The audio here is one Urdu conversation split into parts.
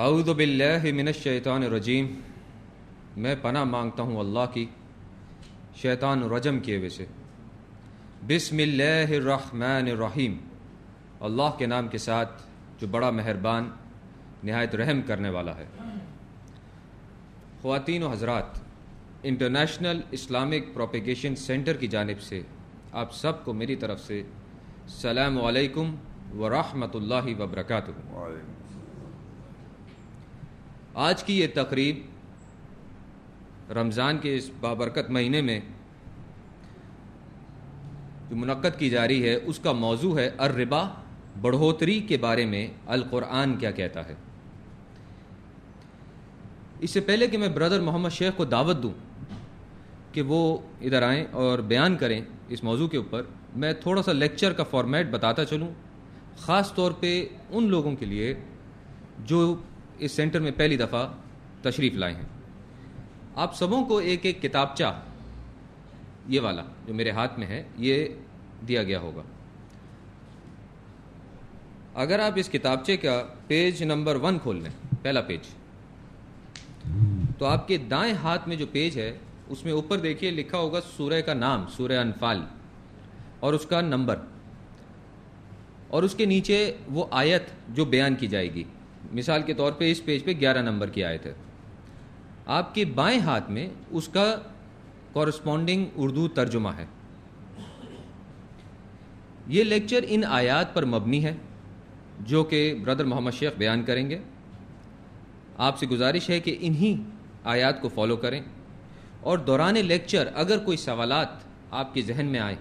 اعوذ باللہ من الشیطان الرجیم۔ میں پناہ مانگتا ہوں اللہ کی شیطان رجم کیے وجہ سے۔ بسم اللہ الرحمن الرحیم۔ اللہ کے نام کے ساتھ جو بڑا مہربان، نہایت رحم کرنے والا ہے۔ خواتین و حضرات، انٹرنیشنل اسلامک پروپیگیشن سینٹر کی جانب سے آپ سب کو میری طرف سے السلام علیکم ورحمۃ اللہ وبرکاتہ۔ آج کی یہ تقریب رمضان کے اس بابرکت مہینے میں جو منعقد کی جا رہی ہے، اس کا موضوع ہے الربا بڑھوتری کے بارے میں القرآن کیا کہتا ہے۔ اس سے پہلے کہ میں بردر محمد شیخ کو دعوت دوں کہ وہ ادھر آئیں اور بیان کریں اس موضوع کے اوپر، میں تھوڑا سا لیکچر کا فارمیٹ بتاتا چلوں، خاص طور پہ ان لوگوں کے لیے جو اس سینٹر میں پہلی دفعہ تشریف لائے ہیں۔ آپ سبوں کو ایک ایک کتابچہ یہ والا جو میرے ہاتھ میں ہے، یہ دیا گیا ہوگا۔ اگر آپ اس کتابچے کا پیج نمبر ون کھول لیں، پہلا پیج، تو آپ کے دائیں ہاتھ میں جو پیج ہے، اس میں اوپر دیکھیے لکھا ہوگا سورہ کا نام، سورہ انفال، اور اس کا نمبر، اور اس کے نیچے وہ آیت جو بیان کی جائے گی۔ مثال کے طور پہ اس پیج پہ گیارہ نمبر کی آیت ہے۔ آپ کے بائیں ہاتھ میں اس کا کورسپونڈنگ اردو ترجمہ ہے۔ یہ لیکچر ان آیات پر مبنی ہے جو کہ بردر محمد شیخ بیان کریں گے۔ آپ سے گزارش ہے کہ انہی آیات کو فالو کریں۔ اور دوران لیکچر اگر کوئی سوالات آپ کے ذہن میں آئیں،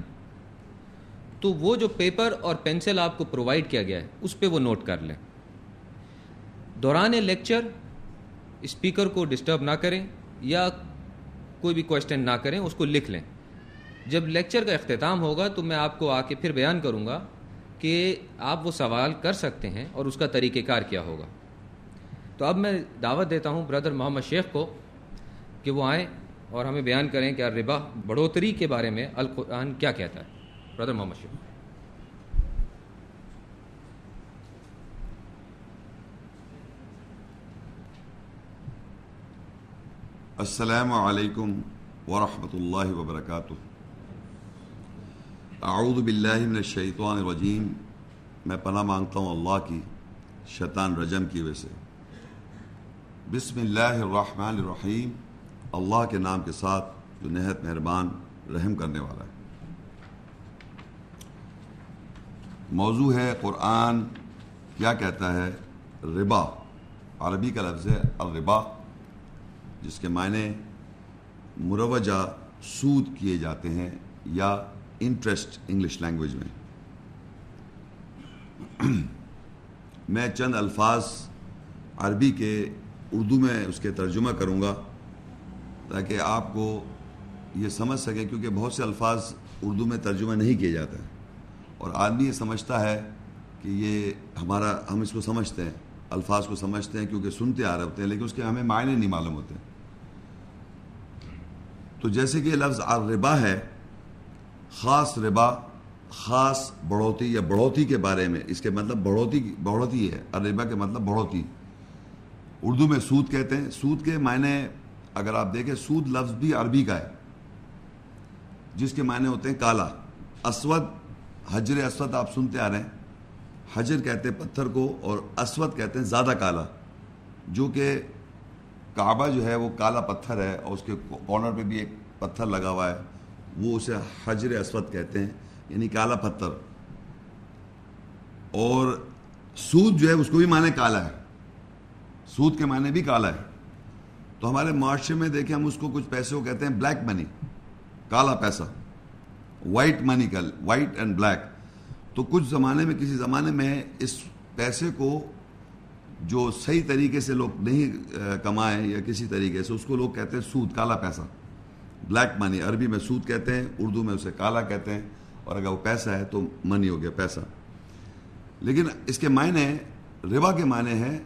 تو وہ جو پیپر اور پینسل آپ کو پرووائڈ کیا گیا ہے، اس پہ وہ نوٹ کر لیں۔ دوران لیکچر اسپیکر کو ڈسٹرب نہ کریں یا کوئی بھی کوشچن نہ کریں، اس کو لکھ لیں۔ جب لیکچر کا اختتام ہوگا تو میں آپ کو آ کے پھر بیان کروں گا کہ آپ وہ سوال کر سکتے ہیں اور اس کا طریقہ کار کیا ہوگا۔ تو اب میں دعوت دیتا ہوں بردر محمد شیخ کو کہ وہ آئیں اور ہمیں بیان کریں کہ ربا بڑھوتری کے بارے میں القرآن کیا کہتا ہے۔ برادر محمد شیخ۔ السلام علیکم ورحمۃ اللہ وبرکاتہ۔ اعوذ باللہ من الشیطان الرجیم۔ میں پناہ مانگتا ہوں اللہ کی شیطان رجم کی وجہ سے۔ بسم اللہ الرحمن الرحیم۔ اللہ کے نام کے ساتھ جو نہایت مہربان رحم کرنے والا ہے۔ موضوع ہے قرآن کیا کہتا ہے؟ ربا۔ عربی کا لفظ ہے الربا۔ جس کے معنی مروجہ سود کیے جاتے ہیں یا انٹرسٹ انگلش لینگویج میں۔ میں چند الفاظ عربی کے اردو میں اس کے ترجمہ کروں گا تاکہ آپ کو یہ سمجھ سکیں کیونکہ بہت سے الفاظ اردو میں ترجمہ نہیں کیے جاتے ہیں۔ اور آدمی یہ سمجھتا ہے کہ یہ ہمارا ہم اس کو سمجھتے ہیں، الفاظ کو سمجھتے ہیں کیونکہ سنتے آ رہے ہوتے ہیں، لیکن اس کے ہمیں معنی نہیں معلوم ہوتے۔ تو جیسے کہ یہ لفظ ربا ہے، خاص ربا، خاص بڑھوتی یا بڑھوتی کے بارے میں، اس کے مطلب بڑھوتی بڑھوتی ہے، الربا کے مطلب بڑھوتی۔ اردو میں سود کہتے ہیں، سود کے معنی اگر آپ دیکھیں، سود لفظ بھی عربی کا ہے، جس کے معنی ہوتے ہیں کالا۔ اسود، حجر اسود آپ سنتے آ رہے ہیں۔ حجر کہتے ہیں پتھر کو اور اسود کہتے ہیں زیادہ کالا، جو کہ کعبہ جو ہے وہ کالا پتھر ہے اور اس کے کارنر پہ بھی ایک پتھر لگا ہوا ہے۔ وہ اسے حجر اسود کہتے ہیں یعنی کالا پتھر۔ اور سود جو ہے، اس کو بھی معنی کالا ہے۔ سود کے معنی بھی کالا ہے۔ تو ہمارے معاشرے میں دیکھیں، ہم اس کو کچھ پیسے کو کہتے ہیں بلیک منی کالا پیسہ۔ وائٹ منی کا وائٹ اینڈ بلیک تو کچھ زمانے میں، کسی زمانے میں اس پیسے کو جو صحیح طریقے سے لوگ نہیں کمائیں یا کسی طریقے سے، اس کو لوگ کہتے ہیں سود، کالا پیسہ۔ بلیک منی عربی میں سود کہتے ہیں، اردو میں اسے کالا کہتے ہیں، اور اگر وہ پیسہ ہے تو منی ہو گیا، پیسہ۔ لیکن اس کے معنی ربا کے معنی ہے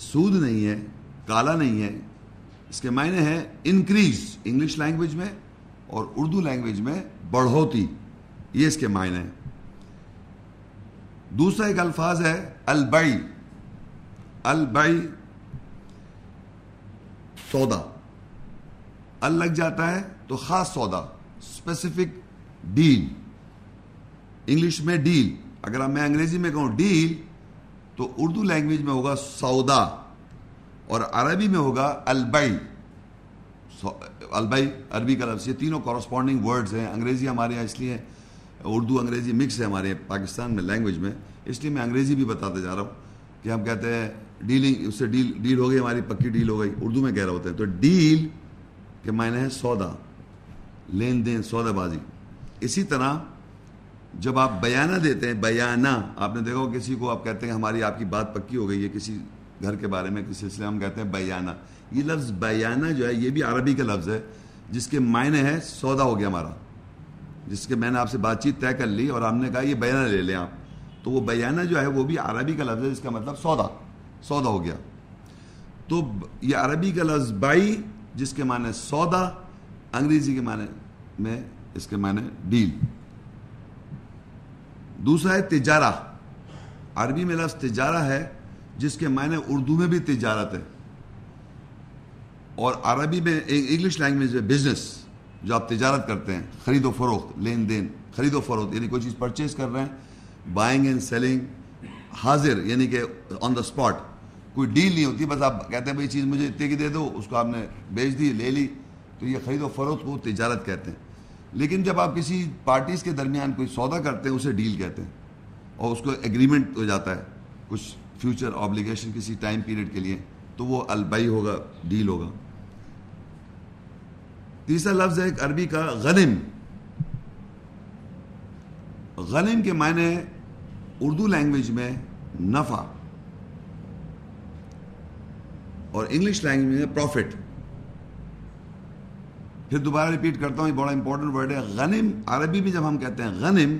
سود نہیں ہے، کالا نہیں ہے۔ اس کے معنی ہے انکریز انگلش لینگویج میں اور اردو لینگویج میں بڑھوتی۔ یہ اس کے معنی ہیں۔ دوسرا ایک الفاظ ہے البئی البئی سودا۔ ال لگ جاتا ہے تو خاص سودا اسپیسیفک ڈیل انگلش میں ڈیل اگر میں انگریزی میں کہوں ڈیل تو اردو لینگویج میں ہوگا سودا۔ اور عربی میں ہوگا البئی۔ البئی، عربی کا لفظ، یہ تینوں کورسپونڈنگ ورڈز ہیں۔ انگریزی ہمارے یہاں اس لیے اردو انگریزی مکس ہے ہمارے پاکستان میں لینگویج میں۔ اس لیے میں انگریزی بھی بتاتے جا رہا ہوں کہ ہم کہتے ہیں ڈیلنگ اس سے ڈیل ڈیل ہو گئی، ہماری پکی ڈیل ہو گئی. اردو میں کہہ رہے ہوتے ہیں تو ڈیل کے معنی ہے سودا. لین دین، سودا بازی. اسی طرح جب آپ بیانہ دیتے ہیں، بیانہ، آپ نے دیکھا کسی کو آپ کہتے ہیں ہماری آپ کی بات پکی ہو گئی ہے کسی گھر کے بارے میں، کسی سلسلے ہم کہتے ہیں بیانہ. یہ لفظ بیانہ جو ہے، یہ بھی عربی کا لفظ ہے، جس کے معنی ہے سودا ہو گیا ہمارا. جس کے میں نے آپ سے بات چیت طے کر لی اور ہم نے کہا یہ بیانہ لے لیں آپ. تو وہ بیانہ جو ہے، وہ بھی عربی کا لفظ ہے، جس کا مطلب سودا. سودا ہو گیا۔ تو یہ عربی کا لفظ بائی، جس کے معنی سودا، انگریزی کے معنی میں اس کے معنی ڈیل۔ دوسرا ہے تجارہ۔ عربی میں لفظ تجارہ ہے، جس کے معنی اردو میں بھی تجارت ہے۔ اور عربی میں، انگلش لینگویج میں بزنس جو آپ تجارت کرتے ہیں، خرید و فروخت، لین دین، خرید و فروخت یعنی کوئی چیز پرچیز کر رہے ہیں بائنگ اینڈ سیلنگ حاضر یعنی کہ آن دا اسپاٹ کوئی ڈیل نہیں ہوتی، بس آپ کہتے ہیں بھائی چیز مجھے اتنے کی دے دو، اس کو آپ نے بیچ دی، لے لی، تو یہ خرید و فروخت کو تجارت کہتے ہیں۔ لیکن جب آپ کسی پارٹیز کے درمیان کوئی سودا کرتے ہیں، اسے ڈیل کہتے ہیں، اور اس کو ایگریمنٹ ہو جاتا ہے کچھ فیوچر آبلیگیشن کسی ٹائم پیریڈ کے لیے، تو وہ البئی ہوگا ڈیل ہوگا۔ تیسرا لفظ ہے ایک عربی کا غنم۔ غنم کے معنی اردو لینگویج میں نفع اور انگلش لینگویج میں پروفٹ پھر دوبارہ ریپیٹ کرتا ہوں، یہ بڑا امپورٹنٹ ورڈ ہے. غنم، عربی میں جب ہم کہتے ہیں غنم،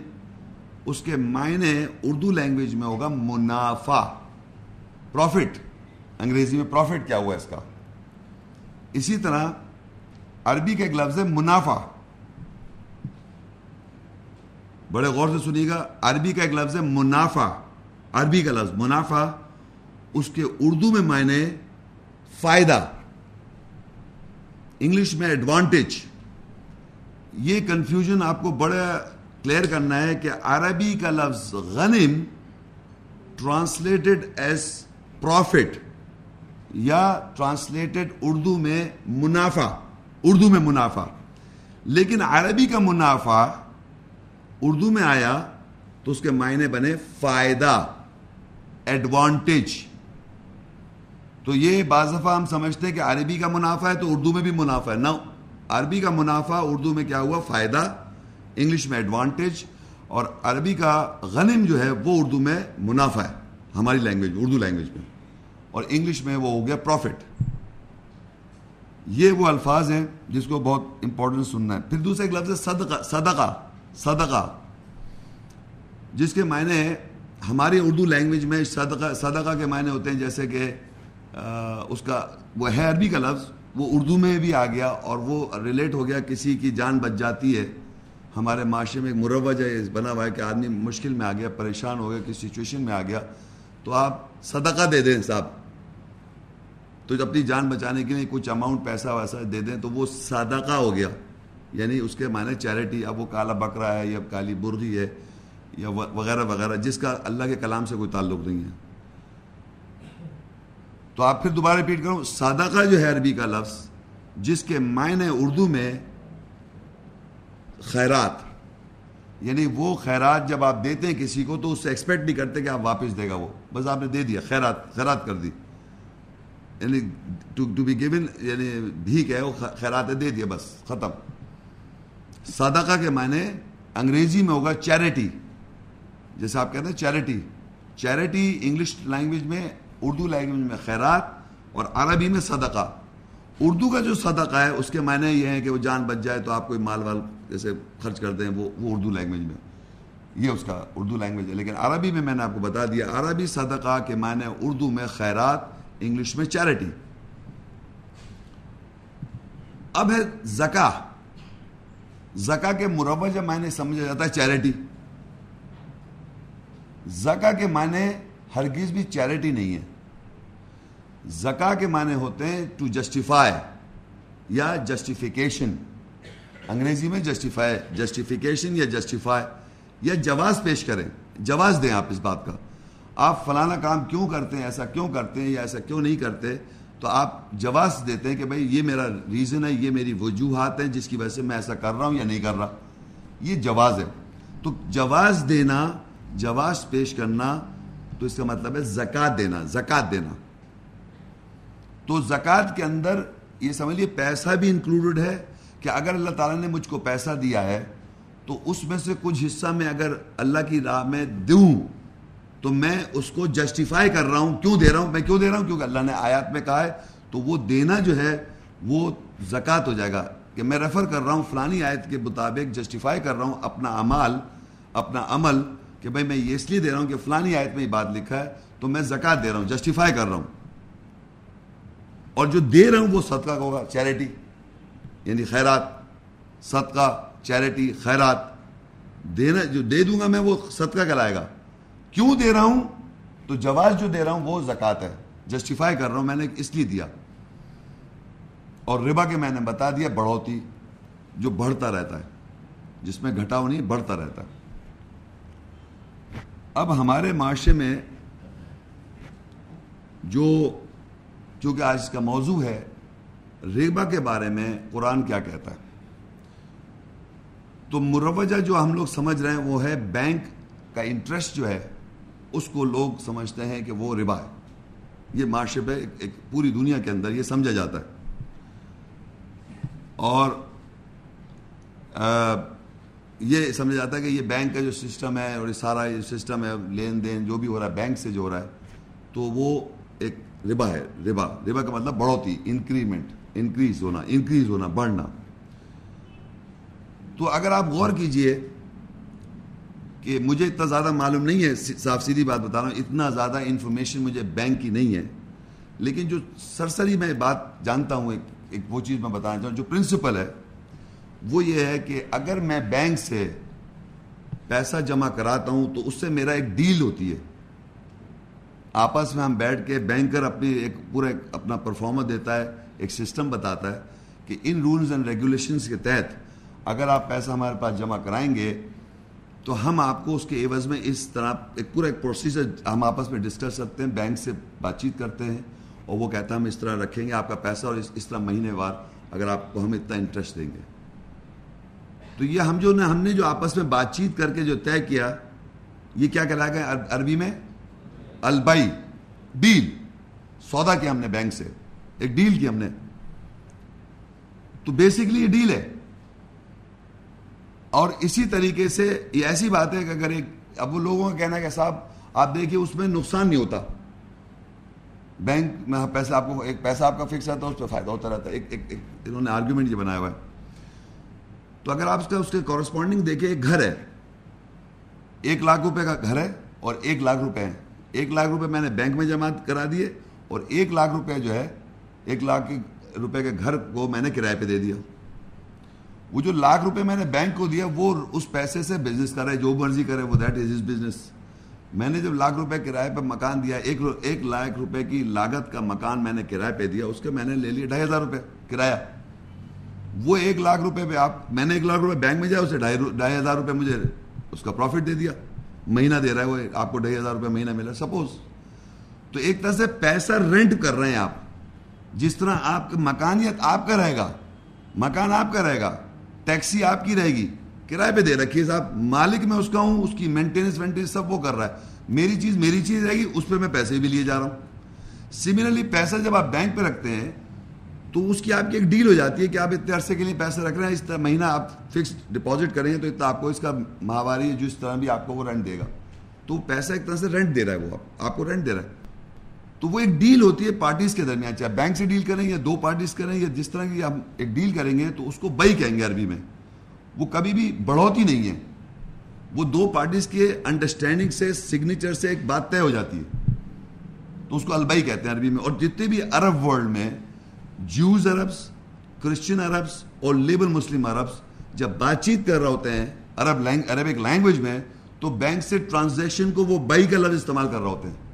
اس کے معنی اردو لینگویج میں ہوگا منافع پروفٹ انگریزی میں پروفٹ کیا ہوا اس کا؟ اسی طرح عربی کا ایک لفظ ہے منافع. بڑے غور سے سنیے گا، عربی کا ایک لفظ ہے منافع۔ عربی کا لفظ، منافع، اس کے اردو میں معنی فائدہ۔ انگلش میں ایڈوانٹیج یہ کنفیوژن آپ کو بڑا کلیئر کرنا ہے کہ عربی کا لفظ غنم ٹرانسلیٹڈ ایز پروفٹ یا ٹرانسلیٹڈ اردو میں منافع، اردو میں منافع۔ لیکن عربی کا منافع اردو میں آیا تو اس کے معنی بنے فائدہ ایڈوانٹیج تو یہ بعض دفعہ ہم سمجھتے ہیں کہ عربی کا منافع ہے تو اردو میں بھی منافع ہے۔ نہ عربی کا منافع اردو میں کیا ہوا؟ فائدہ، انگلش میں ایڈوانٹیج اور عربی کا غنم جو ہے وہ اردو میں منافع ہے۔ ہماری لینگویج اردو لینگویج میں۔ اور انگلش میں وہ ہو گیا پروفٹ یہ وہ الفاظ ہیں جس کو بہت امپورٹنٹ سننا ہے۔ پھر دوسرا ایک لفظ ہے صدقہ صدقہ۔ صدقہ۔ جس کے معنی ہماری اردو لینگویج میں صدقہ صدقہ کے معنی ہوتے ہیں جیسے کہ اس کا، وہ ہے عربی کا لفظ، وہ اردو میں بھی آ گیا اور وہ ریلیٹ ہو گیا، کسی کی جان بچ جاتی ہے۔ ہمارے معاشرے میں ایک مروج ہے بنا ہوا ہے کہ آدمی مشکل میں آ گیا، پریشان ہو گیا، کسی سچویشن میں آ گیا۔ تو آپ صدقہ دے دیں صاحب۔ تو اپنی جان بچانے کے لیے کچھ اماؤنٹ پیسہ ویسا دے دیں تو وہ صدقہ ہو گیا۔ یعنی اس کے معنی چیریٹی، اب وہ کالا بکرا ہے، یا کالی برغی ہے، یا وغیرہ وغیرہ، جس کا اللہ کے کلام سے کوئی تعلق نہیں ہے۔ تو آپ پھر دوبارہ ریپیٹ کروں صدقہ جو ہے عربی کا لفظ، جس کے معنی اردو میں خیرات۔ یعنی وہ خیرات جب آپ دیتے ہیں کسی کو، تو اس سے ایکسپیکٹ نہیں کرتے کہ آپ واپس دے گا وہ۔ بس آپ نے دے دیا، خیرات خیرات کر دی۔ یعنی ٹو بی گیون یعنی بھیک ہے، وہ خیرات دے دیا، بس، ختم۔ صدقہ کے معنی انگریزی میں ہوگا چیریٹی۔ جیسے آپ کہتے ہیں چیریٹی۔ چیریٹی انگلش لینگویج میں، اردو لینگویج میں خیرات اور عربی میں صدقہ۔ اردو کا جو صدقہ ہے، اس کے معنی یہ ہے کہ وہ جان بچ جائے تو آپ کوئی مال وال جیسے خرچ کرتے ہیں وہ وہ اردو لینگویج میں۔ یہ اس کا اردو لینگویج ہے۔ لیکن عربی میں میں نے آپ کو بتا دیا، عربی صدقہ کے معنی اردو میں خیرات، انگلش میں چیریٹی۔ اب ہے زکا زکا کے مروجہ معنی سمجھا جاتا ہے چیریٹی، زکا کے معنی ہرگز بھی چیریٹی نہیں ہے۔ زکا کے معنی ہوتے ہیں ٹو جسٹیفائی یا جسٹیفیکیشن انگریزی میں جسٹیفائی جسٹیفیکیشن یا جسٹیفائی یا جواز پیش کریں۔ جواز دیں آپ اس بات کا۔ آپ فلانا کام کیوں کرتے ہیں؟ ایسا کیوں کرتے ہیں یا ایسا کیوں نہیں کرتے؟ تو آپ جواز دیتے ہیں کہ بھائی یہ میرا ریزن ہے، یہ میری وجوہات ہیں جس کی وجہ سے میں ایسا کر رہا ہوں یا نہیں کر رہا۔ یہ جواز ہے۔ تو جواز دینا، جواز پیش کرنا، تو اس کا مطلب ہے زکات دینا زکات دینا۔ تو زکات کے اندر یہ سمجھ لیے پیسہ بھی انکلوڈڈ ہے کہ اگر اللہ تعالیٰ نے مجھ کو پیسہ دیا ہے تو اس میں سے کچھ حصہ میں اگر اللہ کی راہ میں دوں تو میں اس کو جسٹیفائی کر رہا ہوں. کیوں دے رہا ہوں؟ میں کیوں دے رہا ہوں؟ کیونکہ اللہ نے آیات میں کہا ہے تو وہ دینا جو ہے وہ زکوٰۃ ہو جائے گا. کہ میں ریفر کر رہا ہوں فلانی آیت کے مطابق جسٹیفائی کر رہا ہوں اپنا عمال اپنا عمل، کہ بھائی میں یہ اس لیے دے رہا ہوں کہ فلانی آیت میں یہ بات لکھا ہے تو میں زکوٰۃ دے رہا ہوں جسٹیفائی کر رہا ہوں. اور جو دے رہا ہوں وہ صدقہ ہوگا چیریٹی یعنی خیرات. صدقہ چیریٹی خیرات. دینا جو دے دوں گا میں وہ صدقہ کہلائے گا. کیوں دے رہا ہوں؟ تو جواز جو دے رہا ہوں وہ زکوٰۃ ہے۔ جسٹیفائی کر رہا ہوں میں نے اس لیے دیا۔ اور ربا کے میں نے بتا دیا بڑھوتی جو بڑھتا رہتا ہے، جس میں گھٹاؤ نہیں، بڑھتا رہتا ہے۔ اب ہمارے معاشرے میں جو چونکہ آج کا موضوع ہے ریبا کے بارے میں قرآن کیا کہتا ہے؟ تو مروجہ جو ہم لوگ سمجھ رہے ہیں وہ ہے بینک کا انٹرسٹ جو ہے اس کو لوگ سمجھتے ہیں کہ وہ ربا ہے۔ یہ معاشرے پہ ایک پوری دنیا کے اندر یہ سمجھا جاتا ہے۔ اور یہ سمجھا جاتا ہے کہ یہ بینک کا جو سسٹم ہے اور یہ سارا یہ سسٹم ہے، لین دین جو بھی ہو رہا ہے، بینک سے جو ہو رہا ہے، تو وہ ایک ربا ہے۔ ربا ربا کا مطلب بڑھوتی، انکریمنٹ، انکریز ہونا انکریز ہونا، بڑھنا۔ تو اگر آپ غور کیجیے کہ مجھے اتنا زیادہ معلوم نہیں ہے صاف سیدھی بات بتا رہا ہوں، اتنا زیادہ انفارمیشن مجھے بینک کی نہیں ہے۔ لیکن جو سرسری میں بات جانتا ہوں، ایک ایک وہ چیز میں بتانا چاہوں، جو پرنسپل ہے، وہ یہ ہے کہ اگر میں بینک سے پیسہ جمع کراتا ہوں تو اس سے میرا ایک ڈیل ہوتی ہے۔ آپس میں ہم بیٹھ کے بینکر اپنی ایک، پورا اپنا پرفارمر دیتا ہے، ایک سسٹم بتاتا ہے کہ ان رولز اینڈ ریگولیشنز کے تحت اگر آپ پیسہ ہمارے پاس جمع کرائیں گے تو ہم آپ کو اس کے عوض میں اس طرح ایک پورا ایک پروسیجر ہم آپس میں ڈسکس کرتے ہیں بینک سے بات چیت کرتے ہیں اور وہ کہتا ہے ہم اس طرح رکھیں گے، آپ کا پیسہ اور اس طرح مہینے وار اگر آپ کو ہم اتنا انٹرسٹ دیں گے۔ تو یہ ہم جو ہم نے جو آپس میں بات چیت کر کے جو طے کیا، یہ کیا کہلایا گیا عربی میں؟ البئی ڈیل سودا کیا ہم نے بینک سے، ایک ڈیل کی ہم نے۔ تو بیسکلی یہ ڈیل ہے۔ اور اسی طریقے سے یہ ایسی بات ہے کہ اگر ایک اب وہ لوگوں کا کہنا ہے کہ صاحب، آپ دیکھیے اس میں نقصان نہیں ہوتا۔ بینک میں پیسہ آپ کو، ایک پیسہ آپ کا فکس رہتا ہے، اس پہ فائدہ ہوتا رہتا ہے۔ ایک ایک ایک، انہوں نے آرگیومنٹ یہ بنایا ہوا ہے۔ تو اگر آپ اس کا، اس کے کورسپونڈنگ دیکھیں ایک گھر ہے۔ ایک لاکھ روپے کا گھر ہے اور ایک لاکھ روپے ہیں۔ ایک لاکھ روپے میں نے بینک میں جمع کرا دیے اور ایک لاکھ روپے جو ہے، ایک لاکھ روپے کے گھر کو میں نے کرائے پہ دے دیا۔ وہ جو لاکھ روپے میں نے بینک کو دیا، وہ اس پیسے سے بزنس کر رہے جو مرضی کرے، وہ دیٹ از بزنس میں نے جب لاکھ روپے کرائے پہ مکان دیا، ایک ایک لاکھ روپے کی لاگت کا مکان میں نے کرائے پہ دیا، اس کے میں نے لے لیا ڈھائی ہزار روپے کرایہ۔ وہ ایک لاکھ روپے پہ آپ میں نے ایک لاکھ روپے بینک میں جایا اسے ڈھائی ہزار روپے مجھے اس کا پروفٹ دے دیا۔ مہینہ دے رہا ہے، وہ آپ کو ڈھائی ہزار روپے مہینہ ملا۔ سپوز تو ایک طرح سے پیسہ رینٹ کر رہے ہیں آپ۔ جس طرح آپ مکانیت آپ کا رہے گا، مکان آپ کا رہے گا۔ ٹیکسی آپ کی رہے گی، کرائے پہ دے رکھیے صاحب۔ مالک میں اس کا ہوں، اس کی مینٹیننس وینٹیننس سب وہ کر رہا ہے۔ میری چیز میری چیز رہے گی، اس پہ میں پیسے بھی لیے جا رہا ہوں۔ سملرلی پیسہ جب آپ بینک پہ رکھتے ہیں، تو اس کی آپ کی ایک ڈیل ہو جاتی ہے کہ آپ اتنے عرصے کے لیے پیسے رکھ رہے ہیں، اس طرح مہینہ آپ فکس ڈپازٹ کریں گے، تو اتنا آپ کو اس کا ماہواری جو اس طرح بھی آپ کو وہ رینٹ دے گا۔ تو پیسہ ایک طرح سے رینٹ دے رہا ہے وہ، آپ کو رینٹ دے رہا ہے۔ تو وہ ایک ڈیل ہوتی ہے پارٹیز کے درمیان، چاہے بینک سے ڈیل کریں یا دو پارٹیز کریں یا جس طرح کی ہم ایک ڈیل کریں گے تو اس کو بئی کہیں گے عربی میں۔ وہ کبھی بھی بڑھوتی نہیں ہے۔ وہ دو پارٹیز کے انڈرسٹینڈنگ سے سگنیچر سے ایک بات طے ہو جاتی ہے۔ تو اس کو البئی کہتے ہیں عربی میں۔ اور جتنے بھی عرب ورلڈ میں جوز عربس کرسچن عربس اور لیبل مسلم عربس جب بات چیت کر رہے ہوتے ہیں عرب عربک لینگویج میں، تو بینک سے ٹرانزیکشن کو وہ بائی کا لفظ استعمال کر رہے ہوتے ہیں۔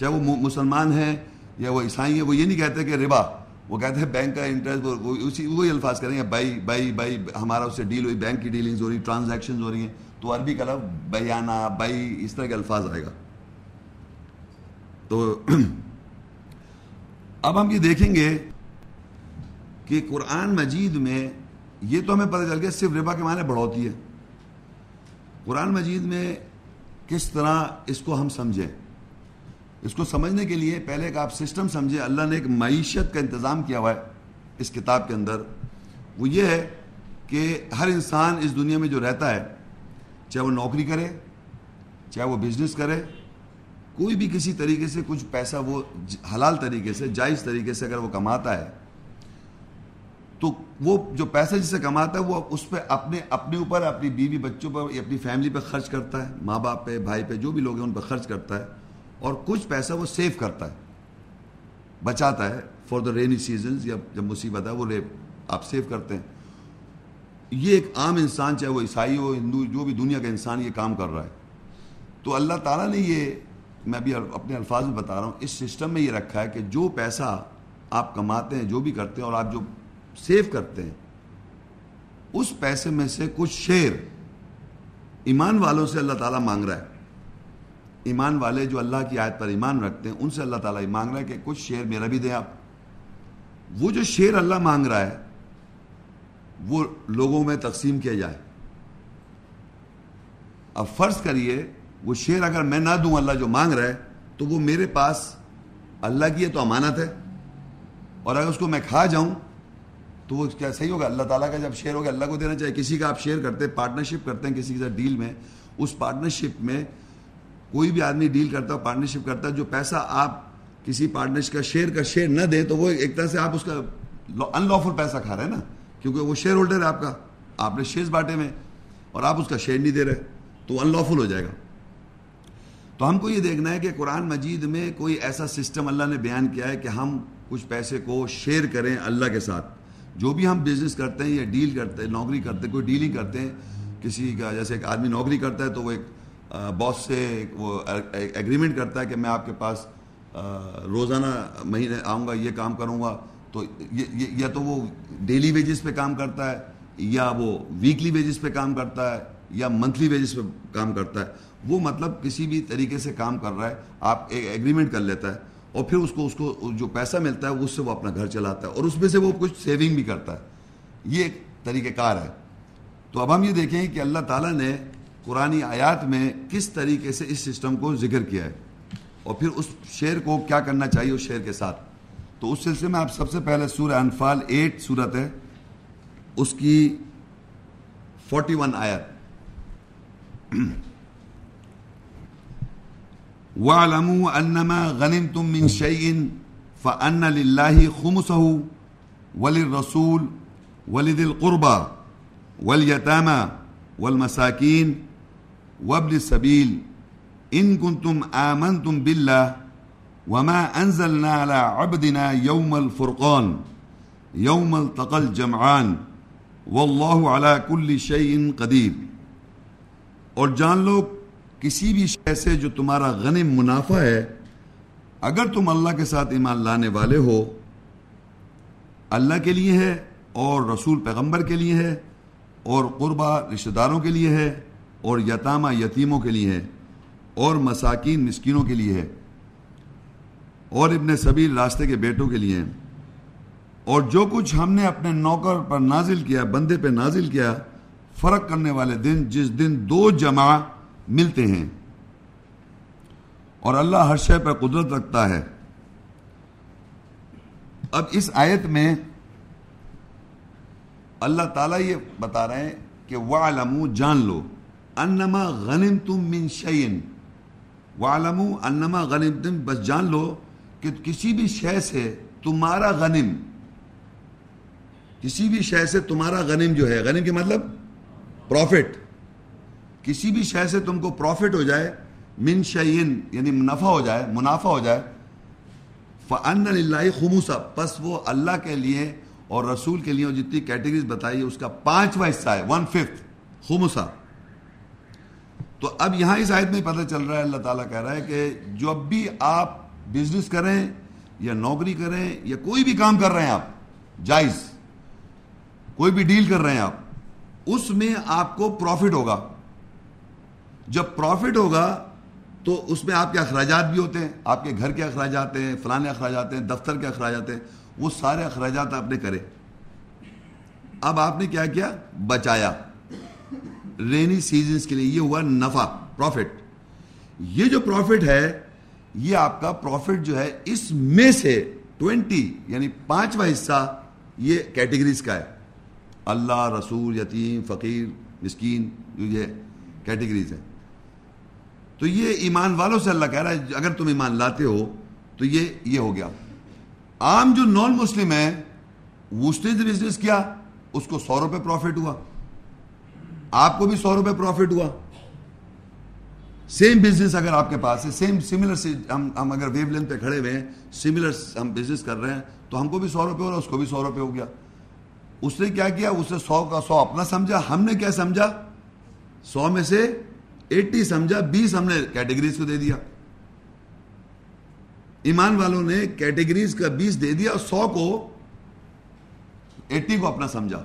چاہے وہ مسلمان ہیں یا وہ عیسائی ہیں، وہ یہ نہیں کہتے کہ ربا، وہ کہتے ہیں بینک کا انٹرسٹ اسی وہی الفاظ کریں گے بائی بائی بائی ہمارا اس سے ڈیل ہوئی، بینک کی ڈیلنگز ہو رہی ٹرانزیکشن ہو رہی ہیں۔ تو عربی کا لفظ بیانہ بائی اس طرح کے الفاظ آئے گا۔ تو اب ہم یہ دیکھیں گے کہ قرآن مجید میں یہ تو ہمیں پتہ چل گیا صرف ربا کے معنی بڑھوتی ہے۔ قرآن مجید میں کس طرح اس کو ہم سمجھیں؟ اس کو سمجھنے کے لیے پہلے ایک آپ سسٹم سمجھیں، اللہ نے ایک معیشت کا انتظام کیا ہوا ہے اس کتاب کے اندر۔ وہ یہ ہے کہ ہر انسان اس دنیا میں جو رہتا ہے، چاہے وہ نوکری کرے، چاہے وہ بزنس کرے، کوئی بھی کسی طریقے سے کچھ پیسہ وہ حلال طریقے سے، جائز طریقے سے اگر وہ کماتا ہے، تو وہ جو پیسہ جس سے کماتا ہے، وہ اس پہ اپنے اپنے اوپر، اپنی بیوی بچوں پر، اپنی فیملی پہ خرچ کرتا ہے۔ ماں باپ پہ، بھائی پہ، جو بھی لوگ ہیں، ان پہ خرچ کرتا ہے۔ اور کچھ پیسہ وہ سیو کرتا ہے، بچاتا ہے فار دا رینی سیزنز یا جب مصیبت ہے وہ آپ سیو کرتے ہیں۔ یہ ایک عام انسان چاہے وہ عیسائی ہو، ہندو، جو بھی دنیا کا انسان یہ کام کر رہا ہے۔ تو اللہ تعالیٰ نے یہ، میں بھی اپنے الفاظ میں بتا رہا ہوں، اس سسٹم میں یہ رکھا ہے کہ جو پیسہ آپ کماتے ہیں، جو بھی کرتے ہیں اور آپ جو سیو کرتے ہیں، اس پیسے میں سے کچھ شیر ایمان والوں سے اللہ تعالیٰ مانگ رہا ہے۔ ایمان والے جو اللہ کی آیت پر ایمان رکھتے ہیں، ان سے اللہ تعالیٰ مانگ رہا ہے کہ کچھ شیر میرا بھی دیں آپ۔ وہ جو شیر اللہ مانگ رہا ہے، وہ لوگوں میں تقسیم کیا جائے۔ اب فرض کریے، وہ شیر اگر میں نہ دوں اللہ جو مانگ رہا ہے، تو وہ میرے پاس اللہ کی ہے تو امانت ہے۔ اور اگر اس کو میں کھا جاؤں، تو وہ کیا صحیح ہوگا؟ اللہ تعالیٰ کا جب شیئر ہوگا، اللہ کو دینا چاہیے۔ کسی کا آپ شیئر کرتے ہیں پارٹنرشپ کرتے ہیں کسی کے ساتھ ڈیل میں، اس پارٹنرشپ میں کوئی بھی آدمی ڈیل کرتا ہے پارٹنرشپ کرتا ہے جو پیسہ آپ کسی پارٹنرشپ کا شیئر کا شیئر نہ دیں تو وہ ایک طرح سے آپ اس کا ان لافل پیسہ کھا رہے ہیں نا؟ کیونکہ وہ شیئر ہولڈر ہے آپ کا۔ آپ نے شیئرز بانٹے میں اور آپ اس کا شیئر نہیں دے رہے، تو ان لافل ہو جائے گا۔ تو ہم کو یہ دیکھنا ہے کہ قرآن مجید میں کوئی ایسا سسٹم اللہ نے بیان کیا ہے کہ ہم کچھ پیسے کو شیئر کریں اللہ کے ساتھ۔ جو بھی ہم بزنس کرتے ہیں یا ڈیل کرتے ہیں، نوکری کرتے ہیں، کوئی ڈیلنگ کرتے ہیں، کسی کا جیسے ایک آدمی نوکری کرتا ہے تو وہ ایک باس سے وہ ایگریمنٹ کرتا ہے کہ میں آپ کے پاس روزانہ مہینے آؤں گا، یہ کام کروں گا۔ تو یا تو وہ ڈیلی ویجز پہ کام کرتا ہے، یا وہ ویکلی ویجز پہ کام کرتا ہے، یا منتھلی ویجز پہ کام کرتا ہے۔ وہ مطلب کسی بھی طریقے سے کام کر رہا ہے، آپ ایک ایگریمنٹ کر لیتا ہے اور پھر اس کو اس کو جو پیسہ ملتا ہے، اس سے وہ اپنا گھر چلاتا ہے اور اس میں سے وہ کچھ سیونگ بھی کرتا ہے۔ یہ ایک طریقہ کار ہے۔ تو اب ہم یہ دیکھیں کہ اللہ تعالیٰ نے قرآن آیات میں کس طریقے سے اس سسٹم کو ذکر کیا ہے؟ اور پھر اس شعر کو کیا کرنا چاہیے اس شعر کے ساتھ؟ تو اس سلسلے میں آپ سب سے پہلے سورہ انفال ایٹ صورت ہے۔ اس کی فورٹی ون آیت۔ وَاعْلَمُوا أَنَّمَا غَنِمْتُم مِّن شَيْءٍ فَأَنَّ لِلَّهِ خُمُسَهُ وَلِلرَّسُولِ وَلِذِي الْقُرْبَى وَالْيَتَامَى وَالْمَسَاكِينِ وَابْنِ السَّبِيلِ إِن كُنتُمْ آمَنتُم بِاللَّهِ وَمَا أَنزَلْنَا عَلَى عَبْدِنَا يَوْمَ الْفُرْقَانِ يَوْمَ الْتَقَى الْجَمْعَانِ وَاللَّهُ عَلَى كُلِّ شَيْءٍ قَدِيرٌ اور جان لو، کسی بھی شے سے جو تمہارا غنم منافع ہے، اگر تم اللہ کے ساتھ ایمان لانے والے ہو، اللہ کے لیے ہے اور رسول پیغمبر کے لیے ہے اور قربہ رشتہ داروں کے لیے ہے اور یتامہ یتیموں کے لیے ہے، اور مساکین مسکینوں کے لیے ہے، اور ابن سبیل راستے کے بیٹوں کے لیے ہے اور جو کچھ ہم نے اپنے نوکر پر نازل کیا، بندے پہ نازل کیا، فرق کرنے والے دن جس دن دو جمع ملتے ہیں۔ اور اللہ ہر شے پر قدرت رکھتا ہے۔ اب اس آیت میں اللہ تعالیٰ یہ بتا رہے ہیں کہ وَعْلَمُوا، جان لو۔ انما غنم تم من شعین والمو انما غنم تم بس جان لو کہ کسی بھی شے سے تمہارا غنم، کسی بھی شے سے تمہارا غنم جو ہے، غنم کے مطلب؟ پروفٹ کسی بھی شے سے تم کو پروفٹ ہو جائے، من شعین یعنی نفع ہو جائے، منافع ہو جائے۔ فن اللہ خموسا پس وہ اللہ کے لیے اور رسول کے لیے، اور جتنی کیٹیگریز بتائی، اس کا پانچواں حصہ ہے ون ففتھ خموسا تو اب یہاں اس آیت میں پتہ چل رہا ہے، اللہ تعالیٰ کہہ رہا ہے کہ جب بھی آپ بزنس کریں یا نوکری کریں یا کوئی بھی کام کر رہے ہیں آپ، جائز، کوئی بھی ڈیل کر رہے ہیں آپ، اس میں آپ کو پروفٹ ہوگا۔ جب پروفٹ ہوگا تو اس میں آپ کے اخراجات بھی ہوتے ہیں، آپ کے گھر کے اخراجات ہیں فلانے اخراجات ہیں، دفتر کے اخراجات ہیں، وہ سارے اخراجات آپ نے کرے۔ اب آپ نے کیا کیا؟ بچایا۔ رینی سیزنز کے لیے یہ ہوا نفع پروفٹ یہ جو پروفٹ ہے، یہ آپ کا پروفٹ جو ہے اس میں سے ٹوینٹی یعنی پانچواں حصہ یہ کیٹیگریز کا ہے. اللہ، رسول، یتیم، فقیر، مسکین، جو یہ کیٹیگریز ہے تو یہ ایمان والوں سے اللہ کہہ رہا ہے، اگر تم ایمان لاتے ہو، تو یہ یہ ہو گیا. عام جو نان مسلم ہے اس نے بزنس کیا، اس کو سو روپے پروفٹ ہوا. آپ کو بھی سو روپے پروفٹ ہوا۔ سیم بزنس اگر آپ کے پاس ہے سیم سملر سے ہم ہم اگر ویو لینتھ پہ کھڑے ہوئے ہیں سملر ہم بزنس کر رہے ہیں، تو ہم کو بھی سو روپے ہو رہا اس کو بھی سو روپے ہو گیا۔ اس نے کیا کیا؟ اس نے سو کا سو اپنا سمجھا۔ ہم نے کیا سمجھا؟ سو میں سے ایٹی سمجھا، بیس ہم نے کیٹیگریز کو دے دیا۔ ایمان والوں نے کیٹیگریز کا بیس دے دیا سو کو ایٹی کو اپنا سمجھا۔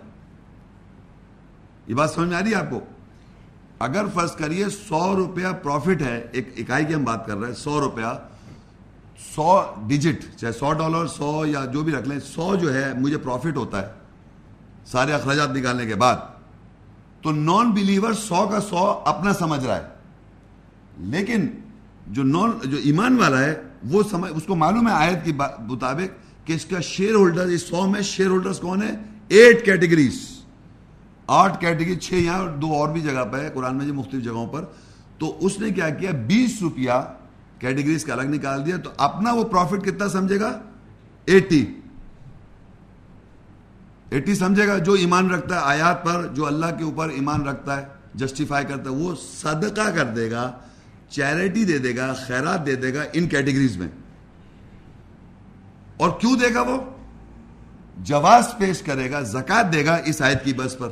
یہ بات سمجھ میں آ رہی ہے آپ کو؟ اگر فرض کریے سو روپیہ پروفٹ ہے، ایک اکائی کی ہم بات کر رہے ہیں، سو روپیہ، سو ڈیجٹ چاہے سو ڈالر سو یا جو بھی رکھ لیں، سو جو ہے مجھے پروفٹ ہوتا ہے سارے اخراجات نکالنے کے بعد۔ تو نان بلیور سو کا سو اپنا سمجھ رہا ہے۔ لیکن جو نان جو ایمان والا ہے، وہ سمجھ، اس کو معلوم ہے آیت کے مطابق کہ اس کا شیئر ہولڈر اس سو میں شیئر ہولڈرز کون ہے ایٹ کیٹیگریز آٹھ کیٹیگری، چھ یہاں دو اور بھی جگہ پہ ہے، قرآن میں مختلف جگہوں پر۔ تو اس نے کیا کیا؟ بیس روپیہ کیٹیگریز کا الگ نکال دیا۔ تو اپنا وہ پروفٹ کتنا سمجھے گا؟ ایٹی۔ ایٹی سمجھے گا، جو ایمان رکھتا ہے، آیات پر جو اللہ کے اوپر ایمان رکھتا ہے جسٹیفائی کرتا ہے، وہ صدقہ کر دے گا چیریٹی دے دے گا، خیرات دے دے گا ان کیٹیگریز میں۔ اور کیوں دے گا وہ؟ جواز پیش کرے گا، زکات دے گا اس آیت کی بس پر۔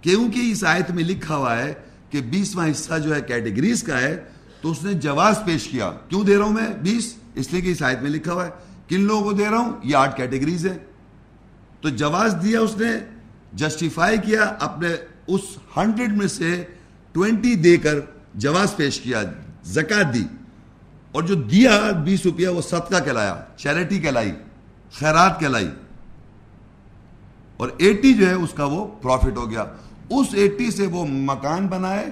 کیونکہ اس آیت میں لکھا ہوا ہے کہ بیسواں حصہ جو ہے کیٹیگریز کا ہے، تو اس نے جواز پیش کیا۔ کیوں دے رہا ہوں میں بیس؟ اس لیے کہ اس آیت میں لکھا ہوا ہے۔ کن لوگوں کو دے رہا ہوں؟ یہ آٹھ کیٹیگریز ہیں۔ تو جواز دیا اس نے جسٹیفائی کیا اپنے اس ہنڈریڈ میں سے ٹوینٹی دے کر جواز پیش کیا زکات دی۔ اور جو دیا بیس روپیہ، وہ صدقہ کہلایا چیریٹی کہلائی، خیرات کہلائی۔ اور ایٹی جو ہے، اس کا وہ پروفٹ ہو گیا۔ اس ایٹی سے وہ مکان بنائے،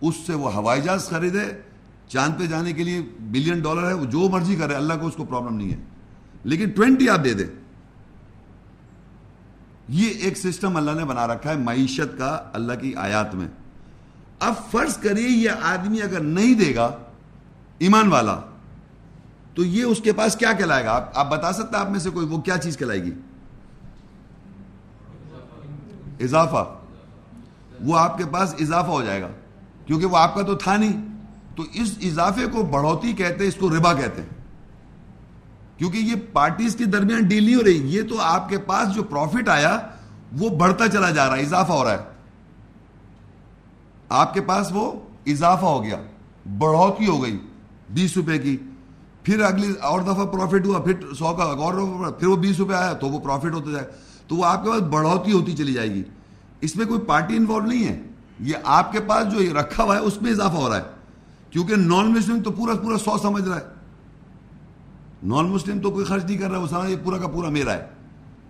اس سے وہ ہوائی جہاز خریدے، چاند پہ جانے کے لیے بلین ڈالر ہے، وہ جو مرضی کرے، اللہ کو اس کو پرابلم نہیں ہے۔ لیکن ٹوینٹی آپ دے دیں۔ یہ ایک سسٹم اللہ نے بنا رکھا ہے معیشت کا، اللہ کی آیات میں۔ اب فرض کریے یہ آدمی اگر نہیں دے گا ایمان والا، تو یہ اس کے پاس کیا کہلائے گا؟ آپ بتا سکتے آپ میں سے کوئی وہ کیا چیز کہلائے گی؟ اضافہ۔ وہ آپ کے پاس اضافہ ہو جائے گا۔ کیونکہ وہ آپ کا تو تھا نہیں۔ تو اس اضافے کو بڑھوتی کہتے اس کو ربا کہتے ہیں۔ کیونکہ یہ پارٹیز کے درمیان ڈیل نہیں ہو رہی، یہ تو آپ کے پاس جو پروفٹ آیا، وہ بڑھتا چلا جا رہا ہے، اضافہ ہو رہا ہے۔ آپ کے پاس وہ اضافہ ہو گیا، بڑھوتی ہو گئی بیس روپے کی۔ پھر اگلی اور دفعہ پروفٹ ہوا، پھر سو کا اور پھر وہ بیس روپے آیا، تو وہ پروفٹ ہوتا جائے۔ تو وہ آپ کے پاس بڑھوتی ہوتی چلی جائے گی۔ اس میں کوئی پارٹی انوالو نہیں ہے۔ یہ آپ کے پاس جو رکھا ہوا ہے، اس میں اضافہ ہو رہا ہے۔ کیونکہ نان مسلم تو پورا پورا سو سمجھ رہا ہے۔ نان مسلم تو کوئی خرچ نہیں کر رہا، وہ سمجھ پورا کا پورا میرا ہے۔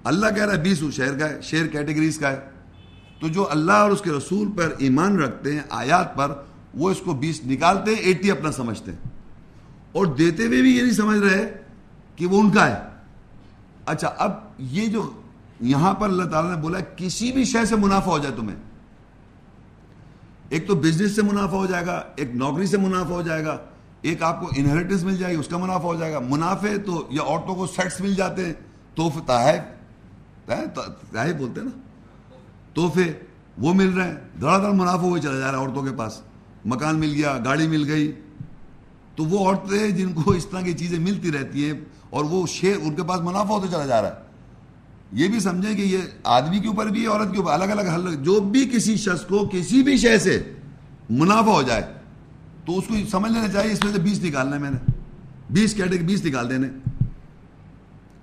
اللہ کہہ رہا ہے بیس شہر کا ہے شیئر کیٹیگریز کا ہے۔ تو جو اللہ اور اس کے رسول پر ایمان رکھتے ہیں، آیات پر، وہ اس کو بیس نکالتے ہیں، ایٹی اپنا سمجھتے ہیں۔ اور دیتے ہوئے بھی یہ نہیں سمجھ رہے کہ وہ ان کا ہے۔ اچھا اب یہ جو یہاں پر اللہ تعالیٰ نے بولا کسی بھی شے سے منافع ہو جائے تمہیں۔ ایک تو بزنس سے منافع ہو جائے گا، ایک نوکری سے منافع ہو جائے گا، ایک آپ کو انہیریٹنس مل جائے گی، اس کا منافع ہو جائے گا۔ منافع تو، یا عورتوں کو سیٹس مل جاتے ہیں، تحفے، تحائف بولتے ہیں نا۔ تحفے وہ مل رہے ہیں، دھڑا دھڑ منافع ہوئے چلا جا رہا ہے عورتوں کے پاس۔ مکان مل گیا، گاڑی مل گئی۔ تو وہ عورتیں جن کو اس طرح کی چیزیں ملتی رہتی ہیں اور وہ شیئر ان کے پاس منافع ہوتا چلا جا رہا ہے یہ بھی سمجھیں کہ یہ آدمی کے اوپر بھی عورت کے اوپر، الگ الگ حل جو بھی کسی شخص کو کسی بھی شے سے منافع ہو جائے، تو اس کو سمجھ لینا چاہیے، اس میں سے بیس نکالنا ہے میں نے۔ بیس کیٹیگری بیس نکال دینے۔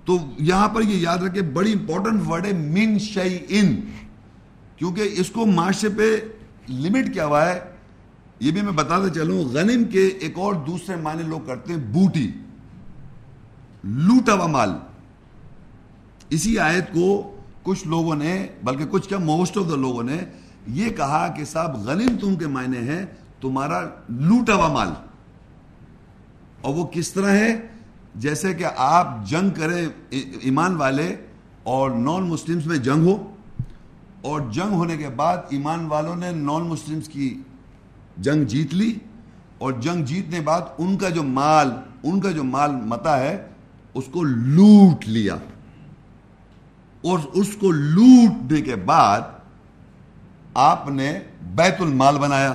تو یہاں پر یہ یاد رکھے بڑی امپورٹنٹ ورڈ ہے، من شعی ان کیونکہ اس کو معاشرے پہ لمٹ کیا ہوا ہے۔ یہ بھی میں بتاتا چلوں، غنم کے ایک اور دوسرے معنی لوگ کرتے ہیں، بوٹی۔ لوٹا ہوا مال۔ اسی آیت کو کچھ لوگوں نے، بلکہ کچھ کیا موسٹ آف دا لوگوں نے یہ کہا کہ صاحب غنیم تم کے معنی ہے تمہارا لوٹا ہوا مال۔ اور وہ کس طرح ہے؟ جیسے کہ آپ جنگ کریں ایمان والے اور نان مسلمز میں جنگ ہو، اور جنگ ہونے کے بعد ایمان والوں نے نان مسلمز کی جنگ جیت لی، اور جنگ جیتنے بعد ان کا جو مال، ان کا جو مال متا ہے، اس کو لوٹ لیا۔ اور اس کو لوٹنے کے بعد آپ نے بیت المال بنایا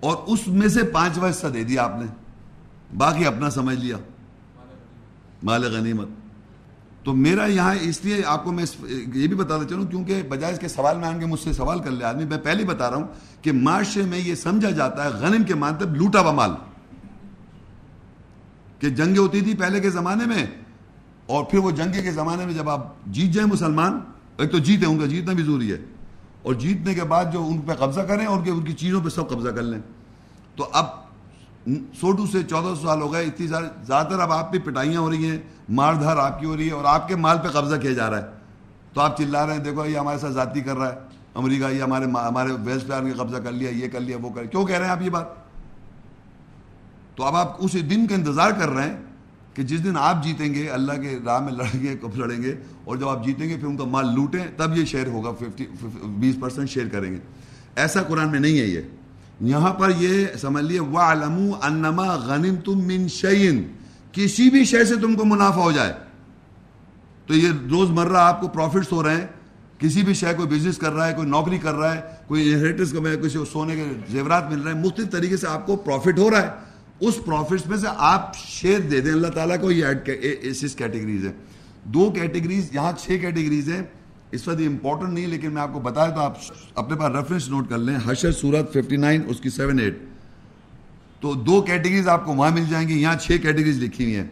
اور اس میں سے پانچواں حصہ دے دیا آپ نے باقی اپنا سمجھ لیا مال غنیمت تو میرا یہاں اس لیے آپ کو میں یہ بھی بتاتا چلوں کیونکہ بجائے اس کے سوال میں آئیں گے مجھ سے سوال کر لے آدمی، میں پہلے بتا رہا ہوں کہ معاشرے میں یہ سمجھا جاتا ہے غنم کے مانتب لوٹا ہوا مال کہ جنگیں ہوتی تھی پہلے کے زمانے میں اور پھر وہ جنگے کے زمانے میں جب آپ جیت جائیں مسلمان، ایک تو جیتے ان کا جیتنا بھی ضروری ہے۔ اور جیتنے کے بعد جو ان پہ قبضہ کریں اور ان کی چیزوں پہ سب قبضہ کر لیں۔ تو اب سوٹو سے چودہ سو سال ہو گئے، اتنی سارے زیادہ تر اب آپ پہ پٹائیاں ہو رہی ہیں، مار دھار آپ کی ہو رہی ہے اور آپ کے مال پہ قبضہ کیا جا رہا ہے۔ تو آپ چلا رہے ہیں، دیکھو یہ ہمارے ساتھ ذاتی کر رہا ہے۔ امریکہ یہ ہمارے ہمارے ویسٹ پیار نے قبضہ کر لیا، یہ کر لیا، وہ کر کیوں کہہ رہے ہیں آپ یہ بات؟ تو اب آپ اس دن کا انتظار کر رہے ہیں کہ جس دن آپ جیتیں گے، اللہ کے راہ میں لڑیں گے، کب لڑیں گے، اور جب آپ جیتیں گے، پھر ان کا مال لوٹیں، تب یہ شیئر ہوگا، ففٹی، بیس پرسینٹ شیئر کریں گے۔ ایسا قرآن میں نہیں ہے یہ۔ یہاں پر یہ سمجھ لیے انما غنم تم من شعین کسی بھی شے سے تم کو منافع ہو جائے۔ تو یہ روز مرہ آپ کو پروفٹس ہو رہے ہیں۔ کسی بھی شے کوئی بزنس کر رہا ہے، کوئی نوکری کر رہا ہے، کوئی انہیریٹنس کا کسی سونے کے زیورات مل رہے ہیں، مختلف طریقے سے آپ کو پروفٹ ہو رہا ہے۔ اس پروفٹس میں سے آپ شیئر دے دیں۔ اللہ تعالیٰ کو یہ اس کیٹیگریز ہے دو کیٹیگریز یہاں چھ کیٹیگریز ہیں۔ اس وقت یہ امپورٹنٹ نہیں، لیکن میں آپ کو بتایا تو آپ اپنے پاس ریفرنس نوٹ کر لیں۔ حشر سورت 59 اس کی 7 8 تو دو کیٹیگریز آپ کو وہاں مل جائیں گی۔ یہاں چھ کیٹیگریز لکھی ہوئی ہیں۔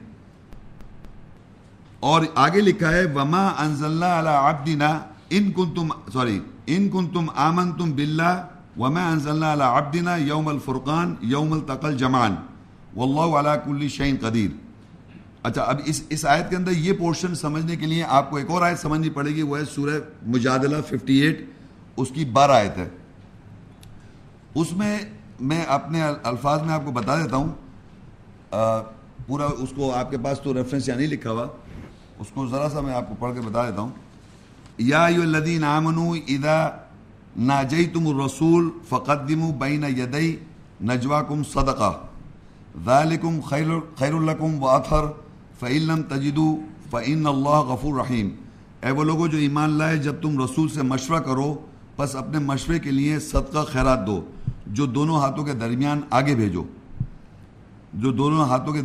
اور آگے لکھا ہے، وما انزلنا علی عبدنا ان کنتم سوری ان کنتم آمنتم باللہ وما انزلنا علی عبدنا یوم الفرقان یوم التقل جمان واللہ علی کل شعین قدیر۔ اچھا اب اس اس آیت کے اندر یہ پورشن سمجھنے کے لیے آپ کو ایک اور آیت سمجھنی پڑے گی، وہ ہے سورہ مجادلہ 58 اس کی بارہ آیت ہے۔ اس میں میں اپنے الفاظ میں آپ کو بتا دیتا ہوں۔ پورا اس کو آپ کے پاس تو ریفرنس یا نہیں لکھا ہوا۔ اس کو ذرا سا میں آپ کو پڑھ کے بتا دیتا ہوں۔ یا الذین آمنوا اذا ناجیتم الرسول فقدموا بین یدی نجواکم صدقہ۔ ذالکم خیر خیر لکم و اثر فعلم تجدو فعن اللہ غفور رحیم اے وہ لوگوں جو ایمان لائے جب تم رسول سے مشورہ کرو بس اپنے مشورے کے لیے صدقہ خیرات دو، جو دونوں ہاتھوں کے درمیان آگے بھیجو۔ جو دونوں ہاتھوں کے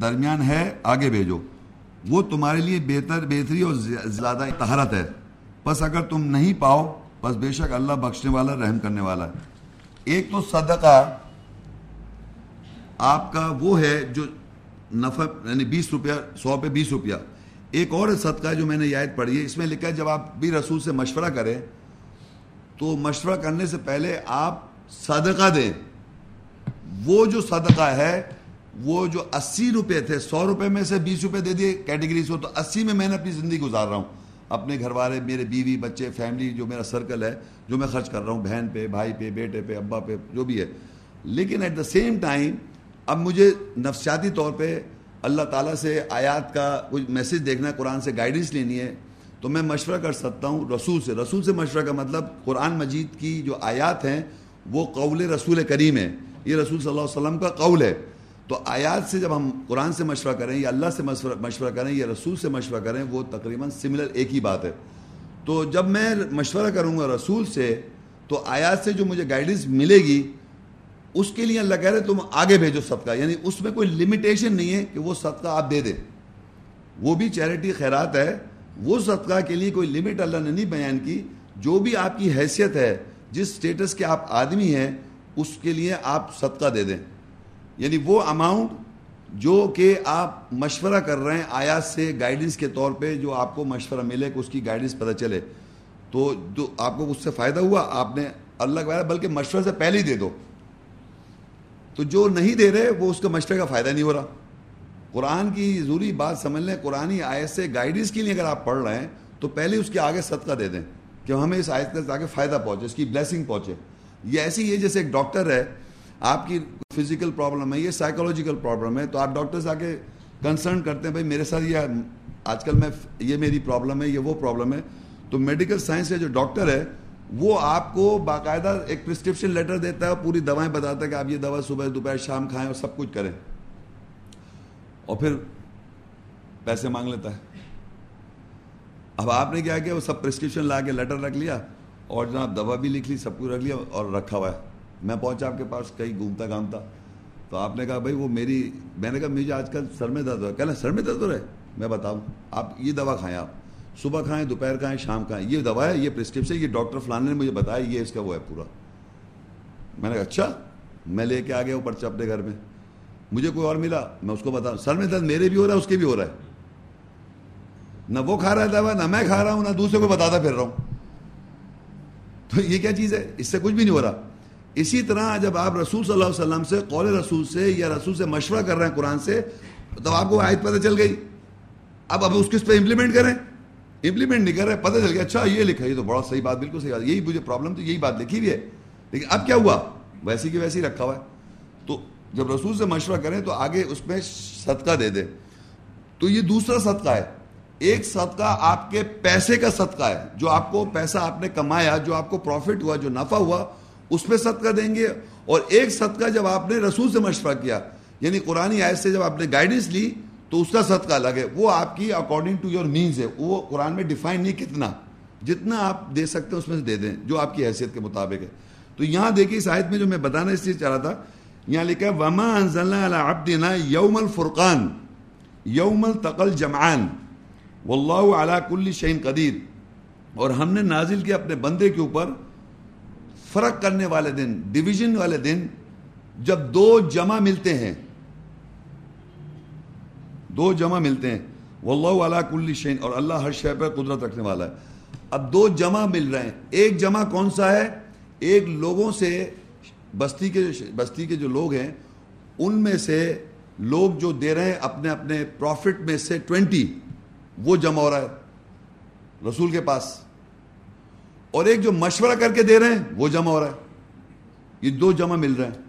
درمیان ہے، آگے بھیجو۔ وہ تمہارے لیے بہتر بہتری اور زیادہ تہارت ہے۔ بس اگر تم نہیں پاؤ بس بے شک اللہ بخشنے والا، رحم کرنے والا ہے۔ ایک تو صدقہ آپ کا وہ ہے جو نفع یعنی بیس روپیہ، سو پہ بیس روپیہ۔ ایک اور صدقہ جو میں نے یاد پڑھی ہے، اس میں لکھا ہے جب آپ بھی رسول سے مشورہ کریں، تو مشورہ کرنے سے پہلے آپ صدقہ دیں۔ وہ جو صدقہ ہے، وہ جو اسی روپے تھے، سو روپے میں سے بیس روپے دے دیے کیٹیگریز کو، تو اسی میں میں نے اپنی زندگی گزار رہا ہوں۔ اپنے گھر والے، میرے بیوی، بچے فیملی جو میرا سرکل ہے، جو میں خرچ کر رہا ہوں، بہن پہ، بھائی پہ، بیٹے پہ، ابا پہ، جو بھی ہے۔ لیکن ایٹ دا سیم ٹائم اب مجھے نفسیاتی طور پہ اللہ تعالیٰ سے آیات کا کچھ میسج دیکھنا ہے، قرآن سے گائیڈنس لینی ہے، تو میں مشورہ کر سکتا ہوں رسول سے۔ رسول سے مشورہ کا مطلب قرآن مجید کی جو آیات ہیں، وہ قول رسول کریم ہے یہ رسول صلی اللہ علیہ وسلم کا قول ہے۔ تو آیات سے جب ہم قرآن سے مشورہ کریں، یا اللہ سے مشورہ کریں، یا رسول سے مشورہ کریں، وہ تقریباً سملر ایک ہی بات ہے۔ تو جب میں مشورہ کروں گا رسول سے، تو آیات سے جو مجھے گائیڈنس ملے گی اس کے لیے اللہ کہہ رہے تم آگے بھیجو صدقہ یعنی اس میں کوئی لمیٹیشن نہیں ہے کہ وہ صدقہ آپ دے دیں۔ وہ بھی چیریٹی خیرات ہے، وہ صدقہ کے لیے کوئی لمٹ اللہ نے نہیں بیان کی۔ جو بھی آپ کی حیثیت ہے، جس سٹیٹس کے آپ آدمی ہیں، اس کے لیے آپ صدقہ دے دیں۔ یعنی وہ اماؤنٹ جو کہ آپ مشورہ کر رہے ہیں آیات سے گائیڈنس کے طور پہ جو آپ کو مشورہ ملے کہ اس کی گائیڈنس پتہ چلے۔ تو جو آپ کو اس سے فائدہ ہوا، آپ نے اللہ کا بلکہ مشورہ سے پہلے ہی دے دو۔ تو جو نہیں دے رہے وہ اس کا مشورے کا فائدہ نہیں ہو رہا۔ قرآن کی ضروری بات سمجھ لیں قرآن آیت سے گائیڈنس کے لیے اگر آپ پڑھ رہے ہیں، تو پہلے اس کے آگے صدقہ دے دیں کہ ہمیں اس آیت سے آگے فائدہ پہنچے، اس کی بلیسنگ پہنچے۔ یہ ایسی ہے جیسے ایک ڈاکٹر ہے، آپ کی فزیکل پرابلم ہے، یہ سائیکولوجیکل پرابلم ہے، تو آپ ڈاکٹر سے آگے کنسرن کرتے ہیں، بھائی میرے ساتھ یہ آج کل میں یہ میری پرابلم ہے، یہ وہ پرابلم ہے۔ تو میڈیکل سائنس کا جو ڈاکٹر ہے وہ آپ کو باقاعدہ ایک پرسکرپشن لیٹر دیتا ہے پوری دوائیں بتاتا ہے کہ آپ یہ دوا صبح، دوپہر، شام کھائیں اور سب کچھ کریں۔ اور پھر پیسے مانگ لیتا ہے۔ اب آپ نے کیا کیا؟ وہ سب پرسکرپشن لا کے لیٹر رکھ لیا اور جناب دوا بھی لکھ لی، سب کچھ رکھ لیا اور رکھا ہوا ہے۔ میں پہنچا آپ کے پاس، کہیں گھومتا گھامتا۔ تو آپ نے کہا، بھائی، وہ میری میں نے کہا، مجھے آج کل سر میں درد ہو کہنا سر میں درد ہو رہا ہے؟ میں بتاؤں، آپ یہ دوا کھائیں آپ۔ صبح کھائیں، دوپہر کھائیں، شام کھائیں۔ یہ دوا ہے، یہ پرسکرپشن یہ ڈاکٹر فلانے نے مجھے بتایا، یہ اس کا وہ ہے پورا۔ میں نے کہا اچھا میں لے کے آ گیا وہ پرچہ اپنے گھر میں۔ مجھے کوئی اور ملا، میں اس کو بتا سر میں درد میرے بھی ہو رہا ہے، اس کے بھی ہو رہا ہے۔ نہ وہ کھا رہا ہے دوا، نہ میں کھا رہا ہوں، نہ دوسرے کو بتاتا پھر رہا ہوں۔ تو یہ کیا چیز ہے؟ اس سے کچھ بھی نہیں ہو رہا۔ اسی طرح جب آپ رسول صلی اللہ علیہ وسلم سے، قول رسول سے یا رسول سے مشورہ کر رہے ہیں قرآن سے تو آپ کو آیت پتہ چل گئی۔ اب اب اس کو اس پہ امپلیمنٹ کریں؟ امپلیمنٹ نہیں کر رہے پتہ چل گیا اچھا یہ لکھا، یہ تو بڑا صحیح بات، بالکل صحیح بات، یہی مجھے پرابلم تو یہی بات لکھی ہوئی ہے۔ لیکن اب کیا ہوا؟ ویسی کی ویسی رکھا ہوا ہے۔ تو جب رسول سے مشورہ کریں تو آگے اس میں صدقہ دے دیں۔ تو یہ دوسرا صدقہ ہے۔ ایک صدقہ آپ کے پیسے کا صدقہ ہے۔ جو آپ کو پیسہ آپ نے کمایا، جو آپ کو پروفٹ ہوا، جو نفع ہوا، اس پہ صدقہ دیں گے۔ اور ایک صدقہ جب آپ نے رسول سے مشورہ کیا یعنی قرآن آیت سے جب آپ نے گائیڈنس لی تو اس کا صدقہ الگ ہے۔ وہ آپ کی اکارڈنگ ٹو یور مینز ہے۔ وہ قرآن میں ڈیفائن نہیں کتنا، جتنا آپ دے سکتے ہیں اس میں سے دے دیں، جو آپ کی حیثیت کے مطابق ہے۔ تو یہاں دیکھیے اس آیت میں جو میں بتانا اس لیے چاہ رہا تھا، یہاں لکھا ہے، وما انزلنا على عبدنا یوم الفرقان یوم التقل جمعان واللہ علی کل شین قدیر اور ہم نے نازل کیا اپنے بندے کے اوپر فرق کرنے والے دن ڈویژن والے دن، جب دو جمع ملتے ہیں۔ دو جمع ملتے ہیں۔ واللہ علی کل شین اور اللہ ہر شے پر قدرت رکھنے والا ہے۔ اب دو جمع مل رہے ہیں۔ ایک جمع کون سا ہے؟ ایک لوگوں سے بستی کے بستی کے جو لوگ ہیں، ان میں سے لوگ جو دے رہے ہیں اپنے اپنے پروفٹ میں سے ٹوینٹی وہ جمع ہو رہا ہے رسول کے پاس۔ اور ایک جو مشورہ کر کے دے رہے ہیں، وہ جمع ہو رہا ہے۔ یہ دو جمع مل رہے ہیں۔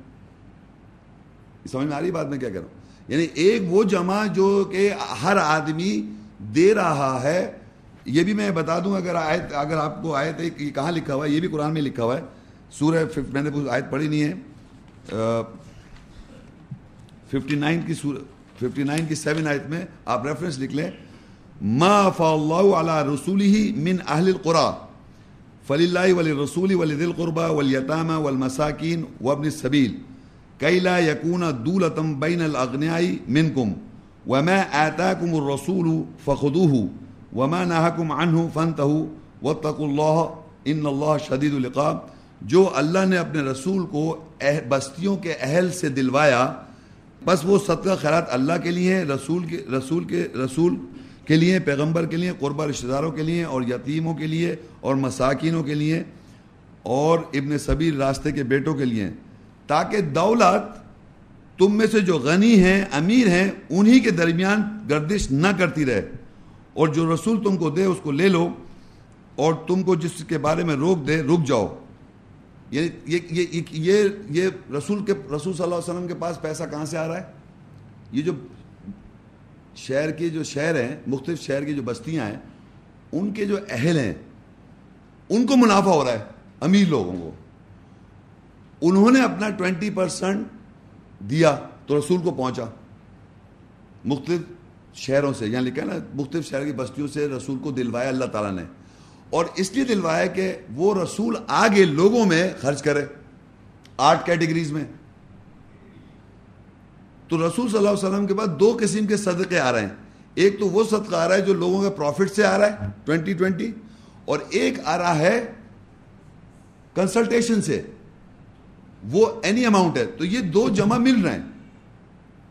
سمجھ میں آ رہی بات میں کیا کہہ رہا ہوں؟ یعنی ایک وہ جمع جو کہ ہر آدمی دے رہا ہے، یہ بھی میں بتا دوں اگر آیت، اگر آپ کو آیت یہ کہاں لکھا ہوا ہے؟ یہ بھی قرآن میں لکھا ہوا ہے۔ سورہ میں نے آیت پڑھی نہیں ہے۔ ففٹی نائن کی سور ففٹی نائن کی سیون آیت میں آپ ریفرنس لکھ لیں۔ ما فا اللہ علی رسولی من اہل القرا فلی اللہ ولی رسولی ولی دل قربا ولیطامہ والمساکین وابن السبیل کئی لا یکون دولتم بین الاغنیائی منکم وما آتاکم الرسول فخذوه وما نهاکم عنہ فانتہو واتقوا اللہ ان اللہ شدید العقاب جو اللہ نے اپنے رسول کو بستیوں کے اہل سے دلوایا، بس وہ صدقہ خیرات اللہ کے لیے، رسول کے رسول کے رسول کے لیے، پیغمبر کے لیے، قربہ رشتہ داروں کے لیے اور یتیموں کے لیے اور مساکینوں کے لیے اور ابن صبیر راستے کے بیٹوں کے لیے۔ تاکہ دولت تم میں سے جو غنی ہیں، امیر ہیں، انہی کے درمیان گردش نہ کرتی رہے۔ اور جو رسول تم کو دے، اس کو لے لو۔ اور تم کو جس کے بارے میں روک دے رک جاؤ۔ یعنی یہ یہ یہ رسول کے، رسول صلی اللہ علیہ وسلم کے پاس پیسہ کہاں سے آ رہا ہے؟ یہ جو شہر کے جو شہر ہیں، مختلف شہر کی جو بستیاں ہیں، ان کے جو اہل ہیں، ان کو منافع ہو رہا ہے، امیر لوگوں کو۔ انہوں نے اپنا ٹوینٹی پرسنٹ دیا تو رسول کو پہنچا۔ مختلف شہروں سے یعنی یہاں لکھا ہے نا مختلف شہر کی بستیوں سے رسول کو دلوایا اللہ تعالیٰ نے۔ اور اس لیے دلوایا کہ وہ رسول آگے لوگوں میں خرچ کرے، آٹھ کیٹیگریز میں۔ تو رسول صلی اللہ علیہ وسلم کے بعد دو قسم کے صدقے آ رہے ہیں۔ ایک تو وہ صدقہ آ رہا ہے جو لوگوں کے پروفٹ سے آ رہا ہے ٹوینٹی ٹوینٹی اور ایک آ رہا ہے کنسلٹیشن سے۔ وہ اینی اماؤنٹ ہے، تو یہ دو جمع مل رہے ہیں۔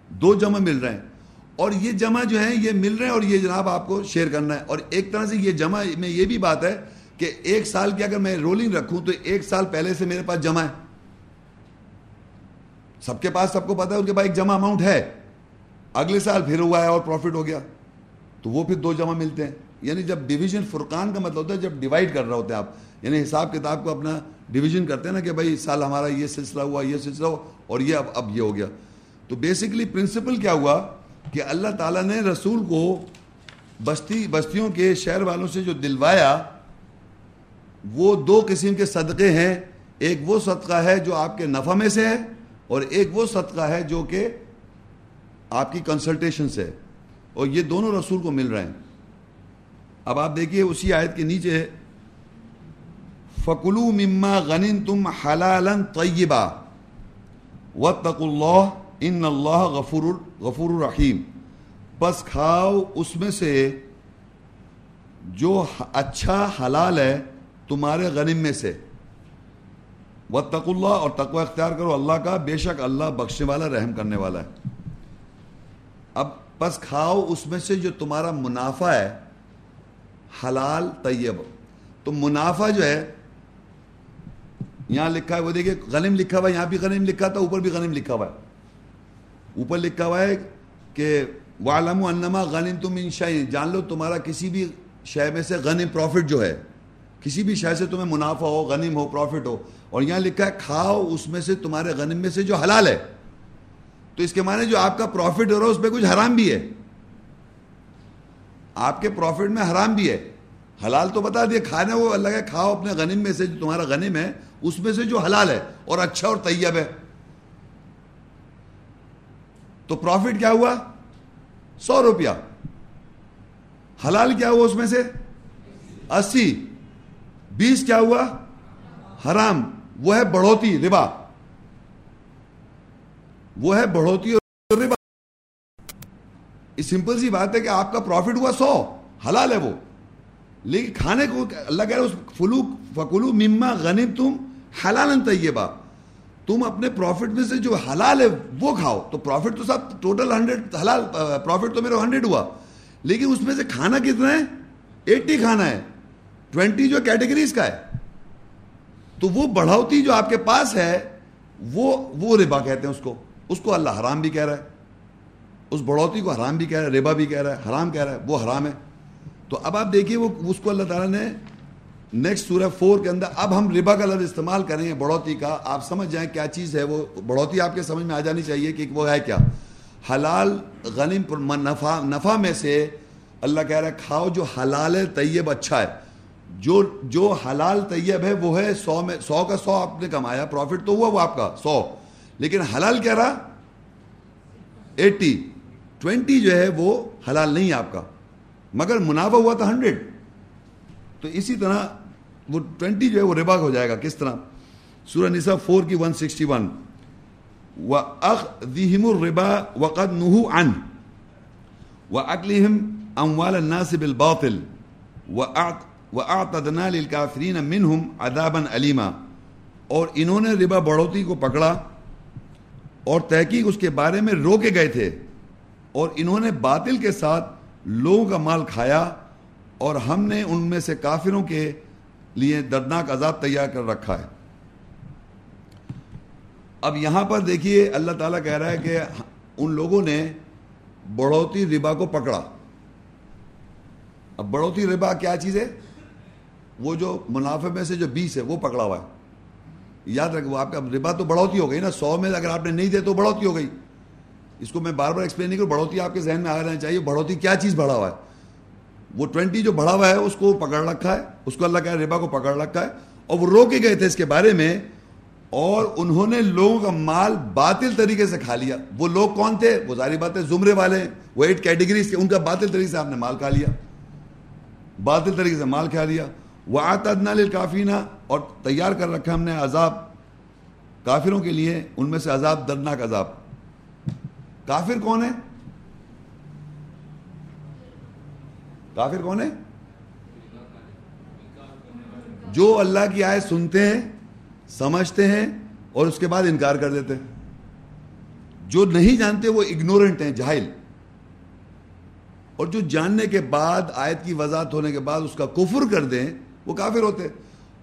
دو جمع مل رہے ہیں۔ اور یہ جمع جو ہیں، یہ مل رہے ہیں اور یہ جناب آپ کو شیئر کرنا ہے۔ اور ایک طرح سے یہ جمع میں یہ بھی بات ہے کہ ایک سال کی اگر میں رولنگ رکھوں، تو ایک سال پہلے سے میرے پاس جمع ہے۔ سب کے پاس سب کو پتا ہے ان کے پاس ایک جمع اماؤنٹ ہے۔ اگلے سال پھر ہوا ہے اور پروفٹ ہو گیا۔ تو وہ پھر دو جمع ملتے ہیں۔ یعنی جب ڈویژن فرقان کا مطلب ہوتا ہے، جب ڈیوائڈ کر رہے ہوتے ہیں آپ یعنی حساب کتاب کو اپنا ڈویژن کرتے ہیں نا کہ بھائی اس سال ہمارا یہ سلسلہ ہوا، یہ سلسلہ ہوا اور یہ اب اب یہ ہو گیا۔ تو بیسکلی پرنسپل کیا ہوا کہ اللہ تعالیٰ نے رسول کو بستی بستیوں کے شہر والوں سے جو دلوایا، وہ دو قسم کے صدقے ہیں۔ ایک وہ صدقہ ہے جو آپ کے نفع میں سے ہے اور ایک وہ صدقہ ہے جو کہ آپ کی کنسلٹیشن سے ہے۔ اور یہ دونوں رسول کو مل رہے ہیں۔ اب آپ دیکھیے اسی آیت کے نیچے فکلو مما غنین تم حلالن طیبہ وطق اللہ ان اللہ غفور غفور الرحیم بس کھاؤ اس میں سے جو اچھا حلال ہے تمہارے غنم میں سے۔ وطق اللہ اور تقوی اختیار کرو اللہ کا، بے شک اللہ بخشنے والا، رحم کرنے والا ہے۔ اب بس کھاؤ اس میں سے جو تمہارا منافع ہے، حلال، طیب۔ تو منافع جو ہے یہاں لکھا ہے، وہ دیکھیے غنم لکھا ہوا ہے، یہاں بھی غنم لکھا تھا، اوپر بھی غنم لکھا ہوا ہے۔ اوپر لکھا ہوا ہے کہ والم و انما غنم تم ان جان لو، تمہارا کسی بھی شے میں سے غنم پروفٹ جو ہے، کسی بھی شے سے تمہیں منافع ہو غنم ہو پروفٹ ہو، اور یہاں لکھا ہے، کھاؤ اس میں سے تمہارے غنم میں سے جو حلال ہے۔ تو اس کے معنی جو آپ کا پروفٹ ہو رہا ہے، اس میں کچھ حرام بھی ہے۔ آپ کے پروفٹ میں حرام بھی ہے۔ حلال تو بتا دیا کھانے وہ اللہ کے کھاؤ اپنے غنم میں سے جو تمہارا غنم ہے اس میں سے جو حلال ہے اور اچھا اور طیب ہے۔ تو پروفٹ کیا ہوا؟ سو روپیہ۔ حلال کیا ہوا اس میں سے؟ اسی۔ بیس کیا ہوا؟ حرام۔ وہ ہے بڑھوتی، ربا۔ وہ ہے بڑھوتی اور ربا۔ سمپل سی بات ہے کہ آپ کا پروفٹ ہوا سو۔ حلال ہے وہ۔ لیکن کھانے کو اللہ کہہ رہے فلو فکلو مما غنیم تم حلال طیبہ۔ تم اپنے پروفٹ میں سے جو حلال ہے وہ کھاؤ۔ تو پروفٹ تو سب ٹوٹل ہنڈریڈ حلال پروفٹ تو میرا ہنڈریڈ ہوا۔ لیکن اس میں سے کھانا کتنا ہے؟ ایٹی کھانا ہے۔ ٹوینٹی جو کیٹیگریز کا ہے۔ تو وہ بڑھوتی جو آپ کے پاس ہے، وہ وہ ربا کہتے ہیں اس کو۔ اس کو اللہ حرام بھی کہہ رہا ہے۔ اس بڑھوتی کو حرام بھی کہہ رہا ہے، ربا بھی کہہ رہا ہے، حرام کہہ رہا ہے، وہ حرام ہے۔ تو اب آپ دیکھیے وہ، اس کو اللہ تعالیٰ نے نیکسٹ سورہ فور کے اندر اب ہم ربا کا لفظ استعمال کریں گے بڑھوتی کا۔ آپ سمجھ جائیں کیا چیز ہے وہ۔ بڑھوتی آپ کے سمجھ میں آ جانی چاہیے کہ وہ ہے کیا۔ حلال، غنیم نفع نفع میں سے اللہ کہہ رہا ہے، کھاؤ جو حلال طیب اچھا ہے۔ جو جو حلال طیب ہے وہ ہے سو میں، سو کا سو آپ نے کمایا پروفٹ تو ہوا وہ آپ کا، سو۔ لیکن حلال کہہ رہا ایٹی، ٹوینٹی جو ہے وہ حلال نہیں آپ کا۔ مگر منافع ہوا تھا ہنڈریڈ۔ تو اسی طرح وہ ٹوینٹی جو ہے وہ ربا ہو جائے گا. کس طرح؟ سورہ نسا فور کی ون سکسٹی ون و اخ دہم الربا وقد نہو ان و اکلیم اموال الناس بالباطل. و وَأَعْتَدْنَا لِلْكَافِرِينَ مِنْهُمْ عَذَابًا عَلِيمًا اور انہوں نے ربا بڑھوتی کو پکڑا اور تحقیق اس کے بارے میں روکے گئے تھے اور انہوں نے باطل کے ساتھ لوگوں کا مال کھایا اور ہم نے ان میں سے کافروں کے لیے دردناک عذاب تیار کر رکھا ہے۔ اب یہاں پر دیکھیے اللہ تعالیٰ کہہ رہا ہے کہ ان لوگوں نے بڑھوتی ربا کو پکڑا۔ اب بڑھوتی ربا کیا چیز ہے؟ وہ جو منافع میں سے جو بیس ہے وہ پکڑا ہوا ہے۔ یاد رکھ وہ آپ کا ربا تو بڑھوتی ہو گئی نا، سو میں اگر آپ نے نہیں دے تو بڑھوتی ہو گئی۔ اس کو میں بار بار ایکسپلین نہیں کروں، بڑھوتی آپ کے ذہن میں آ رہنا چاہیے بڑھوتی کیا چیز بڑھا ہوا ہے؟ وہ ٹوینٹی جو بڑھا ہوا ہے، اس کو پکڑ رکھا ہے، اس کو اللہ کا ربا کو پکڑ رکھا ہے، اور وہ رو کے گئے تھے اس کے بارے میں، اور انہوں نے لوگوں کا مال باطل طریقے سے کھا لیا۔ وہ لوگ کون تھے؟ وہ ظاہری بات ہے، زمرے والے ہیں۔ وہ ایٹ کیٹیگریز کے، ان کا باطل طریقے سے آپ نے مال کھا لیا۔ باطل طریقے سے مال کھا لیا۔ وہ آتنا کافینہ اور تیار کر رکھا ہم نے عذاب کافروں کے لیے، ان میں سے عذاب دردناک عذاب۔ کافر کون ہے کافر کون ہے؟ جو اللہ کی آئے سنتے ہیں، سمجھتے ہیں اور اس کے بعد انکار کر دیتے ہیں۔ جو نہیں جانتے وہ اگنورنٹ ہیں، جاہل۔ اور جو جاننے کے بعد، آیت کی وضاحت ہونے کے بعد اس کا کفر کر دیں، وہ کافر ہوتے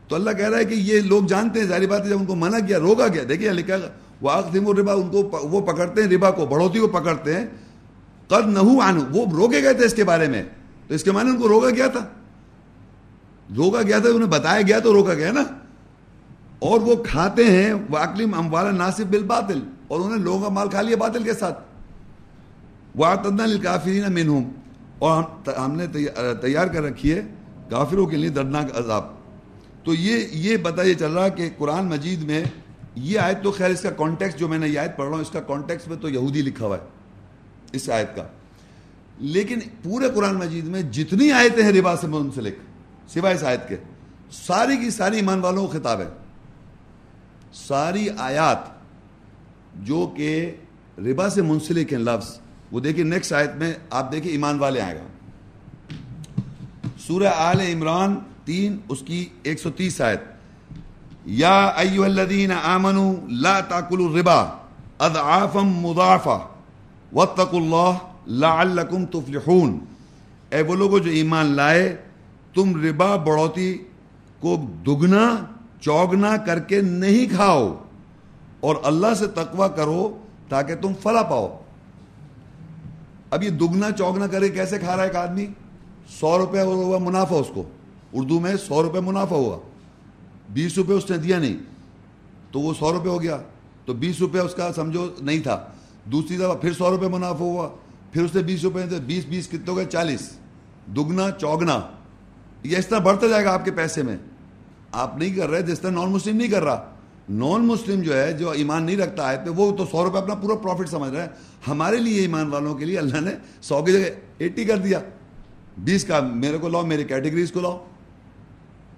تو اللہ کہہ رہا ہے کہ یہ لوگ جانتے ہیں، ظاہری بات ہے، جب ان کو منع کیا، روکا گیا۔ دیکھیے لکھا وہ آخم و ربا ان کو وہ پکڑتے ہیں، ربا کو، بڑھوتی کو پکڑتے ہیں۔ قد نہ وہ روکے گئے تھے اس کے بارے میں۔ تو اس کے معنی ان کو روکا گیا تھا۔ روکا گیا تھا انہیں بتایا گیا تو روکا گیا نا۔ اور وہ کھاتے ہیں وہ اکلیم اموال ناصف بل باطل اور انہیں لوگوں کا مال کھا لیا باطل کے ساتھ۔ وہ آتدنا کافرین منہم اور ہم نے تیار کر رکھی ہے کافروں کے لیے دردناک عذاب۔ تو یہ یہ پتہ یہ چل رہا کہ قرآن مجید میں یہ آیت تو خیر، اس کا کانٹیکس جو میں نے یہ آیت پڑھ رہا ہوں، اس کا کانٹیکس میں تو یہودی لکھا ہوا ہے۔ اس آیت کا۔ لیکن پورے قرآن مجید میں جتنی آیتیں ہیں ربا سے منسلک، سوائے اس آیت کے، ساری کی ساری ایمان والوں کو خطاب ہے۔ ساری آیات جو کہ ربا سے منسلک ہیں لفظ، وہ دیکھیں نیکسٹ آیت میں آپ دیکھیں ایمان والے آئے گا۔ سورہ آل عمران تین، اس کی ایک سو تیس آیت۔ یا ایوہ الذین آمنوا لا تاکلوا الربا اضعافا مضاعفا، واتقوا اللہ لعلکم تفلحون۔ اے وہ لوگوں جو ایمان لائے، تم ربا بڑھوتی کو دگنا، چوگنا کر کے نہیں کھاؤ، اور اللہ سے تقوی کرو تاکہ تم فلا پاؤ۔ اب یہ دگنا، چوگنا کرے کیسے کھا رہا ہے ایک آدمی؟ سو روپے ہوا منافع اس کو۔ اردو میں سو روپے منافع ہوا۔ بیس روپے اس نے دیا نہیں۔ تو وہ سو روپے ہو گیا۔ تو بیس روپے اس کا، سمجھو، نہیں تھا۔ دوسری دفعہ پھر سو روپے منافع ہوا۔ پھر اس نے بیس روپے بیس بیس، کتنے ہو گئے؟ چالیس۔ دگنا، چوگنا۔ یہ اس طرح بڑھتا جائے گا آپ کے پیسے میں۔ آپ نہیں کر رہے، جس طرح نان مسلم نہیں کر رہا۔ نان مسلم جو ہے، جو ایمان نہیں رکھتا آئے پہ وہ تو سو روپے اپنا پورا پروفٹ سمجھ رہا ہے۔ ہمارے لیے ایمان والوں کے لیے اللہ نے سو کی جگہ ایٹی کر دیا۔ بیس کا میرے کو لاؤ، میرے کیٹیگریز کو لاؤ۔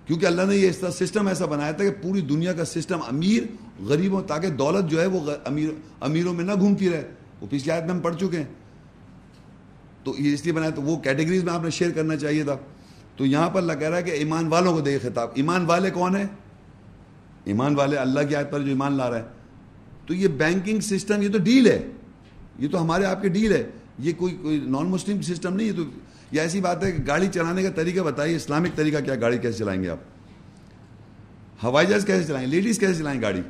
کیونکہ اللہ نے یہ اس طرح سسٹم ایسا بنایا تھا کہ پوری دنیا کا سسٹم امیر، غریبوں، تاکہ دولت جو ہے وہ امیر امیروں میں نہ گھومتی رہے۔ وہ پچھلی آیت میں ہم پڑھ چکے ہیں۔ تو یہ اس لیے بنایا تو وہ کیٹیگریز میں آپ نے شیئر کرنا چاہیے تھا۔ تو یہاں پر اللہ کہہ رہا ہے کہ ایمان والوں کو دے خطاب۔ ایمان والے کون ہیں؟ ایمان والے اللہ کی آیت پر جو ایمان لا رہا ہے۔ تو یہ بینکنگ سسٹم یہ تو ڈیل ہے۔ یہ تو ہمارے آپ کے ڈیل ہے۔ یہ کوئی کوئی نان مسلم سسٹم نہیں ہے تو یہ ایسی بات ہے کہ گاڑی چلانے کا طریقہ بتائیے، اسلامک طریقہ کیا؟ گاڑی کیسے چلائیں گے آپ؟ ہوائی جہاز کیسے چلائیں؟ لیڈیز کیسے چلائیں گاڑی؟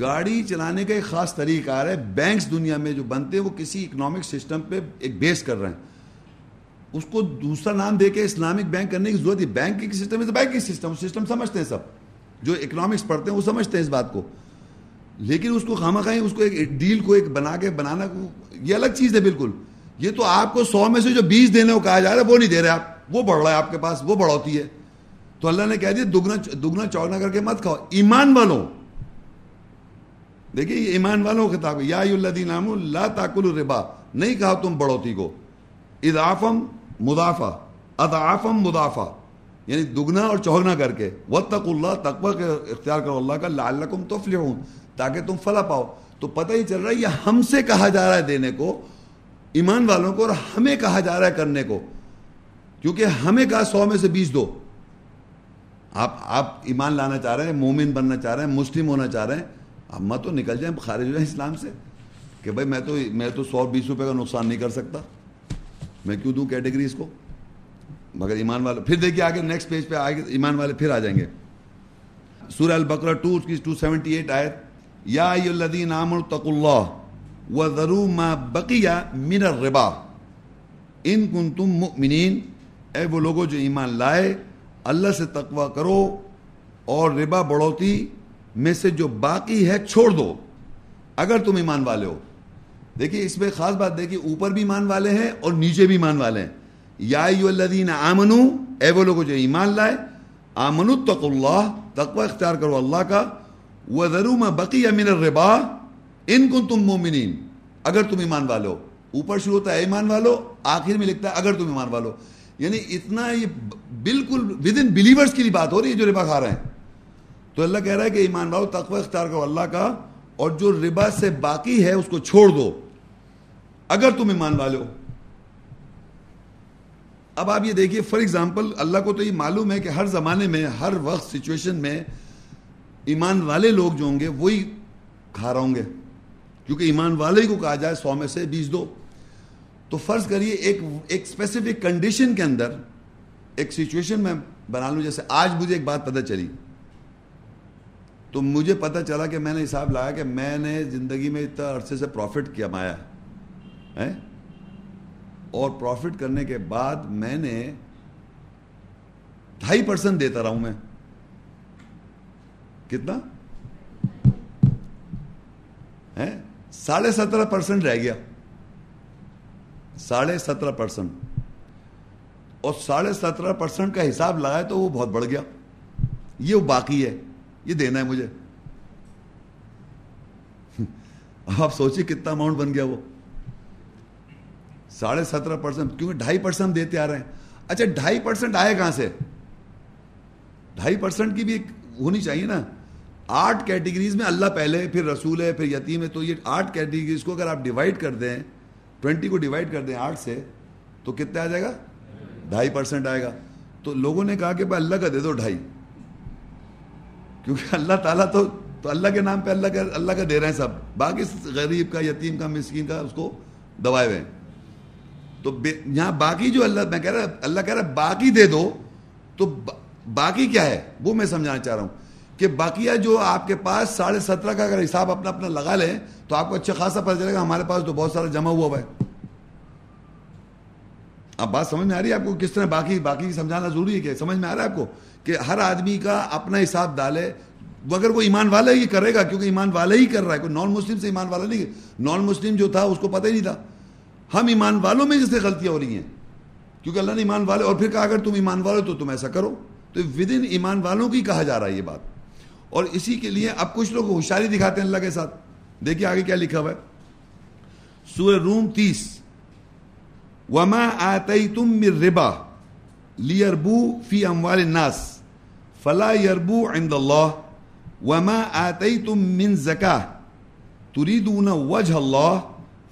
گاڑی چلانے کا ایک خاص طریقہ آ رہا ہے۔ بینکس دنیا میں جو بنتے ہیں، وہ کسی اکنامک سسٹم پہ ایک بیس کر رہے ہیں۔ اس کو دوسرا نام دے کے اسلامک بینک کرنے کی ضرورت ہے۔ Banking system is banking system system سمجھتے ہیں سب۔ جو اکنامکس پڑھتے ہیں، وہ سمجھتے ہیں اس بات کو۔ لیکن اس کو خامہ خائیں اس کو ایک ڈیل کو ایک بنا کے بنانا یہ الگ چیز ہے بالکل۔ یہ تو آپ کو سو میں سے جو بیس دینے کو کہا جا رہا ہے، وہ نہیں دے رہے آپ۔ وہ بڑھ رہا ہے آپ کے پاس، وہ بڑھوتی ہے۔ تو اللہ نے کہہ دیا، دگنا دگنا چوگنا کر کے مت کھاؤ۔ ایمان والوں دیکھیے، یہ ایمان والوں کتاب یا اللہ لا تاکل الربا۔ نہیں کہا تم بڑھوتی کو۔ اضافم مدافع اضافم مدافع یعنی دگنا اور چوگنا کر کے۔ و تک اللہ، تقوی کے اختیار کرو اللہ کا، لعلکم تفلحون۔ تاکہ تم فلا پاؤ۔ تو پتہ ہی چل رہا ہے، یہ ہم سے کہا جا رہا ہے دینے کو، ایمان والوں کو اور ہمیں کہا جا رہا ہے کرنے کو۔ کیونکہ ہمیں کہا سو میں سے بیس دو۔ آپ آپ ایمان لانا چاہ رہے ہیں، مومن بننا چاہ رہے ہیں، مسلم ہونا چاہ رہے ہیں اب مت تو نکل جائیں خارج ہو جائیں اسلام سے کہ بھائی میں تو میں تو سو بیس روپے کا نقصان نہیں کر سکتا۔ میں کیوں دوں کیٹیگریز کو؟ مگر ایمان والے پھر دیکھیے آگے نیکسٹ پیج پہ آگے ایمان والے پھر آ جائیں گے۔ سورہ البقرہ ٹو کی ٹو سیونٹی ایٹ آیت، یا الذین آمنوا اتقوا اللہ وذروا ما بقی من الربا۔ ان کنتم مؤمنین، اے وہ لوگوں جو ایمان لائے، اللہ سے تقوی کرو اور ربا بڑھوتی۔ میں سے جو باقی ہے چھوڑ دو۔ اگر تم ایمان والے ہو۔ دیکھیے، اس میں خاص بات دیکھیے، اوپر بھی ایمان والے ہیں اور نیچے بھی ایمان والے ہیں۔ یا الذین آمنو، اے وہ لوگ جو ایمان لائے، آمنو تق اللہ، تقوی اختیار کرو اللہ کا۔ وذرو ما بقی من الربا ان کن تم مومنین اگر تم ایمان والو اوپر شروع ہوتا ہے ایمان والو، آخر میں لکھتا ہے اگر تم ایمان والو یعنی اتنا یہ بالکل ود ان بلیورس کی بات ہو رہی ہے جو ربا کھا رہے ہیں۔ تو اللہ کہہ رہا ہے کہ ایمان والو، تقوی اختیار کرو اللہ کا، اور جو ربا سے باقی ہے اس کو چھوڑ دو۔ اگر تم ایمان والے ہو۔ اب آپ یہ دیکھیے فار ایگزامپل اللہ کو تو یہ معلوم ہے کہ ہر زمانے میں، ہر وقت سچویشن میں ایمان والے لوگ جو ہوں گے، وہی کھا رہے ہوں گے۔ کیونکہ ایمان والے ہی کو کہا جائے سو میں سے بیس دو۔ تو فرض کریے، ایک ایک اسپیسیفک کنڈیشن کے اندر، ایک سچویشن میں بنا لوں جیسے آج مجھے ایک بات پتہ چلی۔ تو مجھے پتہ چلا کہ میں نے حساب لایا کہ میں نے زندگی میں اتنا عرصے سے پروفٹ کیا مایا ہے اور پروفٹ کرنے کے بعد میں نے ڈھائی پرسنٹ دیتا رہا ہوں میں۔ کتنا؟ ساڑھے سترہ پرسنٹ رہ گیا۔ ساڑھے سترہ پرسنٹ اور ساڑھے سترہ پرسنٹ کا حساب لگائے تو وہ بہت بڑھ گیا۔ یہ باقی ہے۔ یہ دینا ہے مجھے۔ آپ سوچیے کتنا اماؤنٹ بن گیا وہ۔ ساڑھے سترہ پرسنٹ کیونکہ ڈھائی پرسنٹ دیتے آ رہے ہیں۔ اچھا ڈھائی پرسنٹ آئے کہاں سے؟ ڈھائی پرسنٹ کی بھی ایک ہونی چاہیے نا۔ آٹھ کیٹیگریز میں اللہ پہلے، پھر رسول ہے، پھر یتیم ہے، تو یہ آٹھ کیٹیگریز کو اگر آپ ڈیوائڈ کر دیں ٹوینٹی کو ڈیوائڈ کر دیں آٹھ سے، تو کتنے آ جائے گا؟ ڈھائی پرسنٹ آئے گا۔ تو لوگوں نے کہا کہ بھائی اللہ کا دے دو ڈھائی۔ کیونکہ اللہ تعالیٰ تو تو اللہ کے نام پہ اللہ کا اللہ کا دے رہے ہیں سب۔ باقی غریب کا، یتیم کا، مسکین کا اس کو دوائے ہوئے تو یہاں باقی جو اللہ میں کہہ رہا اللہ کہہ رہا باقی دے دو۔ تو باقی کیا ہے؟ وہ میں سمجھانا چاہ رہا ہوں کہ باقیہ جو آپ کے پاس ساڑھے سترہ کا اگر حساب اپنا اپنا لگا لیں تو آپ کو اچھا خاصا پتہ چلے گا ہمارے پاس تو بہت سارا جمع ہوا ہوا ہے۔ اب بات سمجھ میں آ رہی ہے آپ کو کس طرح باقی باقی سمجھانا ضروری ہے کہ سمجھ میں آ رہا ہے آپ کو؟ کہ ہر آدمی کا اپنا حساب ڈالے۔ مگر وہ ایمان والا ہی کرے گا، کیونکہ ایمان والا ہی کر رہا ہے۔ کوئی نان مسلم سے ایمان والا نہیں نان مسلم جو تھا، اس کو پتہ ہی نہیں تھا۔ ہم ایمان والوں میں جیسے غلطیاں ہو رہی ہیں۔ کیونکہ اللہ نے ایمان والے، اور پھر کہا، اگر تم ایمان والے تو تم ایسا کرو۔ تو ود ان ایمان والوں کی کہا جا رہا ہے یہ بات۔ اور اسی کے لیے اب کچھ لوگ ہوشیاری دکھاتے ہیں اللہ کے ساتھ۔ دیکھیے آگے کیا لکھا ہوا ہے۔ سورہ روم تیس۔ وما آتیتم من ربا لیربو فی اموال الناس۔ فلا یربو عند اللہ وما آتیتم من زکاہ تریدون وجہ اللہ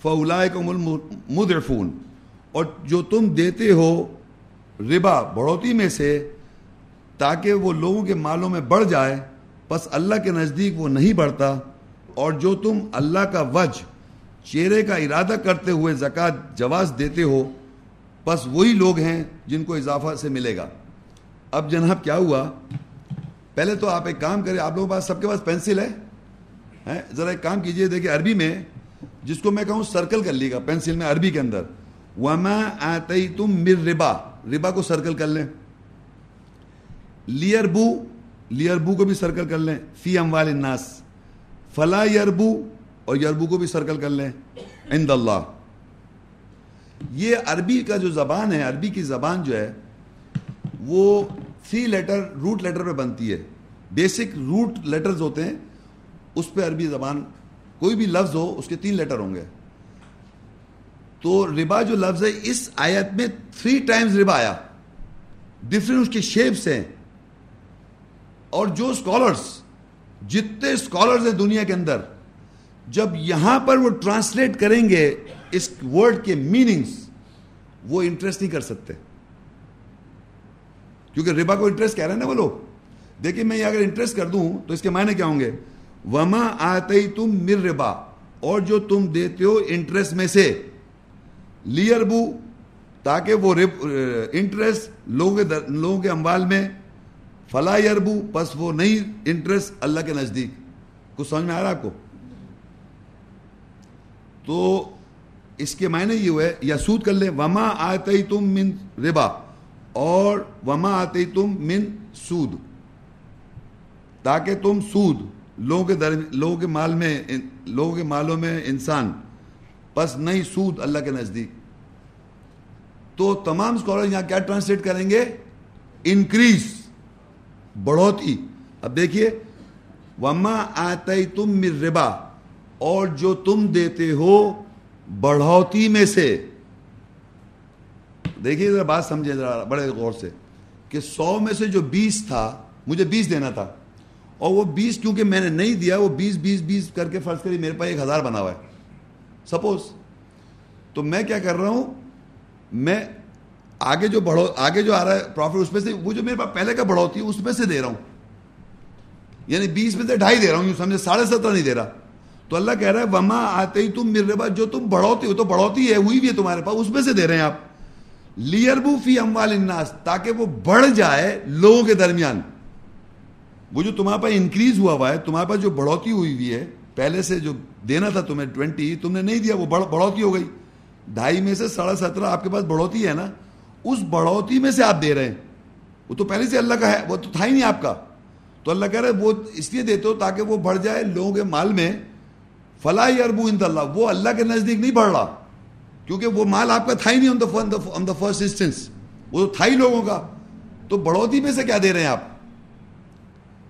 فَأُولَائِكُمُ الْمُدْعِفُونَ اور جو تم دیتے ہو ربا بڑھوتی میں سے تاکہ وہ لوگوں کے مالوں میں بڑھ جائے، پس اللہ کے نزدیک وہ نہیں بڑھتا، اور جو تم اللہ کا وجہ، چہرے کا ارادہ کرتے ہوئے زکوٰۃ جواز دیتے ہو، پس وہی لوگ ہیں جن کو اضافہ سے ملے گا۔ اب جناب کیا ہوا؟ پہلے تو آپ ایک کام کریں، آپ لوگوں کے پاس، سب کے پاس پینسل ہے ذرا ایک کام کیجیے، دیکھیں عربی میں، جس کو میں کہوں سرکل کر لیے گا پینسل میں عربی کے اندر۔ وما آتیتم مر ربا ربا کو سرکل کر لیں۔ لیربو لیربو کو بھی سرکل کر لیں۔ فی اموال الناس، فلا یربو اور یربو کو بھی سرکل کر لیں۔ عند اللہ یہ عربی کا جو زبان ہے، عربی کی زبان جو ہے وہ تھری لیٹر روٹ لیٹر پہ بنتی ہے۔ بیسک روٹ لیٹرز ہوتے ہیں، اس پہ عربی زبان، کوئی بھی لفظ ہو، اس کے تین لیٹر ہوں گے۔ تو ربا جو لفظ ہے، اس آیت میں تھری ٹائمز ربا آیا۔ ڈفرینٹ اس کے شیپس ہیں۔ اور جو اسکالرس جتنے اسکالرز ہیں دنیا کے اندر، جب یہاں پر وہ ٹرانسلیٹ کریں گے اس ورڈ کے میننگز وہ انٹرسٹ نہیں کر سکتے۔ کیونکہ ربا کو انٹرسٹ کہہ رہے ہیں نا وہ لوگ۔ دیکھیں میں یہ اگر انٹرسٹ کر دوں تو اس کے معنی کیا ہوں گے؟ وما آتے تم مر ربا۔ اور جو تم دیتے ہو انٹرسٹ میں سے۔ لیربو تاکہ وہ انٹرسٹ لوگوں کے لوگوں کے اموال میں۔ فلا یربو بس وہ نہیں انٹرسٹ اللہ کے نزدیک۔ کچھ سمجھ میں آ رہا آپ کو؟ تو اس کے معنی یہ ہوئے یا سود کر لیں۔ وما آتے تم من ربا۔ اور وما آتے تم من سود۔ تاکہ تم سود لوگوں کے در لوگوں کے مال میں لوگوں کے مالوں میں انسان، پس نہیں سود اللہ کے نزدیک۔ تو تمام اسکالر یہاں کیا ٹرانسلیٹ کریں گے؟ انکریز بڑھوتی۔ اب دیکھیے، وما آتے تم مر ربا۔ اور جو تم دیتے ہو، بڑھوتی میں سے۔ دیکھیے، ذرا بات سمجھے ذرا بڑے غور سے کہ سو میں سے جو بیس تھا، مجھے بیس دینا تھا، اور وہ بیس کیونکہ میں نے نہیں دیا، وہ بیس بیس بیس کر کے فرض کری میرے پاس ایک ہزار بنا ہوا ہے۔ سپوز، تو میں کیا کر رہا ہوں؟ میں آگے جو بڑھو، آگے جو آ رہا ہے پروفٹ اس میں سے، وہ جو میرے پاس پہلے کا بڑھوتی ہے، اس میں سے دے رہا ہوں۔ یعنی بیس میں سے ڈھائی دے رہا ہوں سمجھے، ساڑھے سترہ نہیں دے رہا۔ تو اللہ کہہ رہا ہے، وما آتے ہی تم میرے پاس جو تم بڑھوتی ہو، تو بڑھوتی ہے ہوئی بھی ہے تمہارے پاس، اس میں سے دے رہے ہیں آپ۔ لیربو فی اموال الناس، تاکہ وہ بڑھ جائے لوگوں کے درمیان۔ وہ جو تمہارے پاس انکریز ہوا ہوا ہے، تمہارے پاس جو بڑھوتی ہوئی ہوئی ہے، پہلے سے جو دینا تھا تمہیں ٹوینٹی، تم نے نہیں دیا، وہ بڑھوتی ہو گئی۔ ڈھائی میں سے ساڑھے سترہ آپ کے پاس بڑھوتی ہے نا، اس بڑھوتی میں سے آپ دے رہے ہیں۔ وہ تو پہلے سے اللہ کا ہے، وہ تو تھا ہی نہیں آپ کا۔ تو اللہ کہہ رہے وہ اس لیے دیتے ہو تاکہ وہ بڑھ جائے لوگوں کے مال میں۔ فلاح اربو انت اللہ، وہ اللہ کے نزدیک نہیں بڑھ رہا۔ کیونکہ وہ مال آپ کا تھا ہی نہیں آن دا فرسٹ انسٹنس وہ تو تھا ہی لوگوں کا. تو بڑھوتی میں سے کیا دے رہے ہیں آپ؟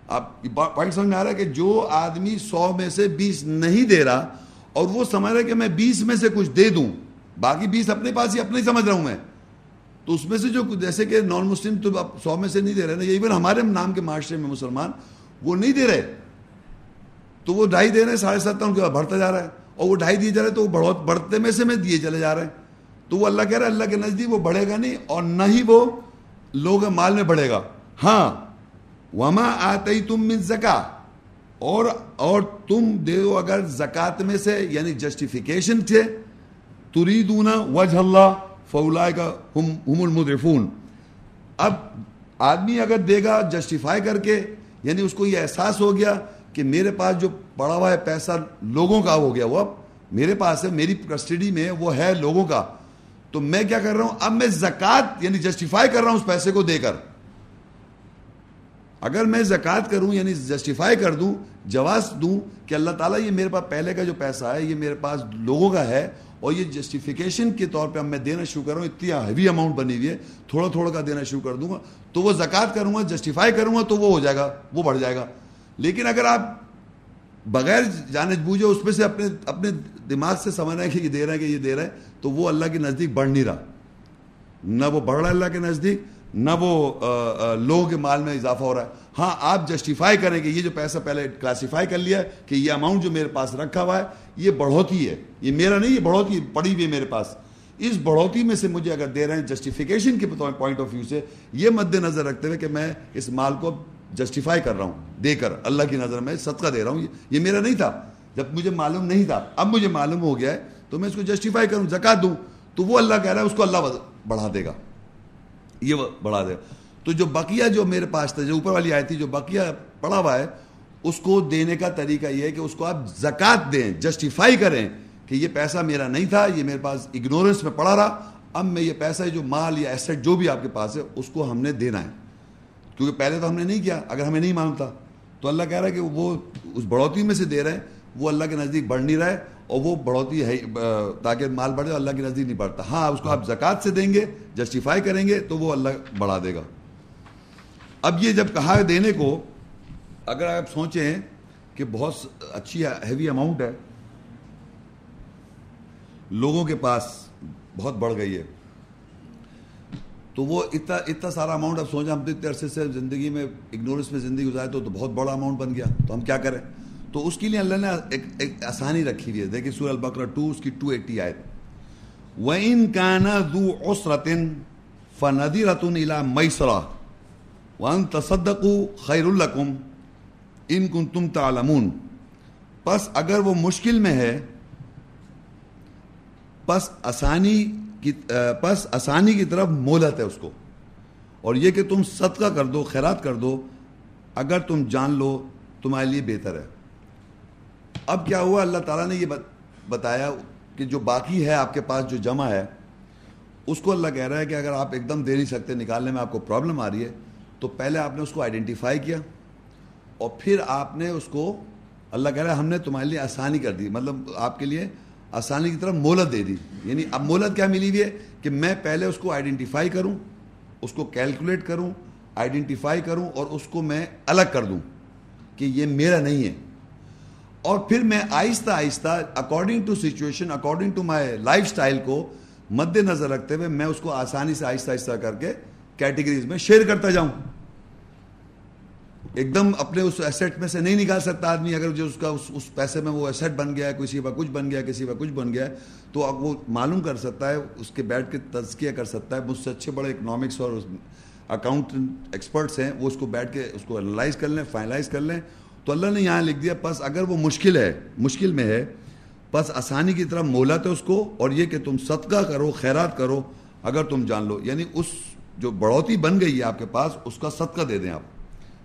آپ پوائنٹ سمجھ میں آ رہا ہے کہ جو آدمی سو میں سے بیس نہیں دے رہا اور وہ سمجھ رہا ہے کہ میں بیس میں سے کچھ دے دوں، باقی بیس اپنے پاس ہی اپنے ہی سمجھ رہا ہوں میں، تو اس میں سے جو جیسے کہ نان مسلم تو سو میں سے نہیں دے رہے نا ایون ہمارے نام کے معاشرے میں مسلمان وہ نہیں دے رہے، تو وہ ڈھائی دے رہے ہیں، ساڑھے سات ان کے بعد بڑھتا جا رہا ہے۔ اور وہ ڈھائی دیے جا رہے تو وہ بڑھوت بڑھتے میں سے میں دیے چلے جا رہے ہیں۔ تو وہ اللہ کہہ رہا ہے، اللہ کے نزدیک وہ بڑھے گا نہیں اور نہ ہی وہ لوگ مال میں بڑھے گا۔ ہاں۔ وما آتے تم من زکا اور اور تم دے دو اگر زکات میں سے یعنی جسٹیفیکیشن تھے تریدون وجہ اللہ فولائے کا ہم ہم المدرفون اب آدمی اگر دے گا جسٹیفائی کر کے یعنی اس کو یہ احساس ہو گیا کہ میرے پاس جو پڑا ہوا ہے پیسہ لوگوں کا ہو گیا وہ اب میرے پاس ہے، میری کسٹڈی میں وہ ہے لوگوں کا۔ تو میں کیا کر رہا ہوں؟ اب میں زکات یعنی جسٹیفائی کر رہا ہوں اس پیسے کو دے کر۔ اگر میں زکوٰۃ کروں یعنی جسٹیفائی کر دوں، جواز دوں کہ اللہ تعالیٰ یہ میرے پاس پہلے کا جو پیسہ ہے، یہ میرے پاس لوگوں کا ہے اور یہ جسٹیفیکیشن کے طور پہ اب میں دینا شروع کروں اتنی ہیوی اماؤنٹ بنی ہوئی ہے۔ تھوڑا تھوڑا کا دینا شروع کر دوں گا۔ تو وہ زکوٰۃ کروں گا جسٹیفائی کروں گا تو وہ ہو جائے گا، وہ بڑھ جائے گا۔ لیکن اگر آپ بغیر جانے بوجھے اس میں سے اپنے اپنے دماغ سے سمجھ رہے ہیں کہ یہ دے رہے ہیں کہ یہ دے رہے ہیں، تو وہ اللہ کے نزدیک بڑھ نہیں رہا۔ نہ وہ بڑھ رہا ہے اللہ کے نزدیک، نہ وہ لوگوں کے مال میں اضافہ ہو رہا ہے۔ ہاں آپ جسٹیفائی کریں کہ یہ جو پیسہ پہلے کلاسیفائی کر لیا ہے کہ یہ اماؤنٹ جو میرے پاس رکھا ہوا ہے، یہ بڑھوتی ہے۔ یہ میرا نہیں، یہ بڑھوتی، پڑی ہوئی ہے میرے پاس۔ اس بڑھوتی میں سے مجھے اگر دے رہے ہیں جسٹیفیکیشن کے پوائنٹ آف ویو سے، یہ مد نظر رکھتے ہوئے کہ میں اس مال کو جسٹیفائی کر رہا ہوں، دے کر، اللہ کی نظر میں صدقہ دے رہا ہوں، یہ میرا نہیں تھا۔ جب مجھے معلوم نہیں تھا، اب مجھے معلوم ہو گیا ہے، تو میں اس کو جسٹیفائی کروں زکات دوں، تو وہ اللہ کہہ رہا ہے، اس کو اللہ بڑھا دے گا۔ یہ بڑھا دے۔ گا تو جو بقیہ جو میرے پاس تھا جو اوپر والی آئی تھی، جو بقیہ پڑا ہوا ہے، اس کو دینے کا طریقہ یہ ہے کہ اس کو آپ زکوٰۃ دیں جسٹیفائی کریں کہ یہ پیسہ میرا نہیں تھا، یہ میرے پاس اگنورنس میں پڑا رہا، اب میں یہ پیسہ جو مال یا ایسٹ جو بھی آپ کے پاس ہے، اس کو ہم نے دینا ہے۔ کیونکہ پہلے تو ہم نے نہیں کیا، اگر ہمیں نہیں معلوم تھا۔ تو اللہ کہہ رہا ہے کہ وہ اس بڑھوتی میں سے دے رہے ہیں وہ اللہ کے نزدیک بڑھ نہیں رہا ہے اور وہ بڑھوتی ہے، تاکہ مال بڑھے اللہ کے نزدیک نہیں بڑھتا۔ ہاں اس کو آپ زکوٰۃ سے دیں گے جسٹیفائی کریں گے، تو وہ اللہ بڑھا دے گا۔ اب یہ جب کہا ہے دینے کو، اگر آپ سوچیں کہ بہت اچھی ہیوی اماؤنٹ ہے، لوگوں کے پاس بہت بڑھ گئی ہے۔ تو وہ اتنا اتنا سارا اماؤنٹ اب سوچیں ہم تو اتنے عرصے سے زندگی میں اگنورنس میں زندگی گزارے تو تو بہت بڑا اماؤنٹ بن گیا تو ہم کیا کریں؟ تو اس کے لیے اللہ نے ایک ایک آسانی رکھی ہوئی ہے۔ دیکھیں سور البکرا ٹو اس کی ٹو ایٹی آئے وَإِن كَانَ ذُو عُسْرَةٍ فَنَدِرَةٌ إِلَى مَيْسَرَةٍ وان تصدقو خیر القم ان کن تم تعلمون۔ پس اگر وہ مشکل میں ہے، پس آسانی کی پس آسانی کی طرف مولت ہے اس کو۔ اور یہ کہ تم صدقہ کر دو، خیرات کر دو، اگر تم جان لو، تمہارے لیے بہتر ہے۔ اب کیا ہوا؟ اللہ تعالیٰ نے یہ بتایا کہ جو باقی ہے، آپ کے پاس جو جمع ہے، اس کو اللہ کہہ رہا ہے کہ اگر آپ ایک دم دے نہیں سکتے، نکالنے میں آپ کو پرابلم آ رہی ہے، تو پہلے آپ نے اس کو آئیڈینٹیفائی کیا اور پھر آپ نے اس کو، اللہ کہہ رہا ہے ہم نے تمہارے لیے آسانی کر دی۔ مطلب آپ کے لیے آسانی کی طرف مولت دے دی۔ یعنی اب مولت کیا ملی ہوئی ہے؟ کہ میں پہلے اس کو آئیڈینٹیفائی کروں، اس کو کیلکولیٹ کروں آئیڈینٹیفائی کروں اور اس کو میں الگ کر دوں کہ یہ میرا نہیں ہے۔ اور پھر میں آہستہ آہستہ according to situation according to my lifestyle کو مد نظر رکھتے ہوئے میں اس کو آسانی سے آہستہ آہستہ کر کے کیٹیگریز میں شیئر کرتا جاؤں۔ ایک دم اپنے اس ایسٹ میں سے نہیں نکال سکتا آدمی، اگر جو اس کا اس اس پیسے میں وہ ایسٹ بن گیا ہے کسی کا کچھ بن گیا کسی کا کچھ بن گیا ہے، تو اب وہ معلوم کر سکتا ہے، اس کے بیٹھ کے تزکیہ کر سکتا ہے، مجھ سے اچھے بڑے اکنامکس اور اکاؤنٹ ایکسپرٹس ہیں، وہ اس کو بیٹھ کے اس کو انالائز کر لیں فائنلائز کر لیں۔ تو اللہ نے یہاں لکھ دیا، پس اگر وہ مشکل ہے، مشکل میں ہے، پس آسانی کی طرف مہلت ہے اس کو، اور یہ کہ تم صدقہ کرو، خیرات کرو، اگر تم جان لو۔ یعنی اس جو بڑھوتی بن گئی ہے آپ کے پاس، اس کا صدقہ دے دیں آپ۔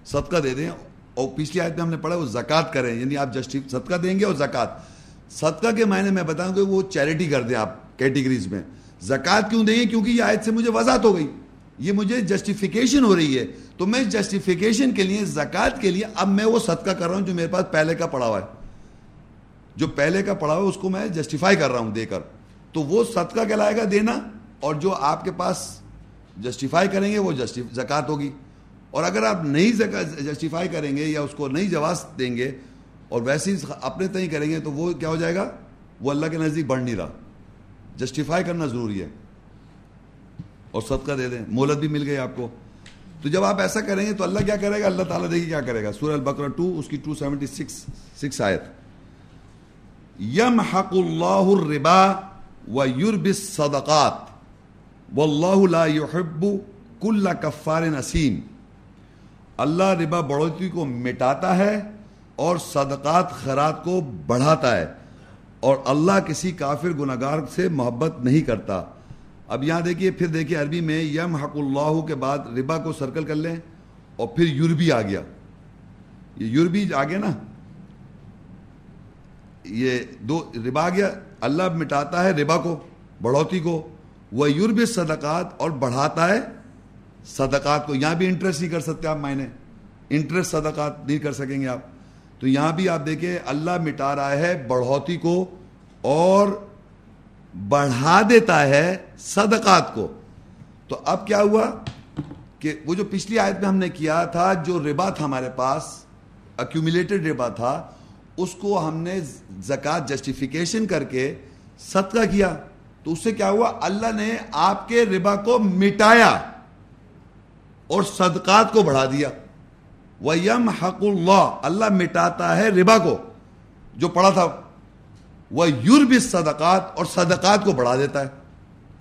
صدقہ دے دیں اور پچھلی آیت میں ہم نے پڑھا وہ زکوٰۃ کریں یعنی آپ جسٹی صدقہ دیں گے اور زکوٰۃ۔ صدقہ کے معنی میں بتاؤں کہ وہ چیریٹی کر دیں آپ کیٹیگریز میں۔ زکوٰۃ کیوں دیں گے؟ کیونکہ یہ آیت سے مجھے وضاحت ہو گئی۔ یہ مجھے جسٹیفیکیشن ہو رہی ہے۔ تو میں جسٹیفیکیشن کے لیے، زکوٰۃ کے لیے اب میں وہ صدقہ کر رہا ہوں جو میرے پاس پہلے کا پڑا ہوا ہے۔ جو پہلے کا پڑا ہوا ہے، اس کو میں جسٹیفائی کر رہا ہوں دے کر۔ تو وہ صدقہ کہلائے گا دینا اور جو آپ کے پاس جسٹیفائی کریں گے، وہ زکوٰۃ ہوگی۔ اور اگر آپ نہیں جسٹیفائی کریں گے یا اس کو نہیں جواز دیں گے اور ویسے ہی اپنے تئیں کریں گے تو وہ کیا ہو جائے گا؟ وہ اللہ کے نزدیک بڑھ نہیں رہا۔ جسٹیفائی کرنا ضروری ہے۔ اور صدقہ دے دیں۔ مولت بھی مل گئی آپ کو۔ تو جب آپ ایسا کریں گے تو اللہ کیا کرے گا؟ اللہ تعالیٰ دیکھیے کیا کرے گا۔ سورہ البقرہ ٹو، اس کی ٹو سیونٹی سکس سکس آیت۔ یم حق اللہ الربا و یورب صدقات و اللہ لا يحب کل کفار نسیم۔ اللہ ربا بڑھوتی کو مٹاتا ہے اور صدقات خیرات کو بڑھاتا ہے اور اللہ کسی کافر گناگار سے محبت نہیں کرتا۔ اب یہاں دیکھیے، پھر دیکھیے عربی میں یم حق اللہ کے بعد ربا کو سرکل کر لیں اور پھر یوربی آ گیا۔ یہ یوربی آ گیا نا۔ یہ دو ربا آ گیا۔ اللہ مٹاتا ہے ربا کو، بڑھوتی کو۔ وہ یورب صدقات اور بڑھاتا ہے صدقات کو یہاں بھی انٹرسٹ نہیں کر سکتے آپ معنی۔ انٹرسٹ صدقات نہیں کر سکیں گے آپ۔ تو یہاں بھی آپ دیکھیں، اللہ مٹا رہا ہے بڑھوتی کو اور بڑھا دیتا ہے صدقات کو۔ تو اب کیا ہوا کہ وہ جو پچھلی آیت میں ہم نے کیا تھا، جو ربا تھا ہمارے پاس اکیومولیٹڈ ربا تھا، اس کو ہم نے زکات جسٹیفیکیشن کر کے صدقہ کیا۔ تو اس سے کیا ہوا؟ اللہ نے آپ کے ربا کو مٹایا۔ اور صدقات کو بڑھا دیا۔ ویم حق اللہ اللہ مٹاتا ہے ربا کو، جو پڑھا تھا۔ وہ یورب صدقات اور صدقات کو بڑھا دیتا ہے۔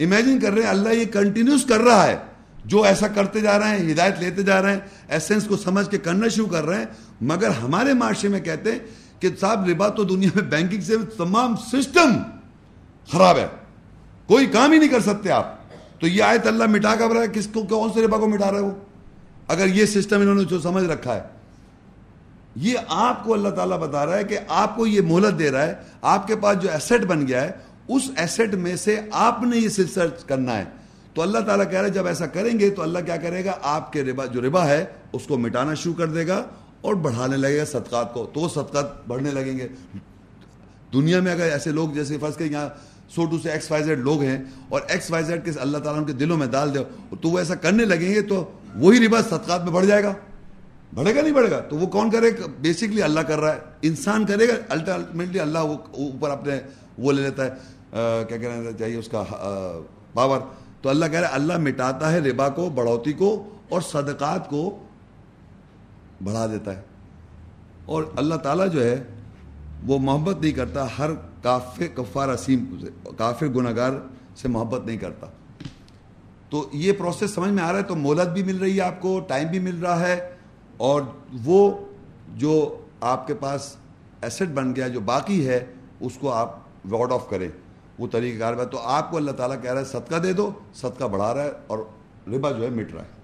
امیجن کر رہے ہیں، اللہ یہ کنٹینیوس کر رہا ہے۔ جو ایسا کرتے جا رہے ہیں، ہدایت لیتے جا رہے ہیں ایسنس کو سمجھ کے کرنا شروع کر رہے ہیں۔ مگر ہمارے معاشرے میں کہتے ہیں کہ صاحب، ربا تو دنیا میں بینکنگ سے تمام سسٹم خراب ہے۔ کوئی کام ہی نہیں کر سکتے آپ۔ تو یہ آیت اللہ مٹا کر رہا ہے، کس کو کون سے ربا کو مٹا رہا ہے وہ؟ اگر یہ سسٹم انہوں نے جو سمجھ رکھا ہے۔ یہ آپ کو اللہ تعالیٰ بتا رہا ہے کہ آپ کو یہ مہلت دے رہا ہے، آپ کے پاس جو ایسٹ بن گیا ہے، اس ایسٹ میں سے آپ نے یہ سلسلہ کرنا ہے۔ تو اللہ تعالیٰ کہہ رہا ہے، جب ایسا کریں گے تو اللہ کیا کرے گا؟ آپ کے ربا جو ربا ہے، اس کو مٹانا شروع کر دے گا اور بڑھانے لگے گا صدقات کو۔ تو وہ صدقات بڑھنے لگیں گے۔ دنیا میں اگر ایسے لوگ جیسے فرض کے یہاں so to say X Y Z لوگ ہیں اور ایکس وائی زیڈ کے اللہ تعالیٰ ان کے دلوں میں ڈال دے تو وہ ایسا کرنے لگیں گے تو وہی ربا صدقات میں بڑھ جائے گا۔ بڑھے گا نہیں بڑھے گا؟ تو وہ کون کرے گا؟ بیسکلی اللہ کر رہا ہے۔ انسان کرے گا۔ الٹیمیٹلی اللہ وہ اوپر اپنے وہ لے لیتا ہے۔ کیا کہنا چاہیے اس کا پاور تو اللہ کہہ رہا ہے، اللہ مٹاتا ہے ربا کو، بڑھوتی کو اور صدقات کو بڑھا دیتا ہے۔ اور اللہ تعالیٰ جو ہے، وہ محبت نہیں کرتا، ہر کافر کفار اسیم کافر گناہ گار سے محبت نہیں کرتا۔ تو یہ پروسیس سمجھ میں آ رہا ہے تو مولت بھی مل رہی ہے آپ کو ٹائم بھی مل رہا ہے اور وہ جو آپ کے پاس ایسٹ بن گیا جو باقی ہے، اس کو آپ واڈ آف کریں۔ وہ طریقہ کار ہے تو آپ کو اللہ تعالیٰ کہہ رہا ہے، صدقہ دے دو، صدقہ بڑھا رہا ہے اور ربا جو ہے مٹ رہا ہے۔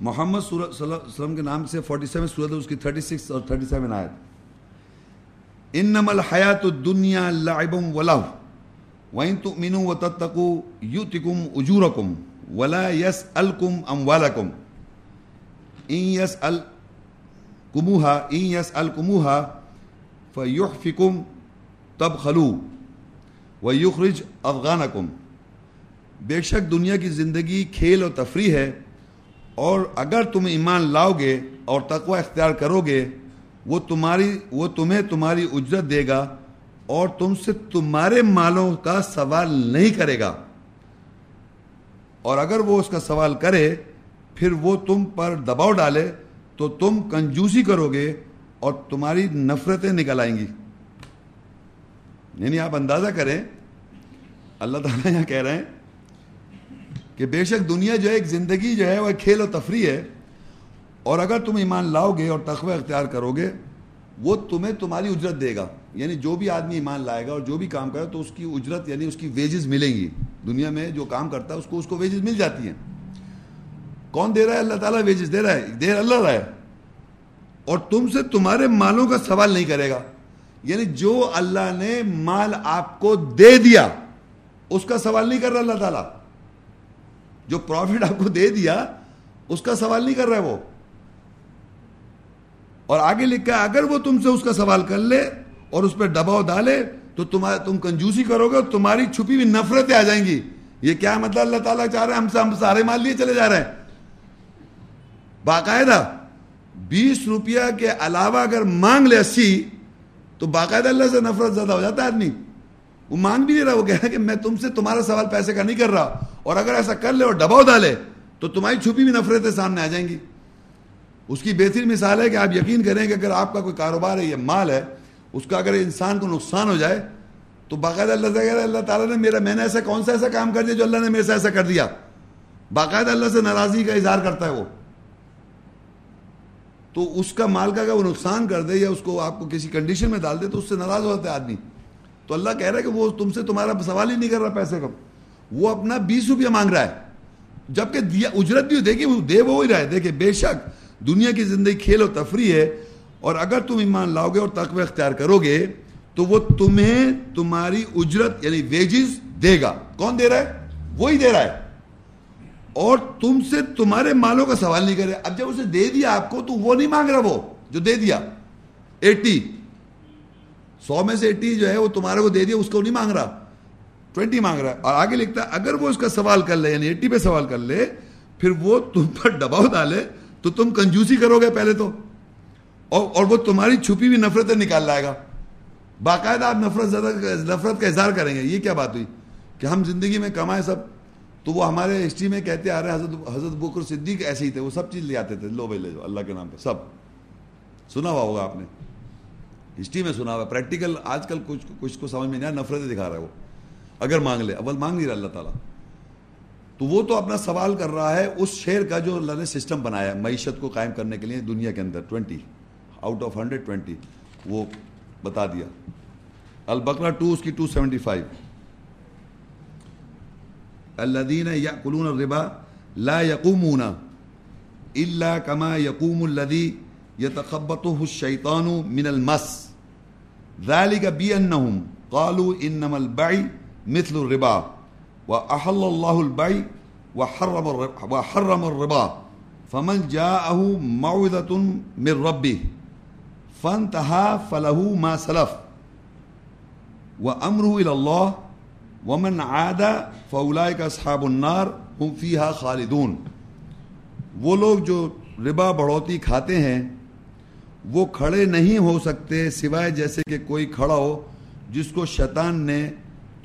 محمد صلی اللہ علیہ وسلم کے نام سے فورٹی سیون صورت ہے، اس کی تھرٹی سکس اور تھرٹی سیون آیت۔ ان نمل حیات دنیا لعبم ولو وَإِن تُؤْمِنُوا وَتَتَّقُوا يُؤْتِكُمْ أُجُورَكُمْ وَلَا يَسْأَلْكُمْ أَمْوَالَكُمْ. إِن يَسْأَلْكُمُوهَا إِن يَسْأَلْكُمُوهَا فَيُحْفِكُمْ تَبْخَلُوا وَيُخْرِجْ أَفْغَانَكُمْ. بے شک دنیا کی زندگی کھیل اور تفریح ہے اور اگر تم ایمان لاؤ گے اور تقوی اختیار کرو گے وہ تمہاری وہ تمہیں تمہاری اجرت دے گا اور تم سے تمہارے مالوں کا سوال نہیں کرے گا۔ اور اگر وہ اس کا سوال کرے، پھر وہ تم پر دباؤ ڈالے تو تم کنجوسی کرو گے اور تمہاری نفرتیں نکل آئیں گی۔ یعنی آپ اندازہ کریں، اللہ تعالیٰ یہاں کہہ رہے ہیں کہ بے شک دنیا جو ہے ایک زندگی جو ہے وہ کھیل و تفریح ہے۔ اور اگر تم ایمان لاؤ گے اور تقوی اختیار کرو گے، وہ تمہیں تمہاری اجرت دے گا۔ یعنی جو بھی آدمی ایمان لائے گا اور جو بھی کام کرے تو اس کی اجرت یعنی اس کی ویجز ملیں گی۔ دنیا میں جو کام کرتا ہے، اس کو اس کو ویجز مل جاتی ہیں۔ کون دے رہا ہے؟ اللہ تعالیٰ ویجز دے رہا ہے۔ دے اللہ رہا ہے۔ اور تم سے تمہارے مالوں کا سوال نہیں کرے گا۔ یعنی جو اللہ نے مال آپ کو دے دیا، اس کا سوال نہیں کر رہا اللہ تعالیٰ۔ جو پروفٹ آپ کو دے دیا، اس کا سوال نہیں کر رہا ہے وہ۔ اور آگے لکھا ہے، اگر وہ تم سے اس کا سوال کر لے اور اس پہ دباؤ ڈالے، تو تم کنجوسی کرو گے اور تمہاری چھپی ہوئی نفرتیں آ جائیں گی۔ یہ کیا مطلب اللہ تعالیٰ چاہ رہے ہیں؟ ہم سے ہم سارے مال لیے چلے جا رہے ہیں۔ باقاعدہ بیس روپیہ کے علاوہ اگر مانگ لے اسی، تو باقاعدہ اللہ سے نفرت زیادہ ہو جاتا ہے آدمی۔ وہ مانگ بھی نہیں رہا، وہ کہہ رہا کہ میں تم سے تمہارا سوال پیسے کا نہیں کر رہا۔ اور اگر ایسا کر لے اور دباؤ ڈالے، تو تمہاری چھپی بھی نفرتیں سامنے آ جائیں گی۔ اس کی بہترین مثال ہے کہ آپ یقین کریں کہ اگر آپ کا کوئی کاروبار ہے، یہ مال ہے، اس کا اگر انسان کو نقصان ہو جائے، تو باقاعدہ اللہ سے اللہ تعالیٰ نے میرا، میں نے ایسا کون سا ایسا کام کر دیا جو اللہ نے میرے سے ایسا کر دیا؟ باقاعدہ اللہ سے ناراضی کا اظہار کرتا ہے وہ۔ تو اس کا مال کا اگر وہ نقصان کر دے یا اس کو آپ کو کسی کنڈیشن میں ڈال دے، تو اس سے ناراض ہو جاتا ہے آدمی۔ تو اللہ کہہ رہا ہے کہ وہ تم سے تمہارا سوال ہی نہیں کر رہا پیسے کا۔ وہ اپنا بیس روپیہ مانگ رہا ہے۔ جبکہ دیا، اجرت بھی دیکھیے، وہ دے وہ ہی رہا ہے۔ دیکھیں بے شک دنیا کی زندگی کھیل و تفریح ہے، اور اگر تم ایمان لاؤ گے اور تقوی اختیار کرو گے تو وہ تمہیں تمہاری اجرت یعنی ویجز دے گا۔ کون دے رہا ہے؟ وہی وہ دے رہا ہے۔ اور تم سے تمہارے مالوں کا سوال نہیں کرے۔ اب جب اسے دے دیا آپ کو، تو وہ نہیں مانگ رہا وہ جو دے دیا۔ ایٹی۔ سو میں سے ایٹی جو ہے، وہ تمہارے کو دے دیا، اس کو نہیں مانگ رہا۔ ٹوینٹی مانگ رہا ہے۔ اور آگے لکھتا ہے، اگر وہ اس کا سوال کر لے یعنی ایٹی پہ سوال کر لے، پھر وہ تم پر دباؤ ڈالے۔ تو تم کنجوسی کرو گے پہلے تو۔ اور وہ تمہاری چھپی ہوئی نفرتیں نکال لائے گا۔ باقاعدہ آپ نفرت زیادہ نفرت کا اظہار کریں گے۔ یہ کیا بات ہوئی؟ کہ ہم زندگی میں کمائیں سب۔ تو وہ ہمارے ہسٹری میں کہتے آ رہے حضرت حضرت بکر صدیق ایسے ہی تھے۔ وہ سب چیز لے آتے تھے۔ لو بھائی، لے جاؤ۔ اللہ کے نام پہ۔ سب۔ سنا ہوا ہوگا آپ نے۔ ہسٹری میں سنا ہوا۔ پریکٹیکل آج کل کچھ کچھ کو سمجھ میں نہیں آیا نفرتیں دکھا رہا ہے وہ۔ اگر مانگ لے، اول مانگ نہیں رہا اللہ تعالیٰ۔ تو وہ تو اپنا سوال کر رہا ہے اس شہر کا جو اللہ نے سسٹم بنایا ہے معیشت کو قائم کرنے کے لیے دنیا کے اندر twenty out of hundred twenty وہ بتا دیا البکرا ٹو اس کی ٹو سیونٹی فائیو الدین یا قلون الربا لا یقومون اللہ کما یقوم الدی یتخبط الشیطان من المس ذلك بأنهم قالوا إنما البيع مثل الربا وأحل الله البيع وحرم وحرم الربا. فمن جاءه موعظة من ربه. فانتهى فله ما سلف. وأمره إلى الله. ومن عاد فأولئك أصحاب النار. هم فيها خالدون. وہ لوگ جو ربا بڑھوتی کھاتے ہیں، وہ کھڑے نہیں ہو سکتے سوائے جیسے کہ کوئی کھڑا ہو، جس کو شیطان نے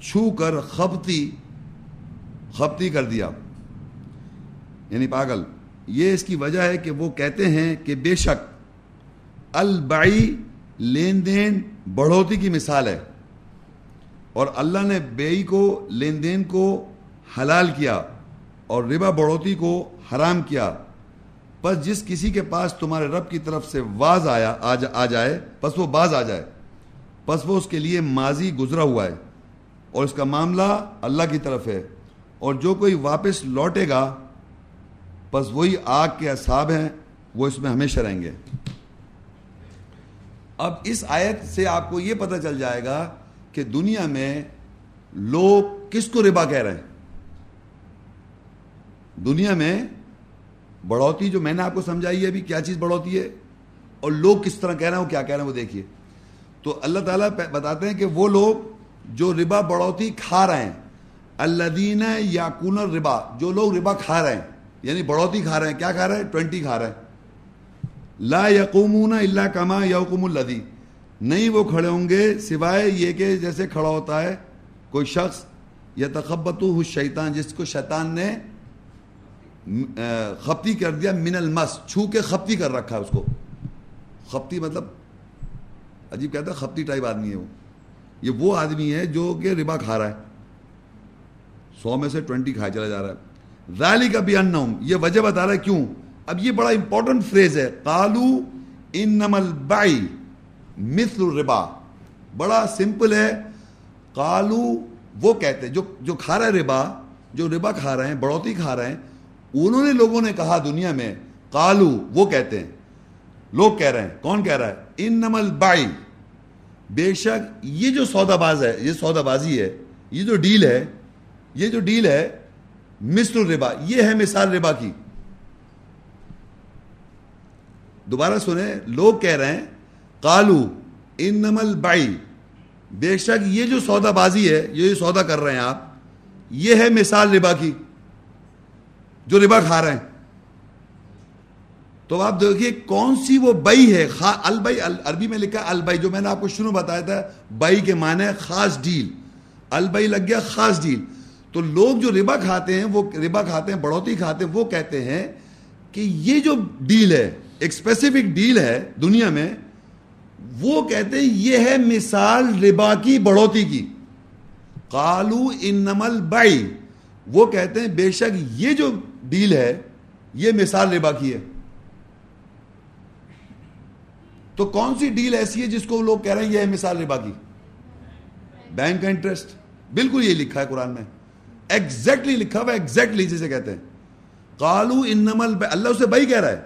چھو کر خپتی خپتی کر دیا۔ یعنی پاگل، یہ اس کی وجہ ہے کہ وہ کہتے ہیں کہ بے شک البعی لین دین بڑھوتی کی مثال ہے۔ اور اللہ نے بےئی کو، لین دین کو حلال کیا اور ربا بڑھوتی کو حرام کیا۔ بس جس کسی کے پاس تمہارے رب کی طرف سے واز آیا آ جائے بس وہ باز آ جائے۔ بس وہ اس کے لیے ماضی گزرا ہوا ہے۔ اور اس کا معاملہ اللہ کی طرف ہے۔ اور جو کوئی واپس لوٹے گا، بس وہی آگ کے اصحاب ہیں، وہ اس میں ہمیشہ رہیں گے۔ اب اس آیت سے آپ کو یہ پتہ چل جائے گا کہ دنیا میں لوگ کس کو ربا کہہ رہے ہیں۔ دنیا میں بڑھوتی جو میں نے آپ کو سمجھائی ہے ابھی کیا چیز بڑھوتی ہے اور لوگ کس طرح کہہ رہے ہیں، وہ کیا کہہ رہے ہیں، وہ دیکھیے۔ تو اللہ تعالیٰ بتاتے ہیں کہ وہ لوگ جو ربا بڑھوتی کھا رہے ہیں اللہ دین یا کونر ربا جو لوگ ربا کھا رہے ہیں یعنی بڑھوتی کھا رہے ہیں، کیا کھا رہے ہیں؟ ٹوینٹی کھا رہے ہیں۔ لا یقومون اللہ کما یقوم الدی نہیں وہ کھڑے ہوں گے سوائے یہ کہ جیسے کھڑا ہوتا ہے کوئی شخص یا تخبت شیطان جس کو شیطان نے خپتی کر دیا من المس، چھو کے خپتی کر رکھا ہے اس کو۔ خپتی مطلب عجیب کہتا ہے خپتی ٹائپ آدمی ہے وہ۔ یہ وہ آدمی ہے جو کہ ربا کھا رہا ہے۔ سو میں سے ٹوینٹی کھائے چلا جا رہا ہے۔ ذالی کا بھی ان یہ وجہ بتا رہا ہے کیوں؟ اب یہ بڑا امپورٹنٹ فریز ہے۔ کالو ان نمل بائی مثل ربا بڑا سمپل ہے۔ کالو وہ کہتے جو جو کھا رہا ہے ربا، جو ربا کھا رہے ہیں بڑھوتی کھا رہے ہیں، انہوں نے لوگوں نے کہا دنیا میں کالو وہ کہتے ہیں۔ لوگ کہہ رہے ہیں، کون کہہ رہا ہے؟ ان نمل بائی۔ بے شک یہ جو سودا باز ہے، یہ سودا بازی ہے، یہ جو ڈیل ہے یہ جو ڈیل ہے مسل ربا یہ ہے مثال ربا کی۔ دوبارہ سنیں، لوگ کہہ رہے ہیں کالو ان بائی بے شک یہ جو سودا بازی ہے، یہ جو سودا کر رہے ہیں آپ، یہ ہے مثال ربا کی، جو ربا کھا رہے ہیں۔ تو آپ دیکھیے کون سی وہ بئی ہے البئی عربی میں لکھا البئی، جو میں نے آپ کو شروع بتایا تھا، بئی کے معنی خاص ڈیل۔ البئی لگ گیا خاص ڈیل۔ تو لوگ جو ربا کھاتے ہیں، وہ ربا کھاتے ہیں بڑھوتی کھاتے ہیں، وہ کہتے ہیں کہ یہ جو ڈیل ہے، ایک اسپیسیفک ڈیل ہے دنیا میں، وہ کہتے ہیں یہ ہے مثال ربا کی بڑھوتی کی۔ کالو ان نمل بائی وہ کہتے ہیں بے شک یہ جو ڈیل ہے، یہ مثال ربا کی ہے۔ تو کون سی ڈیل ایسی ہے جس کو لوگ کہہ رہے ہیں یہ ہے مثال ربا کی؟ بینک کا انٹرسٹ بالکل یہ لکھا ہے قرآن میں۔ ایگزیکٹلی لکھا ہوا ایگزیکٹلی جسے کہتے ہیں۔ کالو ان نمل اللہ اسے بھائی کہہ رہا ہے۔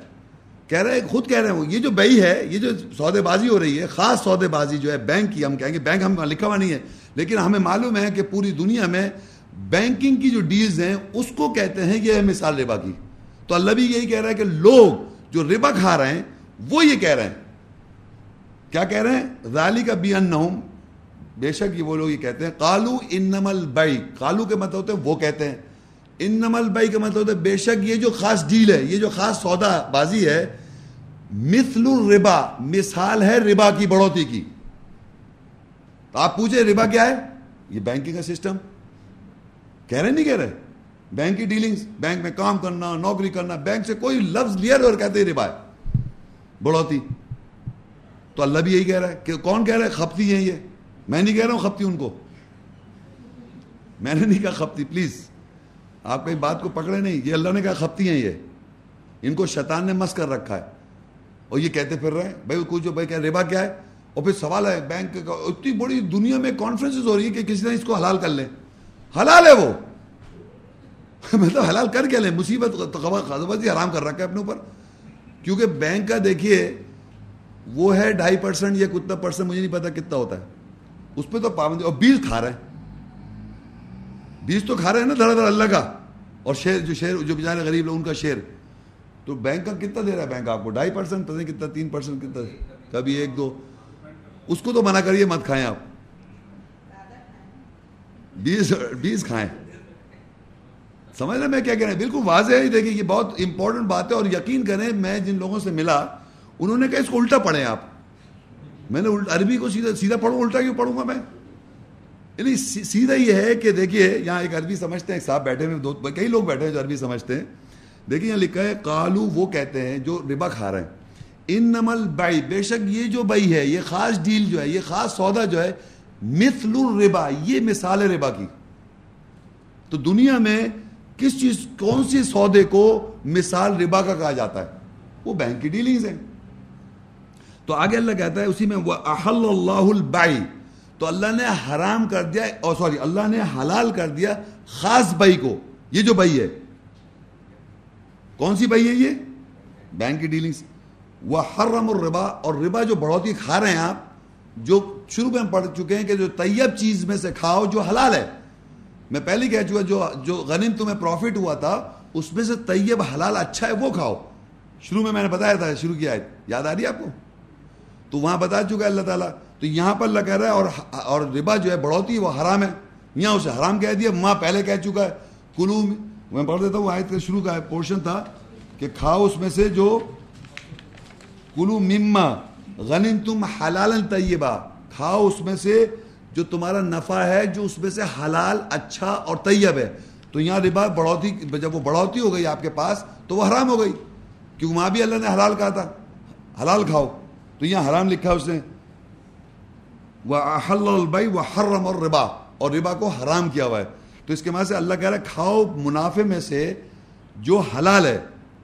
کہہ رہے ہیں خود کہہ رہے ہیں یہ جو بئی ہے، یہ جو سودے بازی ہو رہی ہے، خاص سودے بازی جو ہے، بینک کی ہم کہیں گے، بینک ہم لکھا ہوا نہیں ہے۔ لیکن ہمیں معلوم ہے کہ پوری دنیا میں بینکنگ کی جو ڈیلز ہیں، اس کو کہتے ہیں یہ ہے مثال ربا کی۔ تو اللہ بھی یہی کہہ رہا ہے کہ لوگ جو ربا کھا رہے ہیں، وہ یہ کہہ رہے ہیں۔ کیا کہہ رہے ہیں؟ رالی کا بی ان بے شک یہ وہ لوگ یہ کہتے ہیں کالو ان نمل بائی کالو کے مطلب ہوتے ہیں، وہ کہتے ہیں۔ ان نمل بائی کا مطلب ہوتا ہے بے شک یہ جو خاص ڈیل ہے، یہ جو خاص سودا بازی ہے، مثل الربا، مثال ہے ربا کی بڑھوتی کی۔ تو آپ پوچھے ربا کیا ہے؟ یہ بینکنگ کا سسٹم۔ کہہ رہے نہیں کہہ رہے۔ بینک کی ڈیلنگ بینک میں کام کرنا، نوکری کرنا، بینک سے کوئی لفظ لیا اور کہتے ربا ہے، بڑھوتی۔ تو اللہ بھی یہی کہہ رہا ہے کہ کون کہہ رہا ہے؟ خپتی ہیں یہ۔ میں نہیں کہہ رہا ہوں خپتی ان کو۔ میں نے نہیں کہا خپتی، پلیز۔ آپ کہیں بات کو پکڑے نہیں، یہ اللہ نے کہا خپتی ہیں یہ۔ ان کو شیطان نے مس کر رکھا ہے۔ اور یہ کہتے پھر رہے ہیں، بھائی کچھ جو بھائی کہ ربا کیا ہے؟ اور پھر سوال ہے، بینک کا اتنی بڑی دنیا میں کانفرنس ہو رہی ہے کہ کسی نے اس کو حلال کر لیں۔ حلال ہے وہ۔ مطلب حلال کر کے لیں، مصیبت حرام کر رکھا ہے اپنے اوپر۔ کیونکہ بینک کا دیکھیے، وہ ہے ڈھائی پرسینٹ یا کتنا پرسینٹ مجھے نہیں پتا کتنا ہوتا ہے۔ اس پہ تو پابندی اور بیس کھا رہے ہیں بیس تو کھا رہے ہیں نا دھڑا دھڑا اللہ کا۔ اور شیر جو شیر جو بیچارے غریب لوگ، ان کا شیر۔ تو بینک کا کتنا دے رہا ہے بینک آپ کو؟ ڈھائی پرسینٹ پتہ کتنا، تین پرسینٹ کتنا۔ کبھی ایک، دو۔ اس کو تو منع کریے مت کھائیں آپ۔ بیس بیس کھائیں۔ سمجھ رہے میں کیا کہہ رہے ہیں بالکل واضح ہے۔ دیکھیں یہ بہت امپورٹنٹ بات ہے اور یقین کریں میں جن لوگوں سے ملا، انہوں نے کہا اس کو الٹا پڑھیں آپ۔ میں نے عربی کو سیدھا سیدھا پڑھوں الٹا کیوں پڑھوں گا میں؟ یعنی سیدھا یہ ہے کہ دیکھیے، یہاں ایک عربی سمجھتے ہیں، ایک صاحب بیٹھے ہوئے، دو کئی لوگ بیٹھے ہیں جو عربی سمجھتے ہیں۔ دیکھیں یہاں لکھا ہے کالو وہ کہتے ہیں جو ربا کھا رہے ہیں۔ ان نمل بائی، بے شک یہ جو بائی ہے، یہ خاص ڈیل جو ہے، یہ خاص سودا جو ہے، مثل الربا، یہ مثال ہے ربا کی۔ تو دنیا میں کس چیز، کون سی سودے کو مثال ربا کا کہا جاتا ہے؟ وہ بینک کی ڈیلنگز ہیں۔ تو آگے اللہ کہتا ہے، اسی میں وہ احل اللہ البائی تو اللہ نے حرام کر دیا، اور سوری، اللہ نے حلال کر دیا خاص بائی کو۔ یہ جو بائی ہے، کون سی بائی ہے یہ؟ بینک کی ڈیلنگز وہ حرم الربا، اور ربا جو بڑھوتی کھا رہے ہیں آپ، جو شروع میں پڑھ چکے ہیں کہ جو طیب چیز میں سے کھاؤ جو حلال ہے۔ میں پہلے کہہ چکا، جو جو غنیم تمہیں پروفٹ ہوا تھا، اس میں سے طیب حلال اچھا ہے، وہ کھاؤ۔ شروع میں میں نے بتایا تھا، شروع کیا ہے یاد آ رہی ہے آپ کو؟ تو وہاں بتا چکا ہے اللہ تعالیٰ، تو یہاں پر اللہ کہہ رہا ہے اور اور ربا جو ہے بڑھوتی ہے، وہ حرام ہے۔ یہاں اسے حرام کہہ دیا، ماں پہلے کہہ چکا ہے، کلو، میں پڑھ دیتا ہوں، آیت کا شروع کا پورشن تھا کہ کھاؤ اس میں سے جو کلو مما غنیم تم حلال طیبہ کھاؤ اس میں سے جو تمہارا نفع ہے، جو اس میں سے حلال اچھا اور طیب ہے۔ تو یہاں ربا بڑھوتی، جب وہ بڑھوتی ہو گئی آپ کے پاس، تو وہ حرام ہو گئی۔ کیونکہ وہاں بھی اللہ نے حلال کہا تھا، حلال کھاؤ۔ تو یہاں حرام لکھا اس نے وہ البئی وہ حرم اور ربا اور ربا کو حرام کیا ہوا ہے۔ تو اس کے معنی سے اللہ کہہ رہا ہے، کھاؤ منافع میں سے جو حلال ہے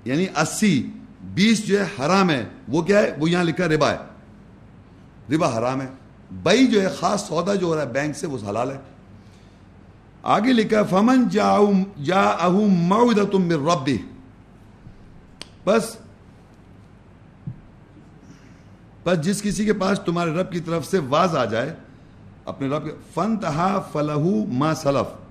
یعنی اسی بیس جو ہے حرام ہے، وہ کیا ہے؟ وہ یہاں لکھا ربا ہے۔ ربا حرام ہے۔ بئی جو ہے، خاص سودا جو ہو رہا ہے بینک سے، وہ حلال ہے۔ آگے لکھا ہے، فمن جا جا اہ تم بس بس جس کسی کے پاس تمہارے رب کی طرف سے واز آ جائے اپنے رب کے فن تہا فلح ما سلف۔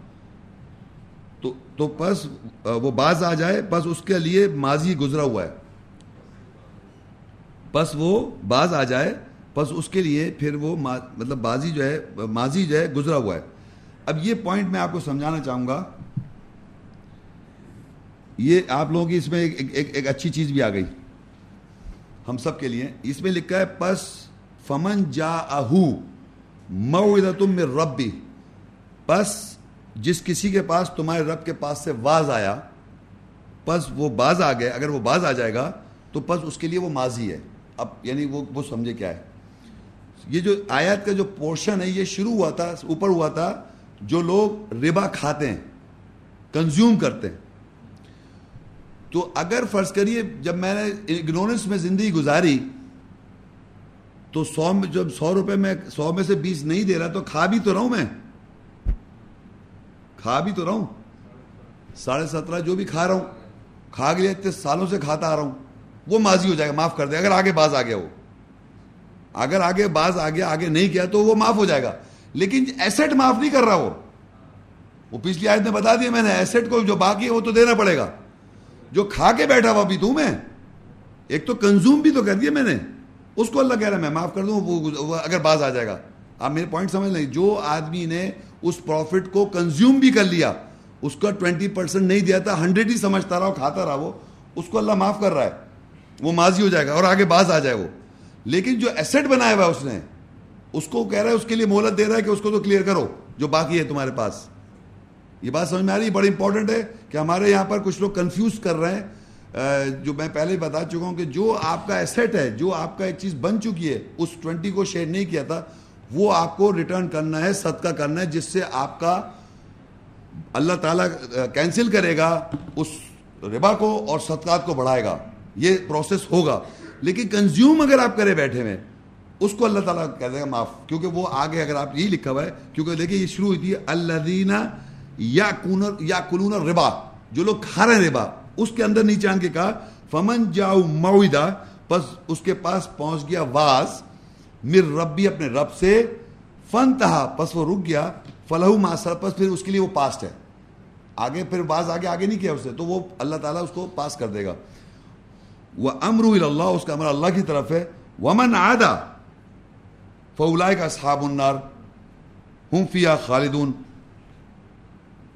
تو تو پس وہ باز آ جائے بس اس کے لیے ماضی گزرا ہوا ہے۔ بس وہ باز آ جائے بس اس کے لیے پھر وہ مطلب بازی جو ہے ماضی جو ہے گزرا ہوا ہے۔ اب یہ پوائنٹ میں آپ کو سمجھانا چاہوں گا۔ یہ آپ لوگوں کی اس میں ایک, ایک, ایک اچھی چیز بھی آ گئی۔ ہم سب کے لیے، اس میں لکھا ہے، پس فمن جا اہو تم میں ربی، پس جس کسی کے پاس، تمہارے رب کے پاس سے باز آیا، پس وہ باز آ گئے، اگر وہ باز آ جائے گا، تو پس اس کے لیے وہ ماضی ہے۔ اب یعنی وہ وہ سمجھے کیا ہے۔ یہ جو آیت کا جو پورشن ہے، یہ شروع ہوا تھا، اوپر ہوا تھا، جو لوگ ربا کھاتے ہیں، کنزیوم کرتے ہیں۔ تو اگر فرض کریے جب میں نے اگنورنس میں زندگی گزاری، تو سو میں جب سو روپے میں سو میں سے بیس نہیں دے رہا تو کھا بھی تو رہا ہوں میں۔ کھا بھی تو رہا ہوں۔ ساڑھے سترہ جو بھی کھا رہا ہوں، کھا گیا اتنے سالوں سے کھاتا آ رہا ہوں۔ وہ ماضی ہو جائے گا، معاف کر دے۔ اگر آگے باز آ گیا وہ۔ اگر آگے باز آ گیا آگے نہیں کیا تو وہ معاف ہو جائے گا۔ لیکن ایسٹ معاف نہیں کر رہا وہ۔ وہ پچھلی آیت نے بتا دیا میں نے ایسٹ کو جو باقی ہے وہ تو دینا پڑے گا۔ جو کھا کے بیٹھا ہوا بھی تو میں، ایک تو کنزوم بھی تو کر دیا میں نے۔ اس کو اللہ کہہ رہا ہے، میں معاف کر دوں، وہ اگر باز آ جائے گا۔ آپ میرے پوائنٹ سمجھ لیں، جو آدمی نے اس پروفٹ کو کنزیوم بھی کر لیا، اس کا ٹوینٹی پرسینٹ نہیں دیا تھا ہنڈریڈ ہی سمجھتا رہا کھاتا رہا وہ، اس کو اللہ معاف کر رہا ہے۔ وہ ماضی ہو جائے گا اور آگے باز آ جائے وہ۔ لیکن جو ایسٹ بنایا ہوا اس نے، اس کو کہہ رہا ہے، اس کے لیے مہلت دے رہا ہے کہ اس کو تو کلیئر کرو، جو باقی ہے تمہارے پاس۔ یہ بات سمجھ میں آ رہی ہے؟ بڑی امپورٹنٹ ہے کہ ہمارے یہاں پر کچھ لوگ کنفیوز کر رہے ہیں۔ جو میں پہلے بتا چکا ہوں کہ جو آپ کا ایسٹ ہے، جو آپ کا ایک چیز بن چکی ہے، اس ٹوینٹی کو شیئر نہیں کیا تھا، وہ آپ کو ریٹرن کرنا ہے، صدقہ کرنا ہے، جس سے آپ کا اللہ تعالیٰ کینسل کرے گا، اس ربا کو اور صدقات کو بڑھائے گا۔ یہ پروسیس ہوگا۔ لیکن کنزیوم اگر آپ کرے بیٹھے میں اس کو اللہ تعالیٰ کہہ دے گا معاف۔ کیونکہ وہ آگے اگر آپ یہی لکھا ہوا ہے، کیونکہ دیکھیں یہ شروع ہوئی تھی اللہ دینا یا یا کلون ربا، جو لوگ کھا رہے ہیں ربا۔ اس کے اندر نیچے آن کے کہا، فمن جاؤ معدہ بس اس کے پاس پہنچ گیا واز مر ربی اپنے رب سے فن تہا پس وہ رک گیا فلاح ماسر پس پھر اس کے لیے وہ پاسٹ ہے۔ آگے پھر باز آگے آگے نہیں کیا اس نے، تو وہ اللہ تعالیٰ اس کو پاس کر دے گا۔ وہ امر اللہ اس کا امر اللہ کی طرف ہے۔ ومن آدا فولا کا صحاب النار ہوں فیا خالدون۔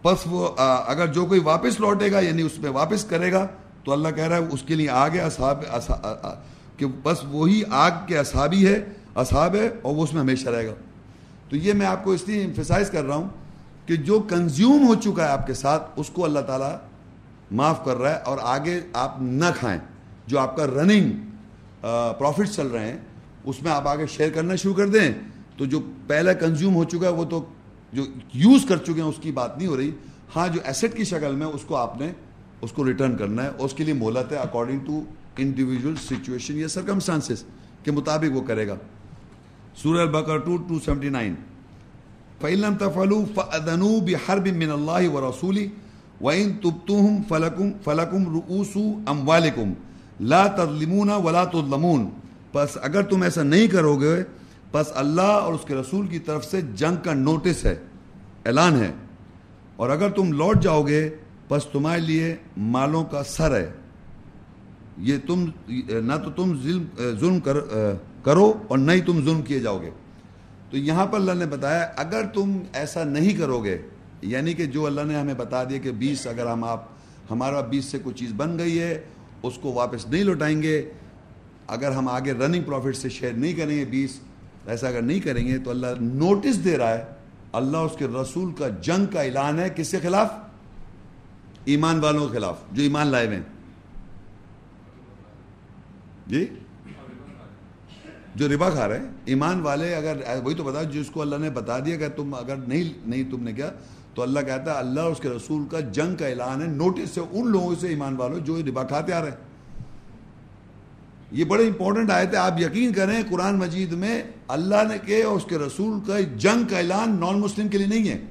پس وہ اگر جو کوئی واپس لوٹے گا یعنی اس میں واپس کرے گا، تو اللہ کہہ رہا ہے اس کے لیے آگے اصحاب کہ بس وہی آگ کے اصحابی ہے، اصحاب ہے، اور وہ اس میں ہمیشہ رہے گا۔ تو یہ میں آپ کو اس لیے امفیسائز کر رہا ہوں کہ جو کنزیوم ہو چکا ہے آپ کے ساتھ، اس کو اللہ تعالیٰ معاف کر رہا ہے، اور آگے آپ نہ کھائیں۔ جو آپ کا رننگ پروفٹ چل رہے ہیں، اس میں آپ آگے شیئر کرنا شروع کر دیں۔ تو جو پہلے کنزیوم ہو چکا ہے، وہ تو جو یوز کر چکے ہیں، اس کی بات نہیں ہو رہی۔ ہاں جو ایسٹ کی شکل میں اس کو آپ نے، اس کو ریٹرن کرنا ہے اس کے لیے مولت ہے اکارڈنگ ٹو انڈیویجول سچویشن یا سرکمسٹانسز کے مطابق وہ کرے گا۔ سورہ البقر ٹو ٹو سیونٹی نائن۔ فعلم تفلو فنو بحرب من اللہ و رسولی وَإِن تُبْتُهُمْ فَلَكُمْ فَلَكُمْ رُؤُوسُ أَمْوَالِكُمْ۔ لا تظلمون ولا تظلمون۔ پس اگر تم ایسا نہیں کرو گے پس اللہ اور اس کے رسول کی طرف سے جنگ کا نوٹس ہے، اعلان ہے۔ اور اگر تم لوٹ جاؤ گے پس تمہارے لیے مالوں کا سر ہے۔ یہ تم، نہ تو تم ظلم ظلم کر، کرو اور نہ ہی تم ظلم کیے جاؤ گے۔ تو یہاں پر اللہ نے بتایا، اگر تم ایسا نہیں کرو گے یعنی کہ جو اللہ نے ہمیں بتا دیا کہ بیس، اگر ہم آپ، ہمارا بیس سے کوئی چیز بن گئی ہے، اس کو واپس نہیں لوٹائیں گے، اگر ہم آگے رننگ پروفٹ سے شیئر نہیں کریں گے بیس ایسا اگر نہیں کریں گے تو اللہ نوٹس دے رہا ہے، اللہ اس کے رسول کا جنگ کا اعلان ہے کس کے خلاف؟ ایمان والوں کے خلاف، جو ایمان لائے ہوئے جی؟ جو ربا کھا رہے ہیں، ایمان والے اگر، وہی تو بتا، جس کو اللہ نے بتا دیا کہ تم اگر نہیں نہیں تم نے کیا، تو اللہ کہتا ہے اللہ اور اس کے رسول کا جنگ کا اعلان ہے، نوٹس سے ان لوگوں سے ایمان والوں جو ربا کھاتے آ رہے ہیں۔ یہ بڑے امپورٹنٹ آئے تھے آپ یقین کریں قرآن مجید میں اللہ نے کہ اور اس کے رسول کا جنگ کا اعلان نان مسلم کے لیے نہیں ہے۔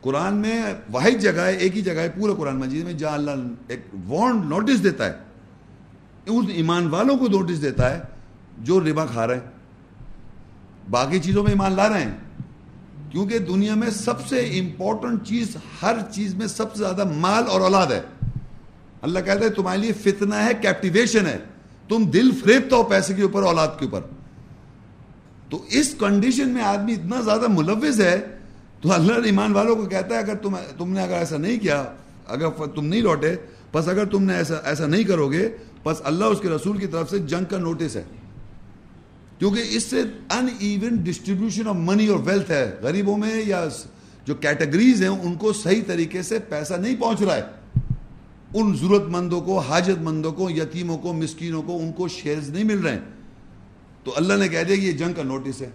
قرآن میں واحد جگہ ہے، ایک ہی جگہ ہے پورے قرآن مجید میں جہاں اللہ ایک وارنڈ نوٹس دیتا ہے۔ اس ایمان والوں کو نوٹس دیتا ہے جو ربا کھا رہے ہیں۔ باقی چیزوں میں ایمان لا رہے ہیں۔ کیونکہ دنیا میں سب سے امپورٹنٹ چیز، ہر چیز میں سب سے زیادہ مال اور اولاد ہے۔ اللہ کہتا ہے تمہارے لیے فتنہ ہے کیپٹیویشن ہے۔ تم دل فریبتا ہو پیسے کے اوپر، اولاد کے اوپر۔ تو اس کنڈیشن میں آدمی اتنا زیادہ ملوث ہے، تو اللہ ایمان والوں کو کہتا ہے، اگر تم تم نے اگر ایسا نہیں کیا، اگر تم نہیں لوٹے بس اگر تم نے ایسا ایسا نہیں کرو گے بس اللہ اس کے رسول کی طرف سے جنگ کا نوٹس ہے۔ کیونکہ اس سے uneven distribution of money اور ویلتھ ہے۔ غریبوں میں یا جو کیٹیگریز ہیں، ان کو صحیح طریقے سے پیسہ نہیں پہنچ رہا ہے۔ ان ضرورت مندوں کو حاجت مندوں کو، یتیموں کو، مسکینوں کو، ان کو شیئرز نہیں مل رہے ہیں۔ تو اللہ نے کہہ دیا کہ یہ جنگ کا نوٹس ہے۔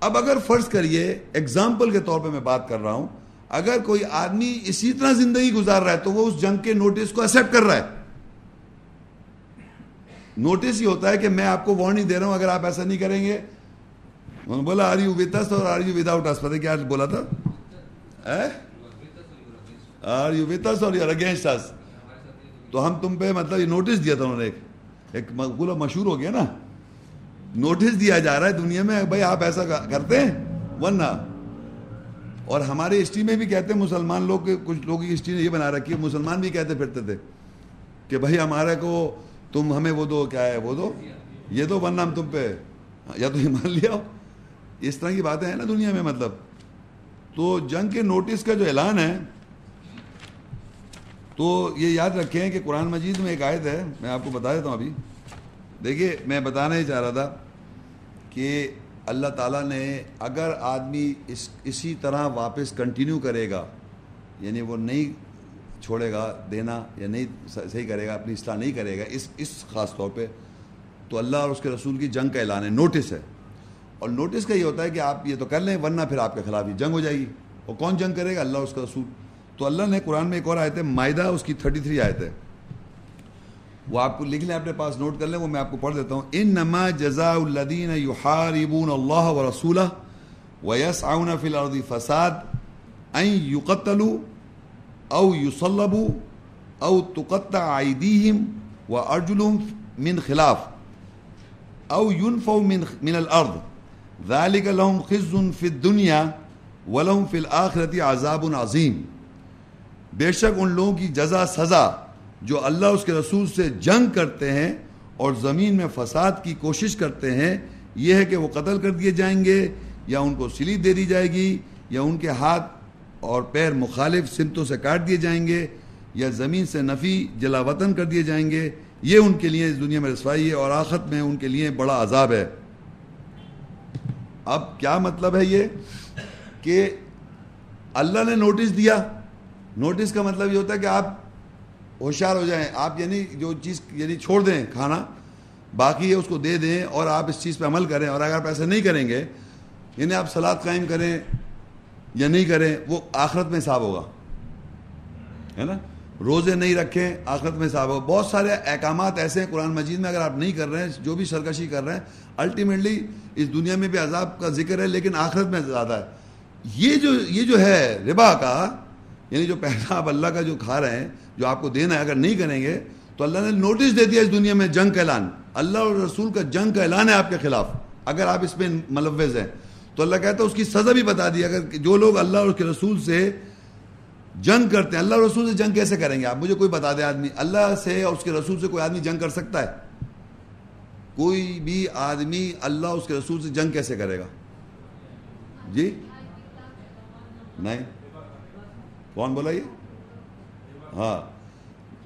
اب اگر فرض کریے ایگزامپل کے طور پہ میں بات کر رہا ہوں، اگر کوئی آدمی اسی طرح زندگی گزار رہا ہے تو وہ اس جنگ کے نوٹس کو ایکسپٹ کر رہا ہے۔ نوٹس ہی ہوتا ہے کہ میں آپ کو وارننگ دے رہا ہوں، اگر آپ ایسا نہیں کریں گے۔ بولا آر یو وتھ اور آر یو وداؤٹ اس پتہ کیا بولا تھا؟ آر یو وتھ اور یو اگینسٹ اس تو ہم تم پہ مطلب یہ نوٹس دیا تھا انہوں نے ایک ایک مقبولہ مشہور ہو گیا نا۔ نوٹس دیا جا رہا ہے دنیا میں، بھائی آپ ایسا کرتے ہیں؟ ورنہ۔ اور ہمارے ہسٹری میں بھی کہتے ہیں مسلمان لوگ کچھ لوگوں کی ہسٹری نے یہ بنا رکھی ہے، مسلمان بھی کہتے پھرتے تھے کہ بھائی ہمارے کو تم ہمیں وہ دو، کیا ہے وہ دو؟ یہ دو، ورنہ ہم تم پہ یا تو ایمان لیا ہو اس طرح کی باتیں ہیں نا دنیا میں مطلب۔ تو جنگ کے نوٹس کا جو اعلان ہے تو یہ یاد رکھیں کہ قرآن مجید میں ایک آیت ہے، میں آپ کو بتا دیتا ہوں ابھی۔ دیکھیے، میں بتانا ہی چاہ رہا تھا کہ اللہ تعالیٰ نے اگر آدمی اس، اسی طرح واپس کنٹینیو کرے گا یعنی وہ نہیں چھوڑے گا دینا یا نہیں صحیح کرے گا، اپنی اصلاح نہیں کرے گا، اس اس خاص طور پہ تو اللہ اور اس کے رسول کی جنگ کا اعلان ہے نوٹس ہے۔ اور نوٹس کا یہ ہوتا ہے کہ آپ یہ تو کر لیں، ورنہ پھر آپ کے خلاف ہی جنگ ہو جائے گی۔ اور کون جنگ کرے گا؟ اللہ اور اس کا رسول۔ تو اللہ نے قرآن میں ایک اور آیت ہے معاہدہ اس کی تھرٹی تھری آیت ہے۔ وہ آپ کو لکھ لیں، اپنے پاس نوٹ کر لیں، وہ میں آپ کو پڑھ دیتا ہوں۔ ان نما جزا الدین یحاربون اللہ و رسول ویسعون فی الارض فساد این یقتلوا او یصلبوا او تقطع ایدیہم و ارجلهم من خلاف او ينفوا من من الارض۔ ذلك لهم خزي في الدنيا ولهم في الاخره عذاب عظيم بے شک ان لوگوں کی جزا سزا جو اللہ اس کے رسول سے جنگ کرتے ہیں اور زمین میں فساد کی کوشش کرتے ہیں، یہ ہے کہ وہ قتل کر دیے جائیں گے یا ان کو سلیپ دے دی جائے گی یا ان کے ہاتھ اور پیر مخالف سمتوں سے کاٹ دیے جائیں گے یا زمین سے نفی جلا وطن کر دیے جائیں گے۔ یہ ان کے لیے اس دنیا میں رسوائی ہے اور آخت میں ان کے لیے بڑا عذاب ہے۔ اب کیا مطلب ہے یہ کہ اللہ نے نوٹس دیا؟ نوٹس کا مطلب یہ ہوتا ہے کہ آپ ہوشیار ہو جائیں، آپ یعنی جو چیز یعنی چھوڑ دیں کھانا، باقی ہے اس کو دے دیں اور آپ اس چیز پہ عمل کریں اور اگر آپ ایسا نہیں کریں گے یعنی آپ سلاد قائم کریں یا نہیں کریں، وہ آخرت میں حساب ہوگا۔ ہے نا؟ روزے نہیں رکھیں، آخرت میں حساب ہوگا۔ بہت سارے احکامات ایسے ہیں قرآن مجید میں اگر آپ نہیں کر رہے ہیں، جو بھی سرکشی کر رہے ہیں الٹیمیٹلی اس دنیا میں بھی عذاب کا ذکر ہے، لیکن آخرت میں زیادہ ہے۔ یہ جو یہ جو ہے ربا کا یعنی جو پیسہ آپ اللہ کا جو کھا رہے ہیں، جو آپ کو دینا ہے، اگر نہیں کریں گے، تو اللہ نے نوٹس دے دیا اس دنیا میں جنگ کا اعلان۔ اللہ اور رسول کا جنگ کا اعلان ہے آپ کے خلاف۔ اگر آپ اس میں ملوث ہیں، تو اللہ کہتا ہے اس کی سزا بھی بتا دی۔ اگر جو لوگ اللہ اور اس کے رسول سے جنگ کرتے ہیں، اللہ اور رسول سے جنگ کیسے کریں گے؟ آپ مجھے کوئی بتا دے آدمی۔ اللہ سے اور اس کے رسول سے کوئی آدمی جنگ کر سکتا ہے؟ کوئی بھی آدمی اللہ اس کے رسول سے جنگ کیسے کرے گا؟ جی؟ نہیں؟ کون بولا یہ؟ ہاں۔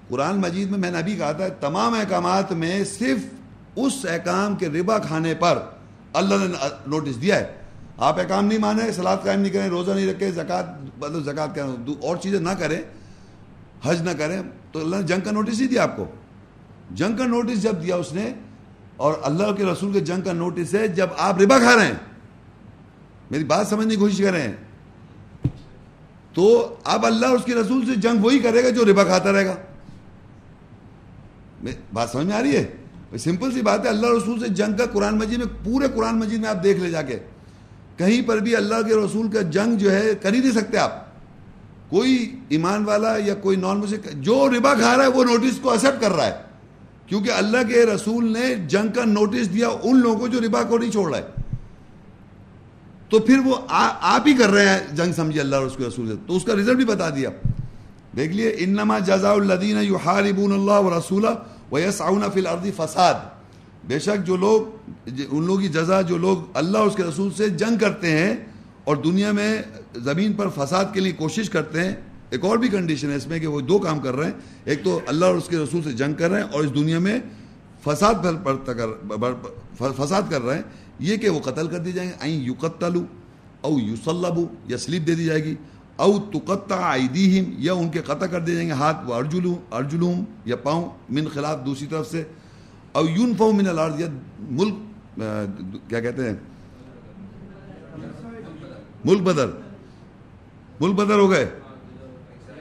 قرآن مجید میں میں نے ابھی کہا تھا، تمام احکامات میں صرف اس احکام کے ربا کھانے پر اللہ نے نوٹس دیا ہے۔ آپ احکام نہیں مانے سلاد قائم نہیں کریں، روزہ نہیں رکھے زکوٰۃ مطلب زکوٰۃ کیا اور چیزیں نہ کریں، حج نہ کریں، تو اللہ نے جنگ کا نوٹس ہی دیا آپ کو۔ جنگ کا نوٹس جب دیا اس نے، اور اللہ کے رسول کے جنگ کا نوٹس ہے جب آپ ربا کھا رہے ہیں۔ میری بات سمجھنے کی کوشش کر رہے ہیں۔ تو اب اللہ اس کے رسول سے جنگ وہی کرے گا جو ربا کھاتا رہے گا۔ بات سمجھ میں آ رہی ہے؟ سمپل سی بات ہے، اللہ رسول سے جنگ کا قرآن مجید میں، پورے قرآن مجید میں آپ دیکھ لے جا کے۔ کہیں پر بھی اللہ کے رسول کا جنگ جو ہے، کر ہی نہیں سکتے آپ۔ کوئی ایمان والا یا کوئی نان مسلم، جو ربا کھا رہا ہے، وہ نوٹس کو ایکسپٹ کر رہا ہے۔ کیونکہ اللہ کے رسول نے جنگ کا نوٹس دیا ان لوگوں کو جو ربا کو نہیں چھوڑ رہا ہے۔ تو پھر وہ آپ ہی کر رہے ہیں جنگ سمجھے اللہ اور اس کے رسول سے۔ تو اس کا رزلٹ بھی بتا دیا۔ دیکھ لیے، انما جزا الدین یحاربون اللہ و رسولہ ویسعون فی الارض فساد۔ بے شک جو لوگ ان لوگوں کی جزا جو لوگ اللہ اور اس کے رسول سے جنگ کرتے ہیں اور دنیا میں زمین پر فساد کے لیے کوشش کرتے ہیں، ایک اور بھی کنڈیشن ہے اس میں کہ وہ دو کام کر رہے ہیں۔ ایک تو اللہ اور اس کے رسول سے جنگ کر رہے ہیں اور اس دنیا میں فساد فساد کر رہے ہیں۔ یہ کہ وہ قتل کر دی جائیں۔ گے این یقتلو او یوسلبو یا سلیپ دے دی جائے گی۔ او تقطع ایدیہم، یا ان کے قطع کر دے جائیں گے ہاتھ و ارجلو ارجلوم یا پاؤں من خلاف دوسری طرف سے۔ او یونفو من الارض، یا ملک کیا کہتے ہیں؟ ملک بدر۔ ملک بدر ہو گئے۔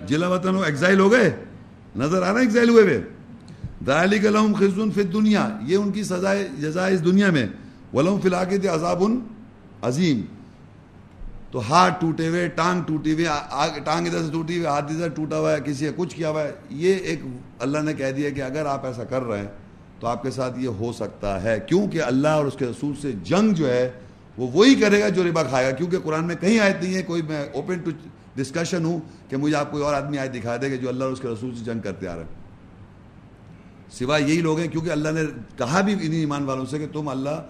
جلا وطن ہو ایگزائل ہو گئے۔ نظر آ رہا ہے ایگزائل ہوئے ذالک لہم خزن فی الدنیا۔ یہ ان کی سزائے، جزائے اس دنیا میں۔ ولم فی العاقد عذاب عظیم۔ تو ہاتھ ٹوٹے ہوئے، ٹانگ ٹوٹی ہوئی ٹانگ ادھر سے ٹوٹی ہوئی، ہاتھ ادھر ٹوٹا ہوا ہے، کسی نے کچھ کیا ہوا ہے۔ یہ ایک اللہ نے کہہ دیا کہ اگر آپ ایسا کر رہے ہیں تو آپ کے ساتھ یہ ہو سکتا ہے۔ کیونکہ اللہ اور اس کے رسول سے جنگ جو ہے، وہ وہی کرے گا جو ربا کھائے گا۔ کیونکہ قرآن میں کہیں آیت نہیں ہے، کوئی میں اوپن ٹو ڈسکشن ہوں کہ مجھے آپ کوئی اور آدمی آئے دکھا دے کہ جو اللہ اور اس کے رسول سے جنگ کرتے آ رہے ہیں۔ سوائے یہی لوگ ہیں، کیونکہ اللہ نے کہا بھی انہیں ایمان والوں سے کہ تم اللہ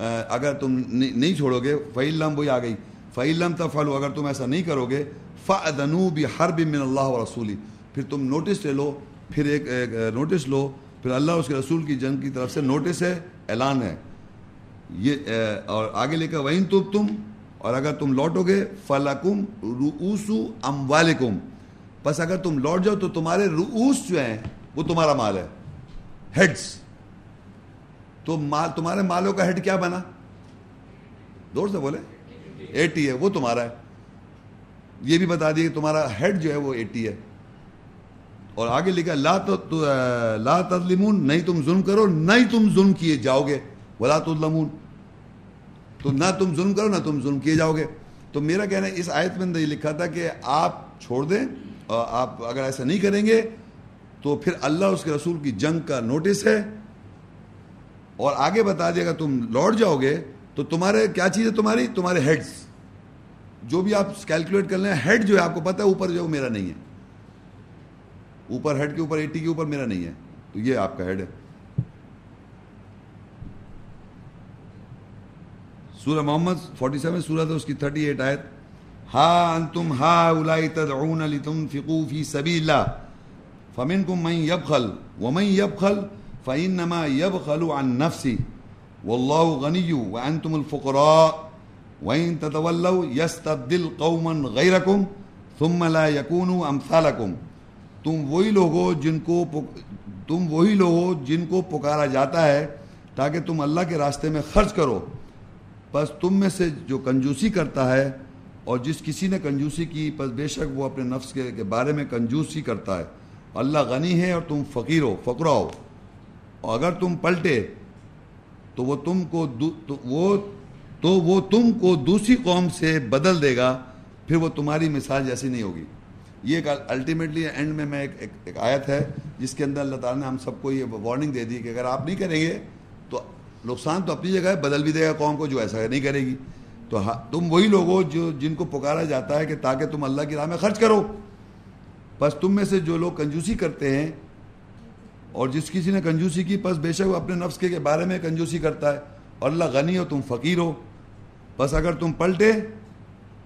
اگر تم نہیں چھوڑو گے فعلم وہی آ گئی۔ فعلم تفلو اگر تم ایسا نہیں کرو گے فنو بھی ہر من اللہ و رسولی پھر تم نوٹس لے لو، پھر ایک ایک نوٹس لو، پھر اللہ اس کے رسول کی جنگ کی طرف سے نوٹس ہے اعلان ہے۔ یہ اور آگے لے کر وہیں تو تم اور اگر تم لوٹو گے فلاکم روسو ام والم بس اگر تم لوٹ جاؤ تو تمہارے روس جو ہیں، وہ تمہارا مال ہے۔ ہیڈس تو مال تمہارے مالوں کا ہیڈ کیا بنا؟ دور سے بولے ایٹی ہے، وہ تمہارا ہے۔ یہ بھی بتا دیے کہ تمہارا ہیڈ جو ہے وہ ایٹی ہے۔ اور آگے لکھا لا تو لا تظلمون، نہیں تم ظلم کرو، نہیں تم ظلم کیے جاؤ گے۔ ولا تظلمون، تو نہ تم ظلم کرو، نہ تم ظلم کیے جاؤ گے۔ تو میرا کہنا ہے، اس آیت میں یہ لکھا تھا کہ آپ چھوڑ دیں، اور آپ اگر ایسا نہیں کریں گے، تو پھر اللہ اس کے رسول کی جنگ کا نوٹس ہے۔ اور آگے بتا دیا، اگر تم لوٹ جاؤ گے تو تمہارے، کیا چیز ہے تمہاری؟ تمہارے ہیڈز جو بھی آپ کیلکولیٹ کر لیں ہیڈ جو ہے، آپ کو پتا ہے، اوپر جو میرا نہیں ہے۔ اوپر ہیڈ کے اوپر ایٹی کے اوپر میرا نہیں ہے۔ تو یہ آپ کا ہیڈ ہے۔ سورہ محمد 47 سورہ ہے اس کی 38 آیت۔ ہا انتم ہا اولائی تدعون لتنفقوا فی سبیل اللہ۔ فمنکم من یبخل، ومن یبخل فإنما يبخل عن نفسه والله غني وأنتم الفقراء وإن تتولوا يستبدل قوما غيركم ثم لا يكونوا أمثالكم تم وہی لوگ ہو جن کو تم وہی لوگ ہو جن کو پکارا جاتا ہے تاکہ تم اللہ کے راستے میں خرچ کرو۔ بس تم میں سے جو کنجوسی کرتا ہے اور جس کسی نے کنجوسی کی بس بے شک وہ اپنے نفس کے بارے میں کنجوسی کرتا ہے۔ اللہ غنی ہے اور تم فقیر ہو فقرا ہو۔ اور اگر تم پلٹے تو وہ تم کو تو وہ تو وہ تم کو دوسری قوم سے بدل دے گا، پھر وہ تمہاری مثال جیسی نہیں ہوگی۔ یہ ایک الٹیمیٹلی اینڈ میں میں ایک ایک آیت ہے، جس کے اندر اللہ تعالیٰ نے ہم سب کو یہ وارننگ دے دی کہ اگر آپ نہیں کریں گے تو نقصان تو اپنی جگہ ہے، بدل بھی دے گا قوم کو جو ایسا نہیں کرے گی۔ تو ہاں، تم وہی لوگ ہو جو جن کو پکارا جاتا ہے کہ تاکہ تم اللہ کی راہ میں خرچ کرو۔ بس تم میں سے جو لوگ کنجوسی کرتے ہیں اور جس کسی نے کنجوسی کی پس بے شک وہ اپنے نفس کے بارے میں کنجوسی کرتا ہے۔ اور اللہ غنی ہو، تم فقیر ہو۔ بس اگر تم پلٹے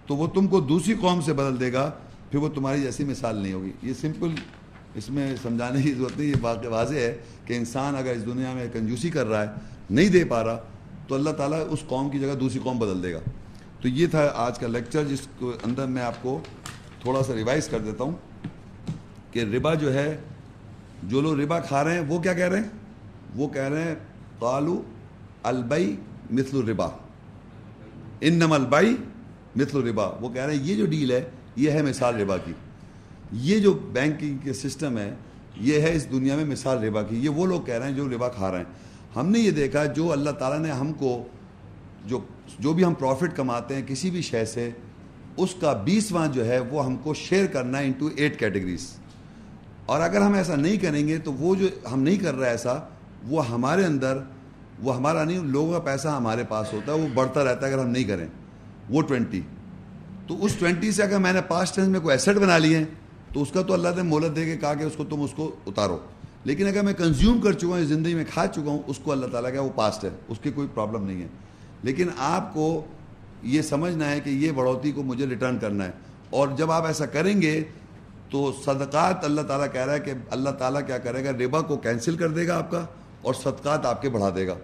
تو وہ تم کو دوسری قوم سے بدل دے گا۔ پھر وہ تمہاری جیسی مثال نہیں ہوگی۔ یہ سمپل، اس میں سمجھانے کی ضرورت نہیں، یہ واضح ہے کہ انسان اگر اس دنیا میں کنجوسی کر رہا ہے، نہیں دے پا رہا، تو اللہ تعالیٰ اس قوم کی جگہ دوسری قوم بدل دے گا۔ تو یہ تھا آج کا لیکچر، جس کو اندر میں آپ کو تھوڑا سا ریوائز کر دیتا ہوں کہ ربا جو ہے جو لوگ ربا کھا رہے ہیں، وہ کیا کہہ رہے ہیں؟ وہ کہہ رہے ہیں، قالو البئی مثل الربا۔ ان نم البئی مثل ربا وہ کہہ رہے ہیں، یہ جو ڈیل ہے، یہ ہے مثال ربا کی۔ یہ جو بینکنگ کے سسٹم ہے، یہ ہے اس دنیا میں مثال ربا کی۔ یہ وہ لوگ کہہ رہے ہیں جو ربا کھا رہے ہیں۔ ہم نے یہ دیکھا، جو اللہ تعالیٰ نے ہم کو جو جو بھی ہم پروفٹ کماتے ہیں کسی بھی شے سے، اس کا بیسواں جو ہے، وہ ہم کو شیئر کرنا ہے انٹو ایٹ کیٹیگریز اور اگر ہم ایسا نہیں کریں گے تو وہ جو ہم نہیں کر رہے ایسا، وہ ہمارے اندر، وہ ہمارا نہیں، لوگوں کا پیسہ ہمارے پاس ہوتا ہے، وہ بڑھتا رہتا ہے اگر ہم نہیں کریں۔ وہ ٹوینٹی۔ تو اس ٹوینٹی سے اگر میں نے پاسٹ ٹینس میں کوئی ایسٹ بنا لیے ہیں تو اس کا تو اللہ نے مولت دے کے کہا کہ اس کو تم اس کو اتارو۔ لیکن اگر میں کنزیوم کر چکا ہوں زندگی میں کھا چکا ہوں، اس کو اللہ تعالیٰ کا وہ پاسٹ ہے، اس کی کوئی پرابلم نہیں ہے۔ لیکن آپ کو یہ سمجھنا ہے کہ یہ بڑھوتی کو مجھے ریٹرن کرنا ہے۔ اور جب آپ ایسا کریں گے تو صدقات اللہ تعالیٰ کہہ رہا ہے کہ اللہ تعالیٰ کیا کرے گا؟ ربا کو کینسل کر دے گا آپ کا اور صدقات آپ کے بڑھا دے گا۔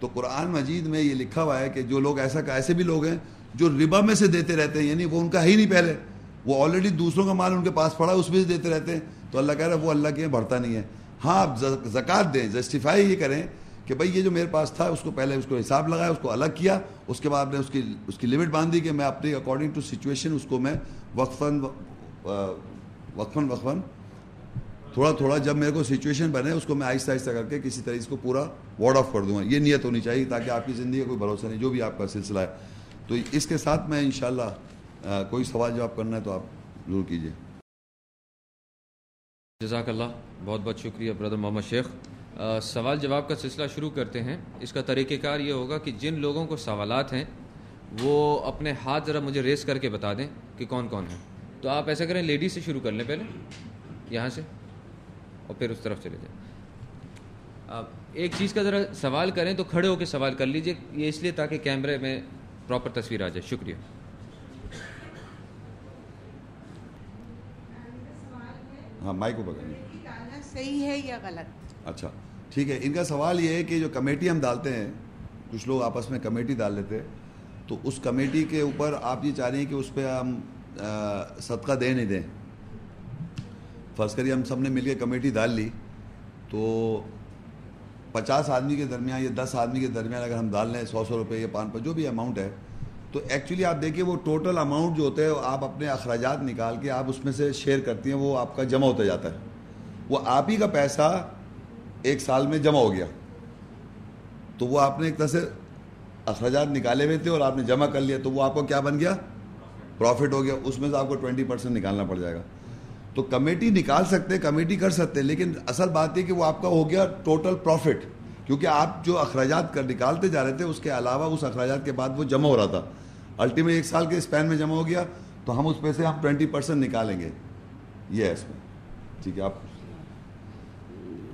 تو قرآن مجید میں یہ لکھا ہوا ہے کہ جو لوگ ایسا ایسے بھی لوگ ہیں جو ربا میں سے دیتے رہتے ہیں یعنی وہ ان کا ہی نہیں پہلے۔ وہ آلریڈی دوسروں کا مال ان کے پاس پڑا، اس میں سے دیتے رہتے ہیں۔ تو اللہ کہہ رہا ہے وہ اللہ کے بڑھتا نہیں ہے۔ ہاں آپ زکوٰۃ دیں جسٹیفائی یہ کریں کہ بھائی یہ جو میرے پاس تھا، اس کو پہلے اس کو حساب لگایا، اس کو الگ کیا۔ اس کے بعد نے اس کی اس کی لمٹ باندھی کہ میں اپنی اکارڈنگ ٹو سچویشن اس کو میں وقفاً وقفاً وقفاً۔ تھوڑا تھوڑا جب میرے کو سچویشن بنے، اس کو میں آہستہ آہستہ کر کے کسی طرح اس کو پورا وارڈ آف کر دوں گا۔ یہ نیت ہونی چاہیے تاکہ آپ کی زندگی کا کوئی بھروسہ نہیں، جو بھی آپ کا سلسلہ ہے۔ تو اس کے ساتھ میں انشاءاللہ کوئی سوال جواب کرنا ہے تو آپ ضرور کیجیے۔ جزاک اللہ، بہت بہت شکریہ برادر محمد شیخ۔ سوال جواب کا سلسلہ شروع کرتے ہیں۔ اس کا طریقہ کار یہ ہوگا کہ جن لوگوں کو سوالات ہیں، وہ اپنے ہاتھ ذرا مجھے ریس کر کے بتا دیں کہ کون کون ہیں۔ تو آپ ایسا کریں لیڈیز سے شروع کر لیں پہلے یہاں سے اور پھر اس طرف چلے جائیں۔ آپ ایک چیز کا ذرا سوال کریں تو کھڑے ہو کے سوال کر لیجیے یہ اس لیے تاکہ کیمرے میں پراپر تصویر آ جائے۔ شکریہ۔ ہاں مائک کو صحیح ہے یا غلط؟ اچھا ٹھیک ہے۔ ان کا سوال یہ ہے کہ جو کمیٹی ہم ڈالتے ہیں کچھ لوگ آپس میں کمیٹی ڈال لیتے تو اس کمیٹی کے اوپر آپ یہ چاہ رہے ہیں کہ اس پہ ہم صدقہ دیں نہیں دیں۔ فرض کریے ہم سب نے مل کے کمیٹی ڈال لی، تو پچاس آدمی کے درمیان یا دس آدمی کے درمیان اگر ہم ڈال لیں، سو سو روپے یا پانچ پر جو بھی اماؤنٹ ہے، تو ایکچولی آپ دیکھیے وہ ٹوٹل اماؤنٹ جو ہوتے ہیں، آپ اپنے اخراجات نکال کے آپ اس میں سے شیئر کرتی ہیں، وہ آپ کا جمع ہوتا جاتا ہے۔ وہ آپ ہی کا پیسہ ایک سال میں جمع ہو گیا۔ تو وہ آپ نے ایک طرح سے اخراجات نکالے ہوئے تھے اور آپ نے جمع کر لیا، تو وہ آپ کو کیا بن گیا؟ پروفٹ ہو گیا، اس میں سے آپ کو ٹوینٹی پرسینٹ نکالنا پڑ جائے گا۔ تو کمیٹی نکال سکتے، کمیٹی کر سکتے، لیکن اصل بات یہ کہ وہ آپ کا ہو گیا ٹوٹل پروفٹ کیونکہ آپ جو اخراجات کر، نکالتے جا رہے تھے، اس کے علاوہ اس اخراجات کے بعد وہ جمع ہو رہا تھا۔ الٹیمیٹ ایک سال کے اسپین میں جمع ہو گیا، تو ہم اس پہ سے ہم ٹوینٹی پرسینٹ نکالیں گے۔ یہ ہے اس میں۔ ٹھیک ہے، آپ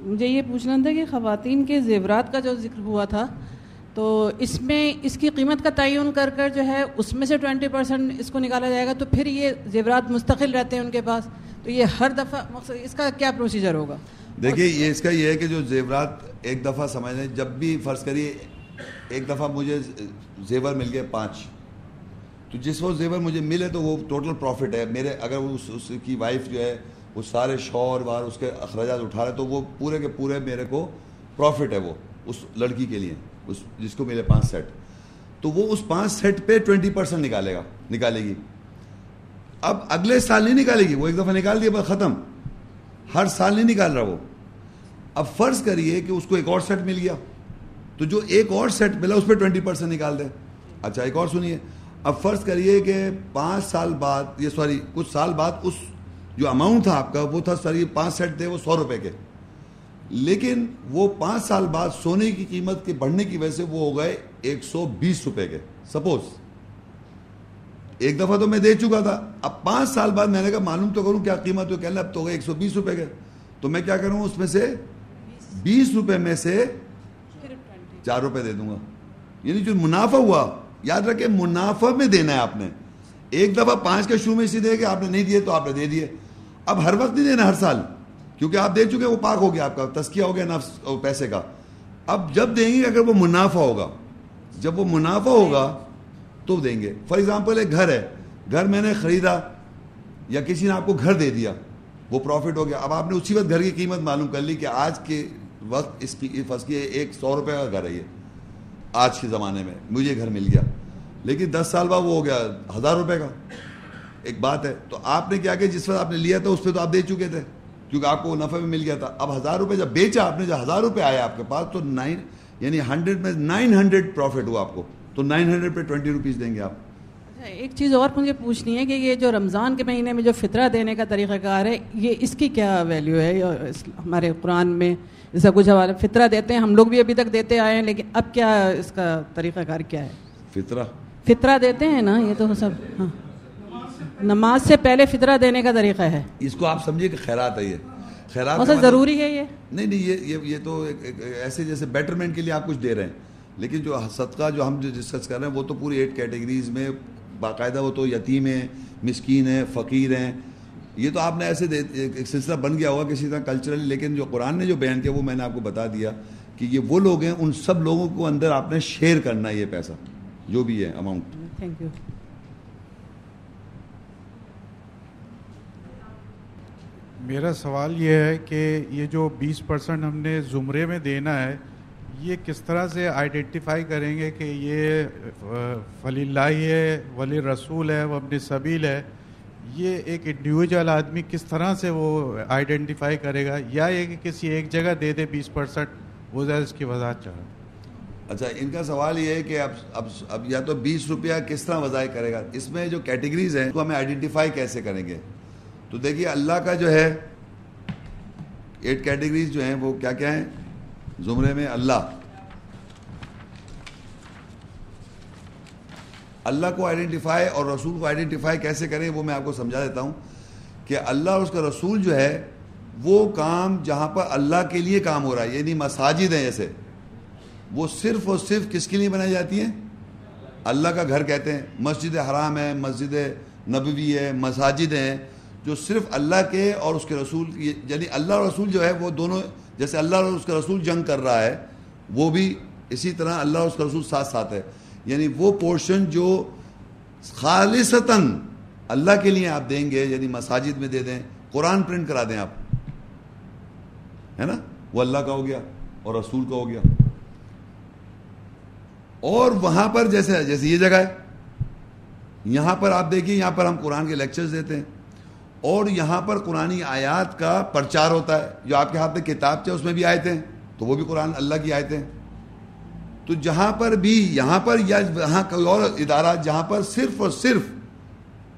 مجھے یہ پوچھنا تھا کہ خواتین کے زیورات کا جو ذکر ہوا تھا تو اس میں اس کی قیمت کا تعین کر کر جو ہے اس میں سے ٹوینٹی پرسینٹ اس کو نکالا جائے گا تو پھر یہ زیورات مستقل رہتے ہیں ان کے پاس تو یہ ہر دفعہ مقصد اس کا کیا پروسیجر ہوگا؟ دیکھیے، یہ اس کا یہ ہے کہ جو زیورات ایک دفعہ سمجھ لیں، جب بھی فرض کریے ایک دفعہ مجھے زیور مل گئے پانچ، تو جس وہ زیور مجھے ملے تو وہ ٹوٹل پروفٹ ہے۔ میرے اگر اس اس کی وائف جو ہے، وہ سارے شور وار اس کے اخراجات اٹھا رہے تو وہ پورے کے پورے میرے کو پروفٹ ہے وہ، اس لڑکی کے لیے۔ اس جس کو ملے پانچ سیٹ۔ تو وہ اس پانچ سیٹ پہ ٹوینٹی پرسینٹ نکالے گا، نکالے گی۔ اب اگلے سال نہیں نکالے گی، وہ ایک دفعہ نکال دیا بس ختم۔ ہر سال نہیں نکال رہا وہ۔ اب فرض کریے کہ اس کو ایک اور سیٹ مل گیا۔ تو جو ایک اور سیٹ ملا، اس پہ ٹوینٹی پرسینٹ نکال دے اچھا ایک اور سنیے۔ اب فرض کریے کہ پانچ سال بعد، یہ سوری، کچھ سال بعد اس جو اماؤنٹ تھا آپ کا، وہ تھا سر یہ پانچ سیٹ تھے وہ سو روپے کے۔ لیکن وہ پانچ سال بعد سونے کی قیمت کے بڑھنے کی وجہ سے وہ ہو گئے ایک سو بیس روپے کے۔ سپوز ایک دفعہ تو میں دے چکا تھا۔ اب پانچ سال بعد میں نے کہا، معلوم تو کروں کیا قیمت ہو کہنا اب تو ہو گئے ایک سو بیس روپے کے۔ تو میں کیا کروں، اس میں سے بیس روپے میں سے چار روپے دے دوں گا۔ یعنی جو منافع ہوا، یاد رکھے منافع میں دینا ہے آپ نے۔ ایک دفعہ پانچ کے شروع میں اسی دے کہ آپ نے نہیں دیے تو آپ نے دے دیے۔ اب ہر وقت نہیں دینا، ہر سال۔ کیونکہ آپ دے چکے وہ پاک ہو گیا آپ کا تسکیہ ہو گیا نفس پیسے کا۔ اب جب دیں گے، اگر وہ منافع ہوگا، جب وہ منافع ہوگا تو دیں گے۔ فار ایگزامپل ایک گھر ہے۔ گھر میں نے خریدا یا کسی نے آپ کو گھر دے دیا، وہ پروفٹ ہو گیا۔ اب آپ نے اسی وقت گھر کی قیمت معلوم کر لی کہ آج کے وقت اس کی فصل کی ایک سو روپے کا گھر ہے یہ۔ آج کے زمانے میں مجھے گھر مل گیا۔ لیکن دس سال بعد وہ ہو گیا ہزار روپے کا۔ ایک بات ہے، تو آپ نے کیا کہ جس وقت آپ نے لیا تھا، اس پہ تو آپ دے چکے تھے۔ کیونکہ آپ کو نفع میں مل گیا تھا۔ اب ہزار روپے جب بیچا آپ نے جب ہزار روپے آیا آپ کے پاس تو نائن یعنی ہنڈریڈ میں نائن ہنڈریڈ پروفٹ ہوا آپ کو۔ تو نائن ہنڈریڈ پہ ٹوینٹی روپیز دیں گے آپ۔ اچھا، ایک چیز اور مجھے پوچھنی ہے کہ یہ جو رمضان کے مہینے میں جو فطرہ دینے کا طریقہ کار ہے یہ اس کی کیا ویلیو ہے؟ ہمارے قرآن میں جیسا کچھ حوالہ فطرہ دیتے ہیں ہم لوگ بھی ابھی تک دیتے آئے ہیں لیکن اب کیا اس کا طریقہ کار کیا ہے؟ فطرہ؟ فطرہ دیتے ہیں نا یہ تو سب ہاں۔ نماز سے پہلے فطرہ دینے کا طریقہ ہے۔ اس کو آپ سمجھیے کہ خیرات ہے یہ۔ خیرات مطلب ضروری ہے یہ؟ نہیں نہیں یہ یہ تو ایسے جیسے بیٹرمنٹ کے لیے آپ کچھ دے رہے ہیں۔ لیکن جو صدقہ جو ہم جو ڈسکس کر رہے ہیں وہ تو پوری ایٹ کیٹیگریز میں باقاعدہ وہ تو یتیم ہیں مسکین ہیں فقیر ہیں۔ یہ تو آپ نے ایسے ایک سلسلہ بن گیا ہوا کسی طرح کلچرلی لیکن جو قرآن نے جو بیان کیا وہ میں نے آپ کو بتا دیا کہ یہ وہ لوگ ہیں ان سب لوگوں کو اندر آپ نے شیئر کرنا ہے یہ پیسہ جو بھی ہے اماؤنٹ تھینک یو میرا سوال یہ ہے کہ یہ جو بیس پرسنٹ ہم نے زمرے میں دینا ہے، یہ کس طرح سے آئیڈینٹیفائی کریں گے کہ یہ ولی اللہ ہے، ولی رسول ہے، وہ اپنی سبیل ہے؟ یہ ایک انڈیویجول آدمی کس طرح سے وہ آئیڈینٹیفائی کرے گا؟ یا یہ کہ کسی ایک جگہ دے دے بیس پرسنٹ؟ وہ زیادہ اس کی وضاحت چاہ اچھا ان کا سوال یہ ہے کہ اب اب اب یا تو بیس روپیہ کس طرح وضاح کرے گا؟ اس میں جو کیٹیگریز ہیں تو ہمیں آئیڈینٹیفائی کیسے کریں گے؟ تو دیکھیے اللہ کا جو ہے، ایٹ کیٹیگریز جو ہیں وہ کیا کیا ہیں؟ زمرے میں اللہ۔ اللہ کو آئیڈینٹیفائی اور رسول کو آئیڈینٹیفائی کیسے کریں وہ میں آپ کو سمجھا دیتا ہوں کہ اللہ اور اس کا رسول جو ہے، وہ کام جہاں پر اللہ کے لیے کام ہو رہا ہے یعنی مساجد ہیں جیسے۔ وہ صرف اور صرف کس کے لیے بنائی جاتی ہیں؟ اللہ کا گھر کہتے ہیں۔ مسجد حرام ہے، مسجد نبوی ہے، مساجد ہیں۔ جو صرف اللہ کے اور اس کے رسول یعنی اللہ اور رسول جو ہے وہ دونوں جیسے اللہ اور اس کا رسول جنگ کر رہا ہے، وہ بھی اسی طرح اللہ اور اس کا رسول ساتھ ساتھ ہے۔ یعنی وہ پورشن جو خالصتاً اللہ کے لیے آپ دیں گے یعنی مساجد میں دے دیں، قرآن پرنٹ کرا دیں آپ۔ ہے نا؟ وہ اللہ کا ہو گیا اور رسول کا ہو گیا۔ اور وہاں پر جیسے جیسے یہ جگہ ہے۔ یہاں پر آپ دیکھیے، یہاں پر ہم قرآن کے لیکچرز دیتے ہیں۔ اور یہاں پر قرآن آیات کا پرچار ہوتا ہے۔ جو آپ کے ہاتھ میں کتاب تھے اس میں بھی آئے تھے تو وہ بھی قرآن اللہ کی آئے تھے تو جہاں پر بھی، یہاں پر یا وہاں کوئی اور ادارہ جہاں پر صرف اور صرف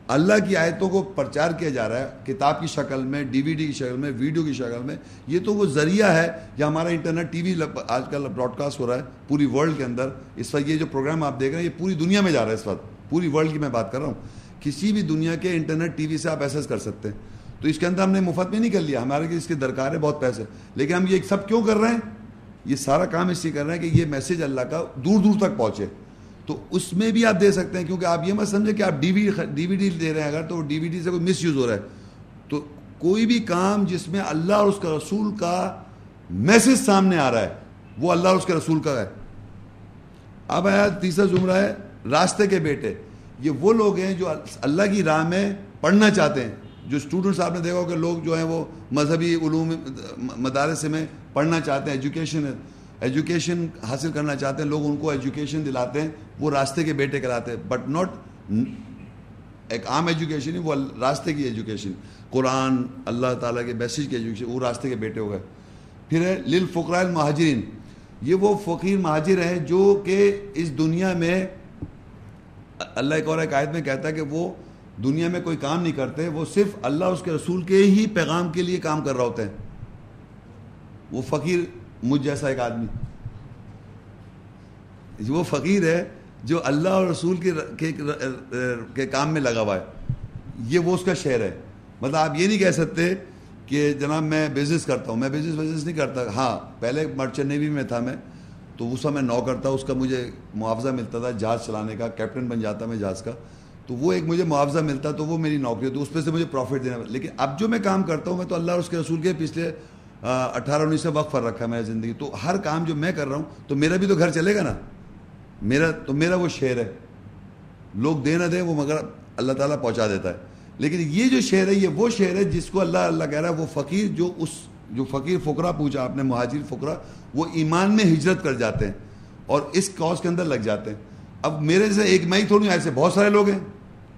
اللہ کی آیتوں کو پرچار کیا جا رہا ہے، کتاب کی شکل میں، ڈی وی ڈی کی شکل میں، ویڈیو کی شکل میں، یہ تو وہ ذریعہ ہے یا ہمارا انٹرنیٹ ٹی وی آج کل براڈ کاسٹ ہو رہا ہے پوری ورلڈ کے اندر۔ اس وقت یہ جو پروگرام آپ دیکھ رہے ہیں، یہ پوری دنیا میں جا رہا ہے اس وقت۔ پوری ورلڈ کی میں بات کر رہا ہوں۔ کسی بھی دنیا کے انٹرنیٹ ٹی وی سے آپ ایسس کر سکتے ہیں۔ تو اس کے اندر ہم نے مفت میں نہیں کر لیا۔ ہمارے اس کی درکار ہے بہت پیسے۔ لیکن ہم یہ سب کیوں کر رہے ہیں؟ یہ سارا کام اس لیے کر رہے ہیں کہ یہ میسج اللہ کا دور دور تک پہنچے۔ تو اس میں بھی آپ دے سکتے ہیں، کیونکہ آپ یہ مت سمجھے کہ آپ D V D V D دے رہے ہیں۔ اگر تو ڈی وی ڈی سے کوئی مس یوز ہو رہا ہے۔ تو کوئی بھی کام جس میں اللہ اور اس کا رسول کا میسج سامنے آ رہا ہے، وہ اللہ اور اس کے رسول کا ہے۔ اب آیا تیسرا زمرہ ہے، راستے کے بیٹے۔ یہ وہ لوگ ہیں جو اللہ کی راہ میں پڑھنا چاہتے ہیں۔ جو اسٹوڈنٹس آپ نے دیکھا کہ لوگ جو ہیں وہ مذہبی علوم، مدارس میں پڑھنا چاہتے ہیں ایجوکیشن ایجوکیشن حاصل کرنا چاہتے ہیں۔ لوگ ان کو ایجوکیشن دلاتے ہیں، وہ راستے کے بیٹے کراتے ہیں۔ بٹ ناٹ ایک عام ایجوکیشن ہی وہ راستے کی ایجوکیشن قرآن، اللہ تعالیٰ کے میسیج کی ایجوکیشن وہ راستے کے بیٹے ہو گئے۔ پھر ہے لل فقرا المہاجرین۔ یہ وہ فقیر مہاجر ہیں جو کہ اس دنیا میں اللہ ایک اور ایک آیت میں کہتا ہے کہ وہ دنیا میں کوئی کام نہیں کرتے، وہ صرف اللہ اس کے رسول کے ہی پیغام کے لیے کام کر رہا ہوتے ہیں۔ وہ فقیر مجھ جیسا ایک آدمی۔ وہ فقیر ہے جو اللہ اور رسول کے کام میں لگا ہوا ہے۔ یہ وہ اس کا شہر ہے۔ مطلب آپ یہ نہیں کہہ سکتے کہ جناب میں بزنس کرتا ہوں، میں بزنس وزنس نہیں کرتا۔ ہاں پہلے مرچنٹ نیوی میں تھا میں۔ تو اس میں نو کرتا، اس کا مجھے معاوضہ ملتا تھا جہاز چلانے کا، کیپٹن بن جاتا میں جہاز کا۔ تو وہ ایک مجھے معاوضہ ملتا تو وہ میری نوکری ہوتی، اس پہ سے مجھے پروفٹ دینا۔ لیکن اب جو میں کام کرتا ہوں، میں تو اللہ اور اس کے رسول کے پچھلے اٹھارہ، انیس سے وقت پر رکھا ہے میری زندگی۔ تو ہر کام جو میں کر رہا ہوں، تو میرا بھی تو گھر چلے گا نا۔ میرا، تو میرا وہ شعر ہے۔ لوگ دے نہ دیں وہ مگر اللہ تعالیٰ پہنچا دیتا ہے۔ لیکن یہ جو شعر ہے، یہ وہ شعر ہے جس کو اللہ اللہ کہہ رہا ہے، وہ فقیر جو اس جو فقیر فقرا پوچھا آپ نے، مہاجر فقرا وہ ایمان میں ہجرت کر جاتے ہیں اور اس کاز کے اندر لگ جاتے ہیں۔ اب میرے سے ایک میں ہی تھوڑی ایسے بہت سارے لوگ ہیں،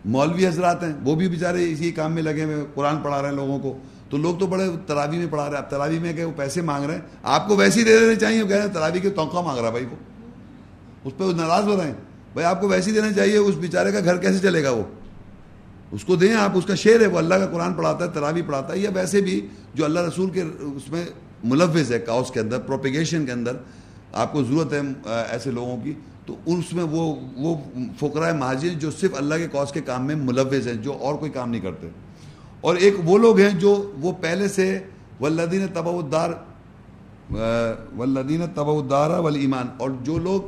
مولوی حضرات ہیں، وہ بھی بیچارے اسی کام میں لگے ہوئے قرآن پڑھا رہے ہیں لوگوں کو۔ تو لوگ تو بڑے تراوی میں پڑھا رہے ہیں، اب تراوی میں کہ وہ پیسے مانگ رہے ہیں۔ آپ کو ویسے ہی دے دینے چاہیے، وہ کہہ رہے ہیں، تراوی کے توقع مانگ رہا بھائی وہ۔ اس پہ وہ ناراض ہو رہے ہیں، بھائی آپ کو ویسے ہی دینا چاہیے، اس بیچارے کا گھر کیسے چلے گا وہ؟ اس کو دیں آپ، اس کا شعر ہے، وہ اللہ کا قرآن پڑھاتا ہے تراوی پڑھاتا ہے یا ویسے بھی جو اللہ رسول کے اس میں ملوث ہے، کاؤس کے اندر، پروپیگیشن کے اندر، آپ کو ضرورت ہے ایسے لوگوں کی، تو اس میں وہ وہ فقرۂ مہاجر جو صرف اللہ کے کاؤس کے کام میں ملوث ہیں، جو اور کوئی کام نہیں کرتے۔ اور ایک وہ لوگ ہیں جو وہ پہلے سے ولدین تبا الدار ولدین تبا الدار ول ایمان اور جو لوگ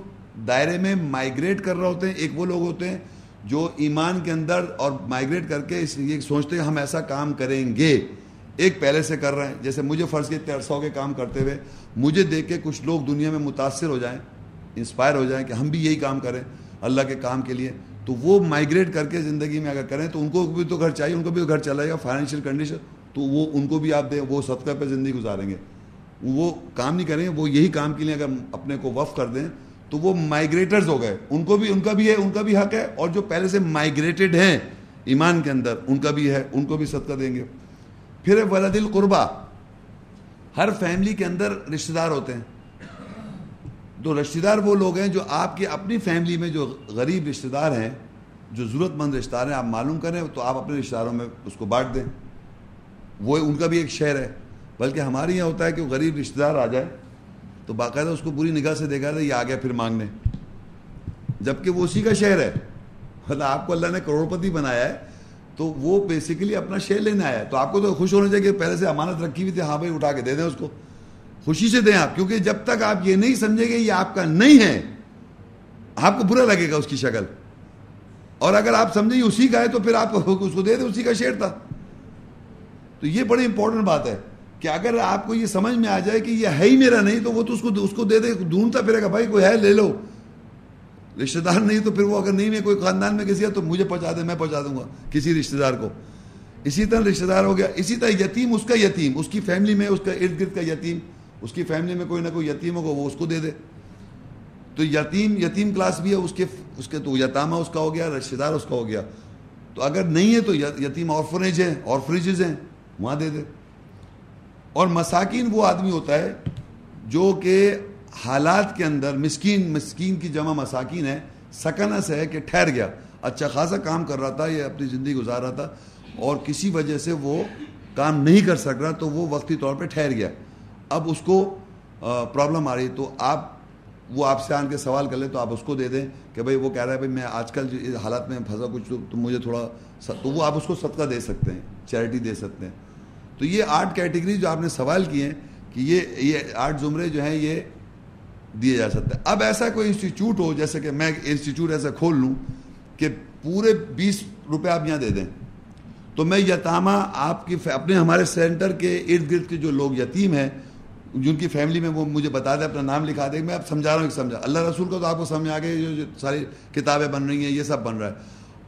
دائرے میں مائگریٹ کر رہے ہوتے ہیں، ایک وہ لوگ ہوتے ہیں جو ایمان کے اندر اور مائگریٹ کر کے اس یہ سوچتے ہیں ہم ایسا کام کریں گے۔ ایک پہلے سے کر رہے ہیں۔ جیسے مجھے فرض کے عرصوں کے کام کرتے ہوئے مجھے دیکھ کے کچھ لوگ دنیا میں متاثر ہو جائیں انسپائر ہو جائیں کہ ہم بھی یہی کام کریں اللہ کے کام کے لیے۔ تو وہ مائگریٹ کر کے زندگی میں اگر کریں تو ان کو بھی تو گھر چاہیے، ان کو بھی تو گھر چلائے گا فائنینشیل کنڈیشن تو وہ ان کو بھی آپ دیں، وہ صدقہ پہ زندگی گزاریں گے۔ وہ کام نہیں کریں گے وہ یہی کام کے لیے اگر اپنے کو وف کر دیں تو وہ مائگریٹرز ہو گئے۔ ان کو بھی ان کا بھی ہے ان کا بھی حق ہے۔ اور جو پہلے سے مائگریٹڈ ہیں ایمان کے اندر، ان کا بھی ہے۔ ان کو بھی صدقہ دیں گے۔ پھر ولد القربہ۔ ہر فیملی کے اندر رشتہ دار ہوتے ہیں۔ تو رشتہ دار وہ لوگ ہیں جو آپ کی اپنی فیملی میں جو غریب رشتہ دار ہیں، جو ضرورت مند رشتہ دار ہیں، آپ معلوم کریں تو آپ اپنے رشتہ داروں میں اس کو بانٹ دیں۔ وہ ان کا بھی ایک شہر ہے۔ بلکہ ہمارے یہاں ہوتا ہے کہ وہ غریب رشتہ دار آ جائے۔ تو باقاعدہ اس کو بری نگاہ سے دیکھا تھا یہ آ گیا پھر مانگنے۔ جبکہ وہ اسی کا شہر ہے۔ مطلب آپ کو اللہ نے کروڑ پتی بنایا ہے۔ تو وہ بیسیکلی اپنا شیئر لینے آیا ہے۔ تو آپ کو تو خوش ہونا چاہیے کہ پہلے سے امانت رکھی ہوئی تھی۔ ہاں بھائی، اٹھا کے دے دیں اس کو۔ خوشی سے دیں آپ، کیونکہ جب تک آپ یہ نہیں سمجھیں گے یہ آپ کا نہیں ہے، آپ کو برا لگے گا اس کی شکل۔ اور اگر آپ سمجھیں اسی کا ہے تو پھر آپ اس کو دے دیں، اسی کا شیئر تھا۔ تو یہ بڑی امپورٹنٹ بات ہے۔ کہ اگر آپ کو یہ سمجھ میں آ جائے کہ یہ ہے ہی میرا نہیں تو وہ تو اس کو اس کو دے دے، ڈھونڈتا پھرے گا، بھائی، کوئی ہے، لے لو۔ رشتہ دار نہیں تو پھر وہ اگر نہیں میں کوئی خاندان میں کسی ہے تو مجھے پہنچا دے، میں پہنچا دوں گا کسی رشتہ دار کو۔ اسی طرح رشتہ دار ہو گیا۔ اسی طرح یتیم، اس کا یتیم، اس کی فیملی میں اس کا ارد گرد کا یتیم۔ اس کی فیملی میں کوئی نہ کوئی یتیم ہوگا، وہ اس کو دے دے۔ تو یتیم یتیم کلاس بھی ہے، اس کے اس کے تو یتامہ اس کا ہو گیا، رشتہ دار اس کا ہو گیا۔ تو اگر نہیں ہے تو یتیم آرفنیج ہیں اور فریجز ہیں، وہاں دے دے۔ اور مساکین وہ آدمی ہوتا ہے جو کہ حالات کے اندر مسکین مسکین کی جمع مساکین ہے سکنس ہے کہ ٹھہر گیا۔ اچھا خاصا کام کر رہا تھا، یہ اپنی زندگی گزار رہا تھا اور کسی وجہ سے وہ کام نہیں کر سک رہا تو وہ وقتی طور پہ ٹھہر گیا۔ اب اس کو پرابلم آ رہی تو آپ، وہ آپ سے آن کے سوال کر لیں تو آپ اس کو دے دیں کہ بھائی وہ کہہ رہا ہے، بھائی میں آج کل حالات میں پھنسا کچھ تو مجھے تھوڑا تو وہ آپ اس کو صدقہ دے سکتے ہیں، چیریٹی دے سکتے ہیں۔ تو یہ آٹھ کیٹیگری جو آپ نے سوال کیے ہیں کہ یہ یہ آٹھ زمرے جو ہیں یہ دیے جا سکتے ہیں۔ اب ایسا کوئی انسٹیٹیوٹ ہو، جیسے کہ میں انسٹیٹیوٹ ایسا کھول لوں کہ پورے بیس روپے آپ یہاں دے دیں۔ تو میں یتامہ آپ کی اپنے ہمارے سینٹر کے ارد گرد کے جو لوگ یتیم ہیں، جن کی فیملی میں وہ مجھے بتا دیں، اپنا نام لکھا دیں، میں اب سمجھا رہا ہوں کہ سمجھا۔ اللہ رسول کو تو آپ کو سمجھ آ گئے جو ساری کتابیں بن رہی ہیں، یہ سب بن رہا ہے۔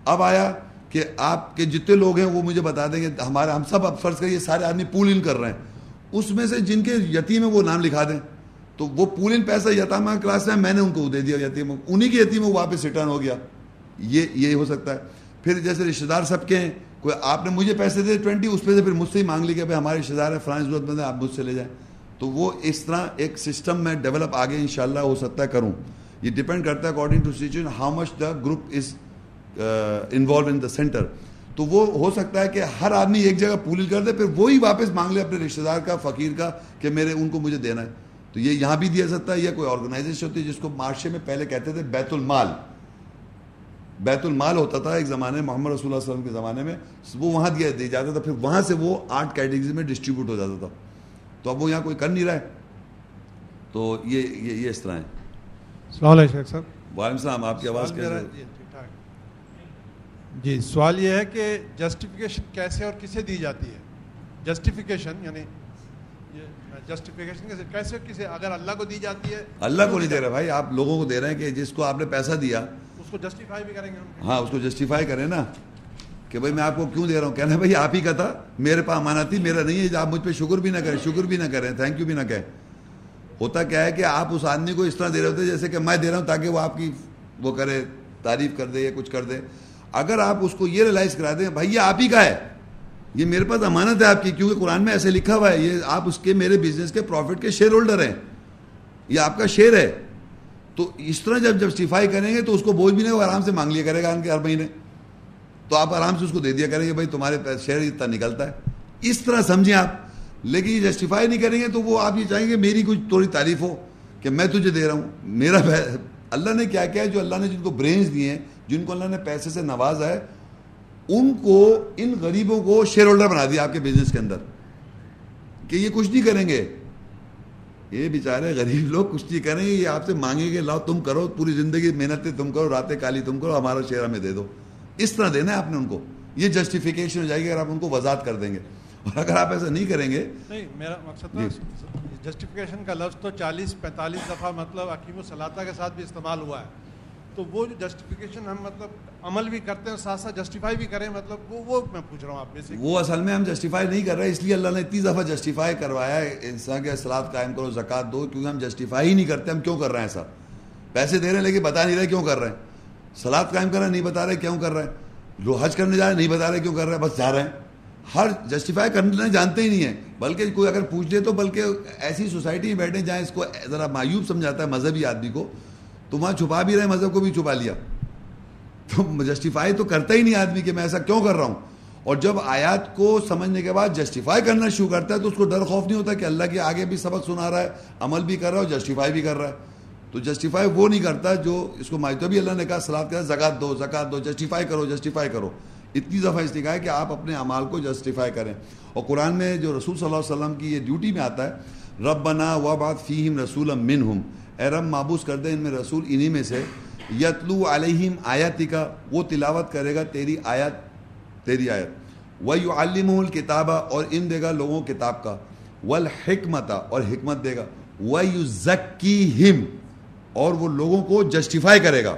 اب آیا کہ آپ کے جتنے لوگ ہیں وہ مجھے بتا دیں گے ہمارے ہم سب اب فرض کریے سارے آدمی پول ان کر رہے ہیں۔ اس میں سے جن کے یتیم ہیں وہ نام لکھا دیں۔ تو وہ پول ان پیسہ یتامہ کلاس میں میں نے ان کو دے دیا یتیم۔ انہیں کے یتیم واپس ریٹرن ہو گیا۔ یہ یہ ہو سکتا ہے۔ پھر جیسے رشتہ دار سب کے ہیں، کوئی آپ نے مجھے پیسے دے ٹوینٹی اس پہ سے پھر مجھ سے ہی مانگ لی کہ بھائی ہمارے رشتہ دار ہیں فرانس ضرورت مند ہے آپ مجھ سے لے جائیں۔ تو وہ اس طرح ایک سسٹم میں ڈیولپ آگے ان شاء اللہ ہو سکتا ہے، کروں۔ یہ ڈپینڈ کرتا ہے according to situation how much the group is involve in the center تو وہ ہو سکتا ہے کہ ہر آدمی ایک جگہ پول کر دے پھر وہی واپس مانگ لے اپنے رشتہ دار کا فقیر کا کہ میرے ان کو مجھے دینا ہے۔ تو یہ یہاں بھی دیا سکتا ہے یا کوئی آرگنائزیشن ہوتی ہے جس کو معاشرے میں پہلے کہتے تھے بیت المال۔ بیت المال ہوتا تھا ایک زمانے میں محمد رسول اللہ علیہ وسلم کے زمانے میں وہ وہاں دیا دیا جاتا تھا پھر وہاں سے وہ آٹھ کیٹیگری میں ڈسٹریبیوٹ ہو جاتا تھا۔ تو اب وہ یہاں کوئی کر نہیں رہا ہے۔ تو یہ یہ اس طرح ہے۔ السلام علیکم سر وعلیکم السلام آپ کی آواز کیسے جی سوال یہ ہے کہ جسٹیفیکیشن کیسے اور کسے دی جاتی ہے؟ جسٹیفیکیشن یعنی جسٹیفیکیشن کیسے کسے اگر اللہ کو دی جاتی ہے؟ اللہ کو نہیں دے رہے بھائی آپ لوگوں کو دے رہے ہیں کہ جس کو آپ نے پیسہ دیا اس کو جسٹیفائی بھی کریں گے ہاں اس کو جسٹیفائی کریں نا کہ بھائی میں آپ کو کیوں دے رہا ہوں؟ کہنا بھائی آپ ہی کا تھا میرے پاس امانت تھی میرا نہیں ہے آپ مجھ پہ شکر بھی نہ کریں شکر بھی نہ کریں تھینک یو بھی نہ کہیں۔ ہوتا کیا ہے کہ آپ اس آدمی کو اس طرح دے رہے ہوتے جیسے کہ میں دے رہا ہوں تاکہ وہ آپ کی وہ کرے تعریف کر دے یا کچھ کر دے۔ اگر آپ اس کو یہ ریلائز کرا دیں، بھائی یہ آپ ہی کا ہے۔ یہ میرے پاس امانت ہے آپ کی، کیونکہ قرآن میں ایسے لکھا ہوا ہے، یہ آپ اس کے، میرے بزنس کے پروفٹ کے شیئر ہولڈر ہیں۔ یہ آپ کا شیئر ہے۔ تو اس طرح جب جسٹیفائی کریں گے تو اس کو بوجھ بھی نہیں وہ آرام سے مانگ لیا کرے گا ان کے ہر مہینے۔ تو آپ آرام سے اس کو دے دیا کریں گے، بھائی تمہارے شیئر اتنا نکلتا ہے۔ اس طرح سمجھیں آپ۔ لیکن یہ جسٹیفائی نہیں کریں گے تو وہ آپ یہ چاہیں گے، میری کچھ تھوڑی تعریف ہو کہ میں تجھے دے رہا ہوں، میرا اللہ نے کیا کیا ہے جو اللہ نے جن کو برینز دیے ہیں جن کو اللہ نے پیسے سے نوازا ہے ان کو ان غریبوں کو شیئر ہولڈر بنا دیا آپ کے بزنس کے اندر۔ کہ یہ کچھ نہیں کریں گے۔ یہ بیچارے غریب لوگ کچھ نہیں کریں گے یہ آپ سے مانگیں گے لاؤ تم کرو پوری زندگی محنتیں تم کرو راتیں کالی تم کرو ہمارا شیئر ہمیں دے دو۔ اس طرح دینا ہے آپ نے ان کو۔ یہ جسٹیفیکیشن ہو جائے گی اگر آپ ان کو وضاحت کر دیں گے۔ اور اگر آپ ایسا نہیں کریں گے۔ نہیں میرا مقصد جسٹیفیکیشن کا لفظ تو چالیس پینتالیس دفعہ مطلب حکیم الصلاطہ کے ساتھ بھی استعمال ہوا ہے۔ تو وہ جو جسٹیفیکیشن ہم مطلب عمل بھی کرتے ہیں ساتھ ساتھ جسٹیفائی بھی کریں مطلب وہ وہ میں پوچھ رہا ہوں آپ سے وہ اصل میں ہم جسٹیفائی نہیں کر رہے، اس لیے اللہ نے اتنی دفعہ جسٹیفائی کروایا ہے، انسان کے اصلاحات قائم کرو، زکوٰۃ دو، کیونکہ ہم جسٹیفائی ہی نہیں کرتے، ہم کیوں کر رہے ہیں ایسا پیسے دے رہے ہیں لیکن بتا نہیں رہے کیوں کر رہے ہیں؟ سلاد قائم کر رہے ہیں، نہیں بتا رہے کیوں کر رہے ہیں؟ جو حج کرنے جا رہے ہیں، نہیں بتا رہے کیوں کر رہے ہیں؟ بس جا رہے ہیں۔ ہر جسٹیفائی کرنے جانتے ہی نہیں ہیں۔ بلکہ کوئی اگر پوچھ لے تو بلکہ ایسی سوسائٹی میں بیٹھے جہاں اس کو ذرا مایوب سمجھاتا ہے مذہبی آدمی کو تو وہاں چھپا بھی رہے، مذہب کو بھی چھپا لیا۔ تو جسٹیفائی تو کرتا ہی نہیں آدمی کہ میں ایسا کیوں کر رہا ہوں؟ اور جب آیات کو سمجھنے کے بعد جسٹیفائی کرنا شروع کرتا ہے تو اس کو ڈر خوف نہیں ہوتا کہ اللہ کے آگے بھی سبق سنا رہا ہے، عمل بھی کر رہا ہے اور جسٹیفائی بھی کر رہا ہے۔ تو جسٹیفائی وہ نہیں کرتا جو اس کو مائتو بھی اللہ نے کہا سلاد کرا زکات دو زکات دو جسٹیفائی کرو جسٹیفائی کرو۔ اتنی دفعہ اس نے کہا ہے کہ آپ اپنے اعمال کو جسٹیفائی کریں۔ اور قرآن میں جو رسول صلی اللہ علیہ وسلم کی یہ ڈیوٹی میں آتا ہے رب بنا و بات فیم رسول من اے رب مابوس کر دیں ان میں رسول انہی میں سے، یتلو علیہم آیاتی کا وہ تلاوت کرے گا تیری آیت تیری آیت۔ وہ یو علم الکتابہ اور ان دے گا لوگوں کتاب کا۔ والحکمت اور حکمت دے گا۔ وہ یو ہم اور وہ لوگوں کو جسٹیفائی کرے گا۔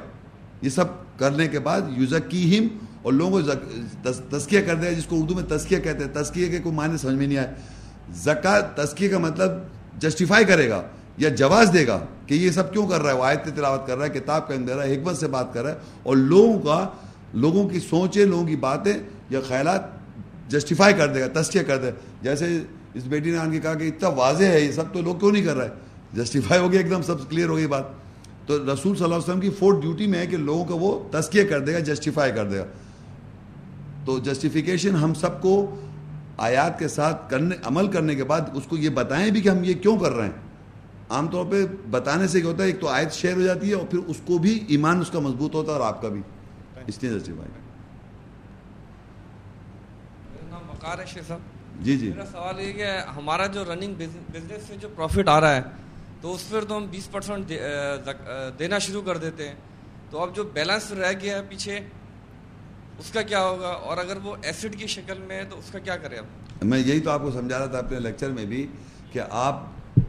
یہ سب کرنے کے بعد یو ہم اور لوگوں کو تسکیہ کر دے گا، جس کو اردو میں تسکیہ کہتے ہیں۔ تسکیہ کے کوئی معنی سمجھ میں نہیں آئے۔ زکوٰۃ تسکیہ کا مطلب جسٹیفائی کرے گا۔ یا جواز دے گا کہ یہ سب کیوں کر رہا ہے؟ وہ آیت تلاوت کر رہا ہے، کتاب کا دے رہا ہے، حکمت سے بات کر رہا ہے اور لوگوں کا، لوگوں کی سوچیں، لوگوں کی باتیں یا خیالات جسٹیفائی کر دے گا تسکیہ کر دے جیسے اس بیٹی نے آن کے کہا کہ اتنا واضح ہے، یہ سب تو لوگ کیوں نہیں کر رہا ہے جسٹیفائی ہو گیا ایک دم، سب کلیئر ہو گئی بات۔ تو رسول صلی اللہ علیہ وسلم کی فورتھ ڈیوٹی میں ہے کہ لوگوں کا وہ تسکیہ کر دے گا جسٹیفائی کر دے گا۔ تو جسٹیفیکیشن ہم سب کو آیات کے ساتھ کرنے، عمل کرنے کے بعد اس کو یہ بتائیں بھی کہ ہم یہ کیوں کر رہے ہیں۔ عام طور پہ بتانے سے کیا ہوتا ہے ایک تو آیت شیئر ہو جاتی ہے اور پھر اس کو بھی ایمان اس کا مضبوط ہوتا ہے اور آپ کا بھی۔ اس لیے جسٹی بھائی وقار ہے شیخ صاحب۔ جی جی۔ میرا سوال یہ کہ ہمارا جو رننگ بزنس سے جو پروفٹ آ رہا ہے تو اس پر تو ہم بیس پرسینٹ دینا شروع کر دیتے ہیں۔ تو اب جو بیلنس رہ گیا ہے پیچھے اس کا کیا ہوگا؟ اور اگر وہ ایسڈ کی شکل میں ہے تو اس کا کیا کریں اب میں یہی تو آپ کو سمجھا رہا تھا اپنے لیکچر میں بھی کہ آپ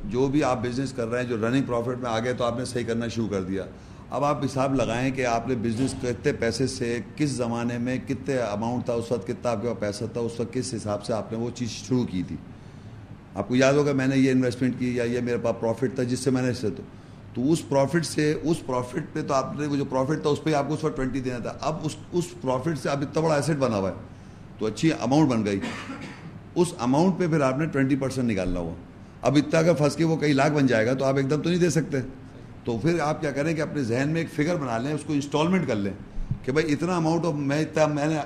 جو بھی آپ بزنس کر رہے ہیں، جو رننگ پروفٹ میں آ گئے تو آپ نے صحیح کرنا شروع کر دیا۔ اب آپ حساب لگائیں کہ آپ نے بزنس کتنے پیسے سے کس زمانے میں کتنے اماؤنٹ تھا، اس وقت کتنا آپ کے پاس پیسہ تھا، اس وقت کس حساب سے آپ نے وہ چیز شروع کی تھی۔ آپ کو یاد ہوگا، میں نے یہ انویسٹمنٹ کی یا یہ میرے پاس پروفٹ تھا، جس سے میں نے تو۔ تو اس پروفٹ سے، اس پروفٹ پہ تو آپ نے وہ جو پروفٹ تھا، اس پہ آپ کو اس وقت ٹوینٹی دینا تھا۔ اب اس اس پروفٹ سے اب اتنا بڑا ایسٹ بنا ہوا ہے۔ تو اچھی اماؤنٹ بن گئی۔ اس اماؤنٹ پہ پھر آپ نے ٹوینٹی پرسینٹ نکالنا ہوا۔ اب اتنا اگر پھنس کے وہ کئی لاکھ بن جائے گا تو آپ ایک دم تو نہیں دے سکتے۔ تو پھر آپ کیا کریں کہ اپنے ذہن میں ایک فگر بنا لیں، اس کو انسٹالمنٹ کر لیں کہ بھائی اتنا اماؤنٹ میں اتنا میں نے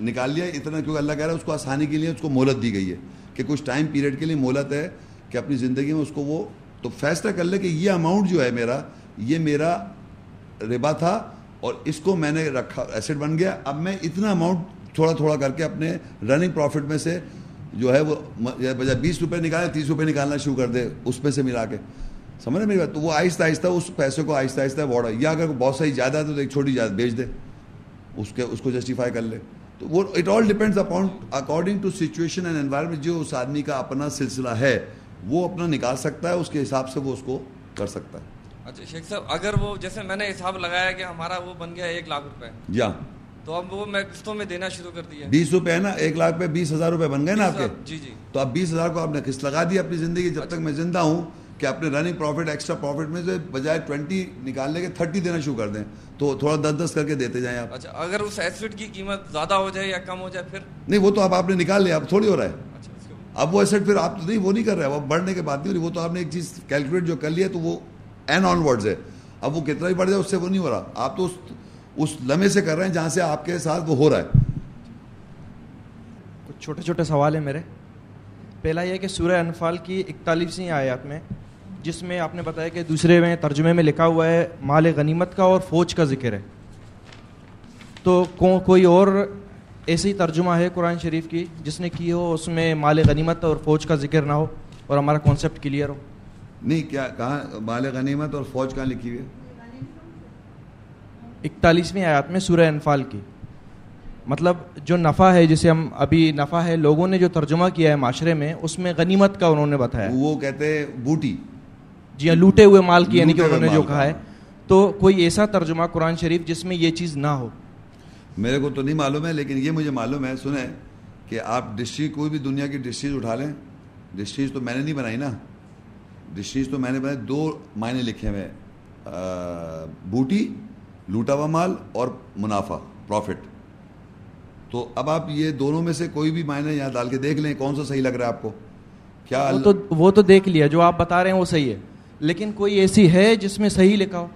نکال لیا، اتنا کیونکہ اللہ کہہ رہا ہے اس کو آسانی کے لیے اس کو مہلت دی گئی ہے کہ کچھ ٹائم پیریڈ کے لیے مہلت ہے کہ اپنی زندگی میں اس کو وہ تو فیصلہ کر لے کہ یہ اماؤنٹ جو ہے میرا، یہ میرا ربا تھا اور اس کو میں نے رکھا ایسڈ بن گیا۔ اب میں اتنا اماؤنٹ تھوڑا تھوڑا کر کے اپنے رننگ پروفٹ میں سے جو ہے وہ بجائے بیس روپے نکالے تیس روپے نکالنا شروع کر دے اس میں سے ملا کے۔ سمجھ رہے میری بات؟ تو وہ آہستہ آہستہ اس پیسے کو آہستہ آہستہ بڑھا یا اگر بہت صحیح زیادہ ہے تو ایک چھوٹی زیادہ بیچ دے۔ اس کے اس کو جسٹیفائی کر لے۔ تو وہ it all depends upon according to situation and environment جو اس آدمی کا اپنا سلسلہ ہے وہ اپنا نکال سکتا ہے اس کے حساب سے وہ اس کو کر سکتا ہے۔ اچھا شیخ صاحب اگر وہ جیسے میں نے حساب لگایا کہ ہمارا وہ بن گیا ایک لاکھ روپے۔ یا۔ تو اب وہ میں قسطوں میں دینا شروع کر دیا بیس روپے ہے نا ایک لاکھ پہ بیس ہزار روپے بن گئے نا آپ کے؟ جی جی۔ تو اب بیس ہزار کو آپ نے قسط لگا دی اپنی زندگی جب تک میں زندہ ہوں کہ اپنے رننگ پروفٹ ایکسٹرا پروفٹ میں سے بجائے ٹوینٹی نکالنے کے تھرٹی دینا شروع کر دیں۔ تو تھوڑا دس دس کر کے دیتے جائیں آپ۔ اچھا اگر اس ایسٹ کی قیمت زیادہ ہو جائے یا کم ہو جائے پھر؟ نہیں وہ تو اب آپ نے نکال لیا اب تھوڑی ہو رہا ہے۔ اچھا اب وہ ایسٹ پھر آپ نہیں وہ نہیں کر رہے اب بڑھنے کے بعد نہیں ہو رہی وہ تو آپ نے ایک چیز کیلکولیٹ جو کر لیا تو وہ این آن ورڈز ہے۔ اب وہ کتنا بھی بڑھ جائے اس سے وہ نہیں ہو رہا۔ آپ تو اس لمحے سے کر رہے ہیں جہاں سے آپ کے ساتھ وہ ہو رہا ہے۔ کچھ چھوٹے چھوٹے سوال ہیں میرے۔ پہلا یہ کہ سورہ انفال کی اکتالیسویں آیات میں جس میں آپ نے بتایا کہ دوسرے میں ترجمے میں لکھا ہوا ہے مال غنیمت کا اور فوج کا ذکر ہے۔ تو کو کوئی اور ایسی ترجمہ ہے قرآن شریف کی جس نے کی ہو اس میں مال غنیمت اور فوج کا ذکر نہ ہو اور ہمارا کانسیپٹ کلیئر ہو؟ نہیں کیا کہاں مال غنیمت اور فوج کہاں لکھی ہوئی ہے؟ اکتالیسویں آیات میں سورہ انفال کی۔ مطلب جو نفع ہے جسے ہم ابھی نفع ہے لوگوں نے جو ترجمہ کیا ہے معاشرے میں اس میں غنیمت کا انہوں نے بتایا۔ وہ کہتے ہیں بوٹی۔ جی ہاں لوٹے ہوئے مال کی یعنی کہ انہوں نے جو کہا۔ ہے۔ تو کوئی ایسا ترجمہ قرآن شریف جس میں یہ چیز نہ ہو۔ میرے کو تو نہیں معلوم ہے لیکن یہ مجھے معلوم ہے سنیں کہ آپ ڈسٹری کوئی بھی دنیا کی ڈسٹریز اٹھا لیں۔ ڈسٹریز تو میں نے نہیں بنائی نا۔ ڈسٹریز تو میں نے بنائی دو معنی لکھے ہوئے بوٹی لوٹا ہوا مال اور منافع پروفٹ تو اب آپ یہ دونوں میں سے کوئی بھی معنی یہاں ڈال کے دیکھ لیں کون سا صحیح لگ رہا ہے آپ کو؟ کیا وہ تو وہ تو دیکھ لیا جو آپ بتا رہے ہیں وہ صحیح ہے۔ لیکن کوئی ایسی ہے جس میں صحیح لکھا ہو؟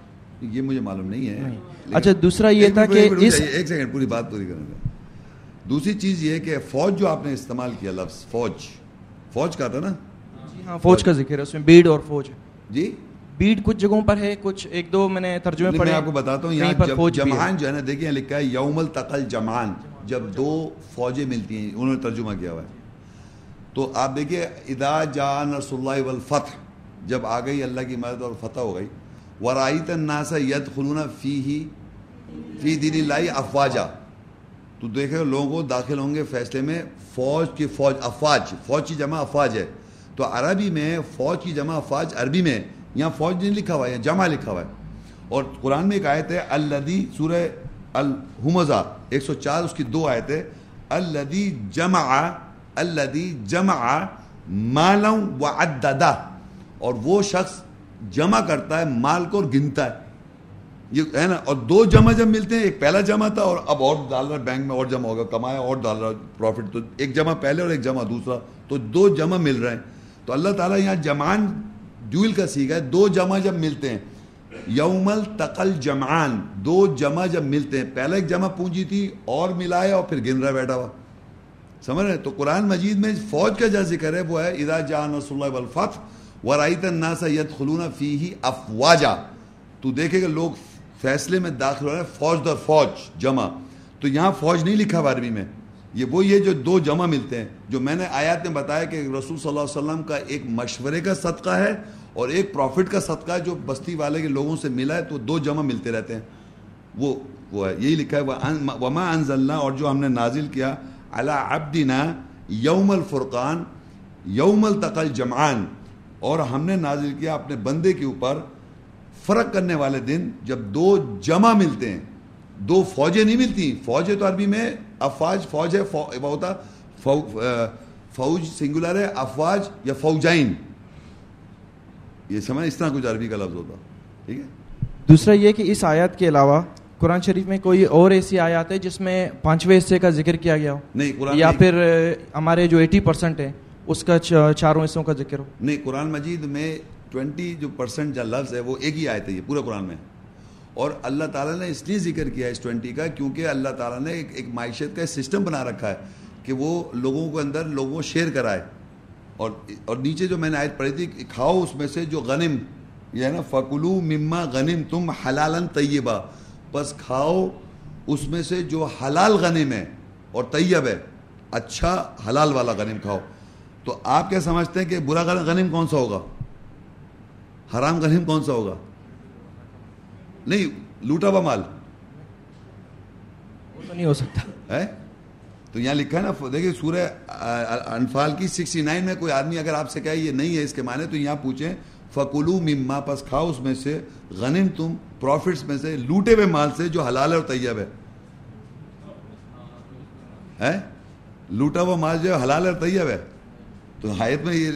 یہ مجھے معلوم نہیں ہے۔ اچھا، دوسرا یہ تھا کہ ایک منٹ، اس- ایک سیکنڈ پوری بات پوری کرنے دیں دوسری چیز یہ کہ فوج جو آپ نے استعمال کیا لفظ فوج فوج کا تھا نا؟ جی ہاں فوج کا ذکر ہے اس میں بیڑ اور فوج جی؟ بیڑ کچھ جگہوں پر ہے کچھ ایک دو میں نے ترجمے میں پڑھے آپ کو بتاتا ہوں یہاں۔ جمعان جو ہے نا دیکھیں لکھا ہے یوم التقل جمعان جب دو فوجیں ملتی ہیں انہوں نے ترجمہ کیا ہوا ہے۔ تو آپ دیکھیے ادا جان رسول اللہ والفتح جب آ گئی اللہ کی مدد اور فتح ہو گئی ورائت الناس يدخلون فيه فی دین اللہ افواجا۔ تو دیکھے لوگوں کو داخل ہوں گے فیصلے میں فوج کی فوج افواج فوج کی جمع افواج ہے۔ تو عربی میں فوج کی جمع افواج عربی میں یہاں فوج نہیں لکھا ہوا ہے، یہاں جمع لکھا ہوا ہے۔ اور قرآن میں ایک آیت ہے الدی سورہ الحمزہ، ایک سو چار، اس کی دو آیت ہے الدی جمع الدی جمع مالوں و اور وہ شخص جمع کرتا ہے مال کو اور گنتا ہے۔ یہ ہے نا، اور دو جمع جب ملتے ہیں، ایک پہلا جمع تھا اور اب اور ڈال رہا بینک میں اور جمع ہوگا، کمایا اور ڈال رہا پروفٹ تو ایک جمع پہلے اور ایک جمع دوسرا۔ تو دو جمع مل رہے ہیں۔ تو اللہ تعالیٰ یہاں جمان ڈیول کا سیکھا ہے، دو جمع جب ملتے ہیں یوم التقل جمعان، دو جمع جب ملتے ہیں، پہلا ایک جمع پونجی تھی، اور ملایا اور پھر گن رہا بیٹھا ہوا۔ سمجھ رہے تو قرآن مجید میں فوج کا جو ذکر ہے، وہ ہے، اذا جان رسول اللہ ورائت الناس يدخلون فيه افواجا۔ تو دیکھے کہ لوگ فیصلے میں داخل ہو رہے ہیں، فوج در فوج، جمع۔ تو یہاں فوج نہیں لکھا ہوا عربی میں۔ یہ وہ یہ جو دو جمع ملتے ہیں، جو میں نے آیات میں بتایا کہ رسول صلی اللہ علیہ وسلم کا ایک مشورے کا صدقہ ہے اور ایک پروفٹ کا صدقہ جو بستی والے کے لوگوں سے ملا ہے تو دو جمع ملتے رہتے ہیں۔ وہ وہ ہے، یہی لکھا ہے وما انزلنا اور جو ہم نے نازل کیا علی عبدنا یوم الفرقان یوم التقل جمعان اور ہم نے نازل کیا اپنے بندے کے اوپر فرق کرنے والے دن جب دو جمع ملتے ہیں۔ دو فوجیں نہیں ملتی فوجیں تو عربی میں افواج، فوج ہے ہوتا فوج سنگولر ہے، افواج یا فوجائن یہ سمجھ اس طرح کچھ عربی کا لفظ ہوتا۔ ٹھیک ہے؟ دوسرا یہ کہ اس آیات کے علاوہ قرآن شریف میں کوئی اور ایسی آیات ہے جس میں پانچویں حصے کا ذکر کیا گیا ہو؟ نہیں قرآن یا پھر ہمارے جو ایٹی پرسنٹ ہے اس کا چاروں حصوں کا ذکر ہو؟ نہیں قرآن مجید میں ٹوینٹی جو پرسنٹ جو لفظ ہے وہ ایک ہی آیت ہے یہ پورے قرآن میں۔ اور اللہ تعالیٰ نے اس لیے ذکر کیا ہے اس ٹوینٹی کا کیونکہ اللہ تعالیٰ نے ایک معیشت کا سسٹم بنا رکھا ہے کہ وہ لوگوں کے اندر لوگوں کو شیئر کرائے۔ اور اور نیچے جو میں نے آیت پڑھی تھی کھاؤ اس میں سے جو غنم یہ ہے نا فکلو مما غنم تم حلالن طیبہ۔ بس کھاؤ اس میں سے جو حلال غنم ہے اور طیب ہے اچھا حلال والا غنم کھاؤ۔ تو آپ کیا سمجھتے ہیں کہ برا غنم کون سا ہوگا؟ حرام غنم کون سا ہوگا؟ نہیں لوٹا ہوا مال۔ وہ تو نہیں ہو سکتا۔ ہے؟ تو یہاں لکھا ہے نا، دیکھیے سورہ انفال کی سکسٹی نائن میں کوئی آدمی اگر آپ سے کہے یہ نہیں ہے اس کے معنی، تو یہاں پوچھیں فکلو مما پس کھاؤ اس میں سے غنم تم پروفٹس میں سے، لوٹے ہوئے مال سے جو حلال ہے اور طیب ہے۔ لوٹا ہوا مال جو حلال ہے اور طیب ہے۔ تو آیت میں یہ،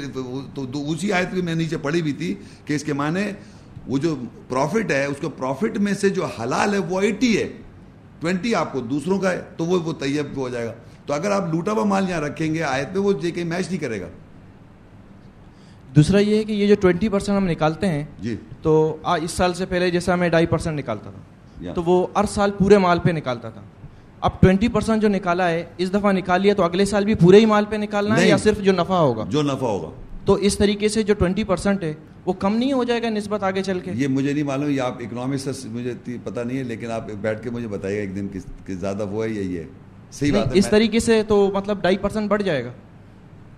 تو اسی آیت میں نیچے پڑھی بھی تھی کہ اس کے معنی، وہ جو پروفٹ ہے، اس کے پروفٹ میں سے جو حلال ہے، وہ ایٹی ہے۔ ٹوینٹی آپ کو، دوسروں کا ہے، تو وہ وہ طیب ہو جائے گا۔ تو اگر آپ لوٹا ہوا مال یہاں رکھیں گے آیت میں وہ جے کہ میچ نہیں کرے گا۔ دوسرا یہ ہے کہ یہ جو ٹوینٹی پرسینٹ ہم نکالتے ہیں جی۔ تو اس سال سے پہلے جیسا میں ڈھائی پرسینٹ نکالتا تھا۔ تو وہ ہر سال پورے مال پہ نکالتا تھا۔ اب ٹوینٹی پرسینٹ جو نکالا ہے اس دفعہ نکال لیا تو اگلے سال بھی پورے ہی مال پہ نکالنا ہے۔ یا صرف جو نفع ہوگا؟ جو نفع ہوگا۔ تو اس طریقے سے جو ٹوینٹی پرسینٹ ہے وہ کم نہیں ہو جائے گا نسبت آگے چل کے؟ یہ مجھے نہیں معلوم یہ آپ اکنامکس سے مجھے پتہ نہیں ہے لیکن آپ بیٹھ کے مجھے بتائیے ایک دن کس زیادہ وہ ہے یا یہ ہے۔ صحیح بات اس طریقے سے تو مطلب ڈھائی پرسینٹ بڑھ جائے گا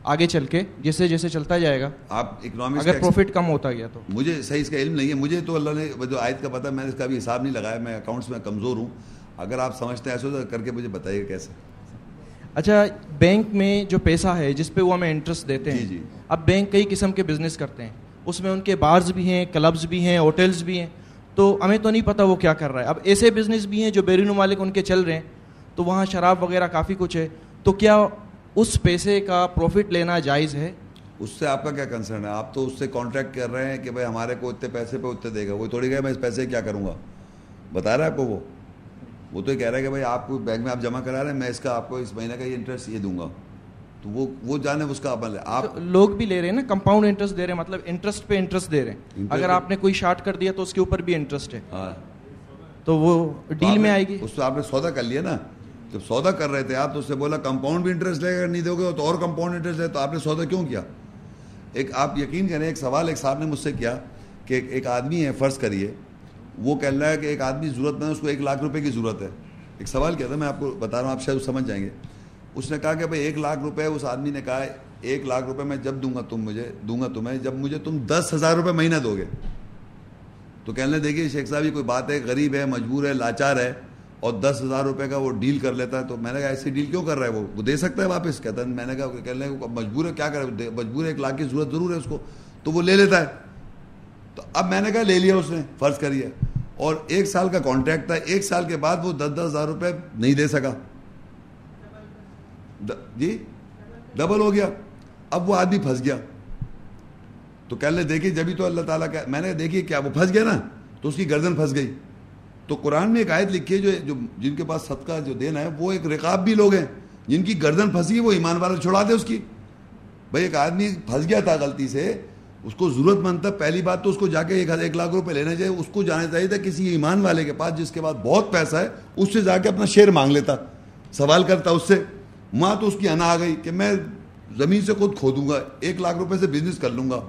آگے چل کے جیسے جیسے چلتا جائے گا آپ اکنامکس اگر پروفٹ کم ہوتا گیا تو۔ مجھے صحیح اس کا علم نہیں ہے مجھے تو اللہ نے جو آیت کا پتہ میں نے اس کا بھی حساب نہیں لگایا میں اکاؤنٹس میں کمزور ہوں۔ اگر آپ سمجھتے ہیں ایسے تو کر کے مجھے بتائیے کیسے۔ اچھا بینک میں جو پیسہ ہے جس پہ وہ ہمیں انٹرسٹ دیتے ہیں جی، جی۔ اب بینک کئی قسم کے بزنس کرتے ہیں۔ اس میں ان کے بارز بھی ہیں کلبز بھی ہیں ہوٹلز بھی ہیں۔ تو ہمیں تو نہیں پتا وہ کیا کر رہا ہے۔ اب ایسے بزنس بھی ہیں جو بیرون ممالک ان کے چل رہے ہیں تو وہاں شراب وغیرہ کافی کچھ ہے۔ تو کیا اس پیسے کا پروفٹ لینا جائز ہے؟ اس سے آپ کا کیا کنسرن ہے؟ آپ تو اس سے کانٹریکٹ کر رہے ہیں کہ بھائی ہمارے کو اتنے پیسے پہ اتنے دے گا۔ وہ تھوڑی کہ میں اس پیسے کیا کروں گا؟ بتا رہا ہے آپ کو وہ؟ وہ تو یہ کہہ رہا ہے کہ بھائی آپ کو بینک میں آپ جمع کرا رہے ہیں میں اس کا آپ کو اس مہینے کا یہ انٹرسٹ یہ دوں گا۔ تو وہ وہ جانے اس کا عمل ہے۔ آپ لوگ بھی لے رہے ہیں نا کمپاؤنڈ انٹرسٹ دے رہے ہیں مطلب انٹرسٹ پہ انٹرسٹ دے رہے ہیں۔ اگر پہ- آپ نے کوئی شارٹ کر دیا تو اس کے اوپر بھی انٹرسٹ ہے۔ ہاں۔ تو وہ ڈیل میں آئے گی۔ اس سے آپ نے سودا کر لیا نا۔ جب سودا کر رہے تھے، آپ تو اس سے بولا کمپاؤنڈ بھی انٹرسٹ لے گا نہیں دو گے تو اور کمپاؤنڈ انٹرسٹ ہے تو آپ نے سودا کیوں کیا؟ ایک آپ یقین کریں، ایک سوال ایک صاحب نے مجھ سے کیا کہ ایک ایک آدمی ہے، فرض کریے، وہ کہہ رہا ہے کہ ایک آدمی ضرورت میں اس کو ایک لاکھ روپے کی ضرورت ہے۔ ایک سوال کیا تھا، میں آپ کو بتا رہا ہوں، آپ شاید سمجھ جائیں گے۔ اس نے کہا کہ بھائی ایک لاکھ روپے، اس آدمی نے کہا ایک لاکھ روپے میں جب دوں گا تم مجھے، دوں گا تمہیں، جب مجھے تم دس ہزار روپے مہینہ دو گے۔ تو کہنے دیکھیے شیخ صاحب، یہ کوئی بات ہے، غریب ہے، مجبور ہے، لاچار ہے۔ اور دس ہزار روپے کا وہ ڈیل کر لیتا ہے تو میں نے کہا ایسی ڈیل کیوں کر رہا ہے وہ؟ دے سکتا ہے واپس؟ کہتا ہے، میں نے کہا کہنے کو مجبور ہے، کیا کرے؟ مجبور ہے، ایک لاکھ کی ضرورت ضرور ہے اس کو۔ تو وہ لے لیتا ہے۔ تو اب میں نے کہا لے لیا اس نے، فرض کریے۔ اور ایک سال کا کانٹریکٹ تھا، ایک سال کے بعد وہ دس دس ہزار روپے نہیں دے سکا۔ جی؟ ڈبل ہو گیا۔ اب وہ آدمی پھنس گیا۔ تو کہہ لے دیکھیے، جبھی تو اللہ تعالیٰ کا، میں نے دیکھیے کیا، وہ پھنس گیا نا؟ تو اس کی گردن پھنس گئی۔ تو قرآن میں ایک آیت لکھی ہے جو جو جن کے پاس صدقہ جو دینا ہے، وہ ایک رقاب بھی لوگ ہیں۔ جن کی گردن پھنسی ہے وہ ایمان والا چھڑا دے اس کی۔ بھائی، ایک آدمی پھنس گیا تھا غلطی سے، اس کو ضرورت مند تھا۔ پہلی بات تو اس کو جا کے ایک ایک لاکھ روپے لینا چاہیے، اس کو جانا چاہیے تھا کسی ایمان والے کے پاس جس کے پاس بہت پیسہ ہے، اس سے جا کے اپنا شیئر مانگ لیتا۔ سوال کرتا اس سے۔ وہاں تو اس کی انا آ گئی کہ میں زمین سے خود کھودوں گا، ایک لاکھ روپے سے بزنس کر لوں گا۔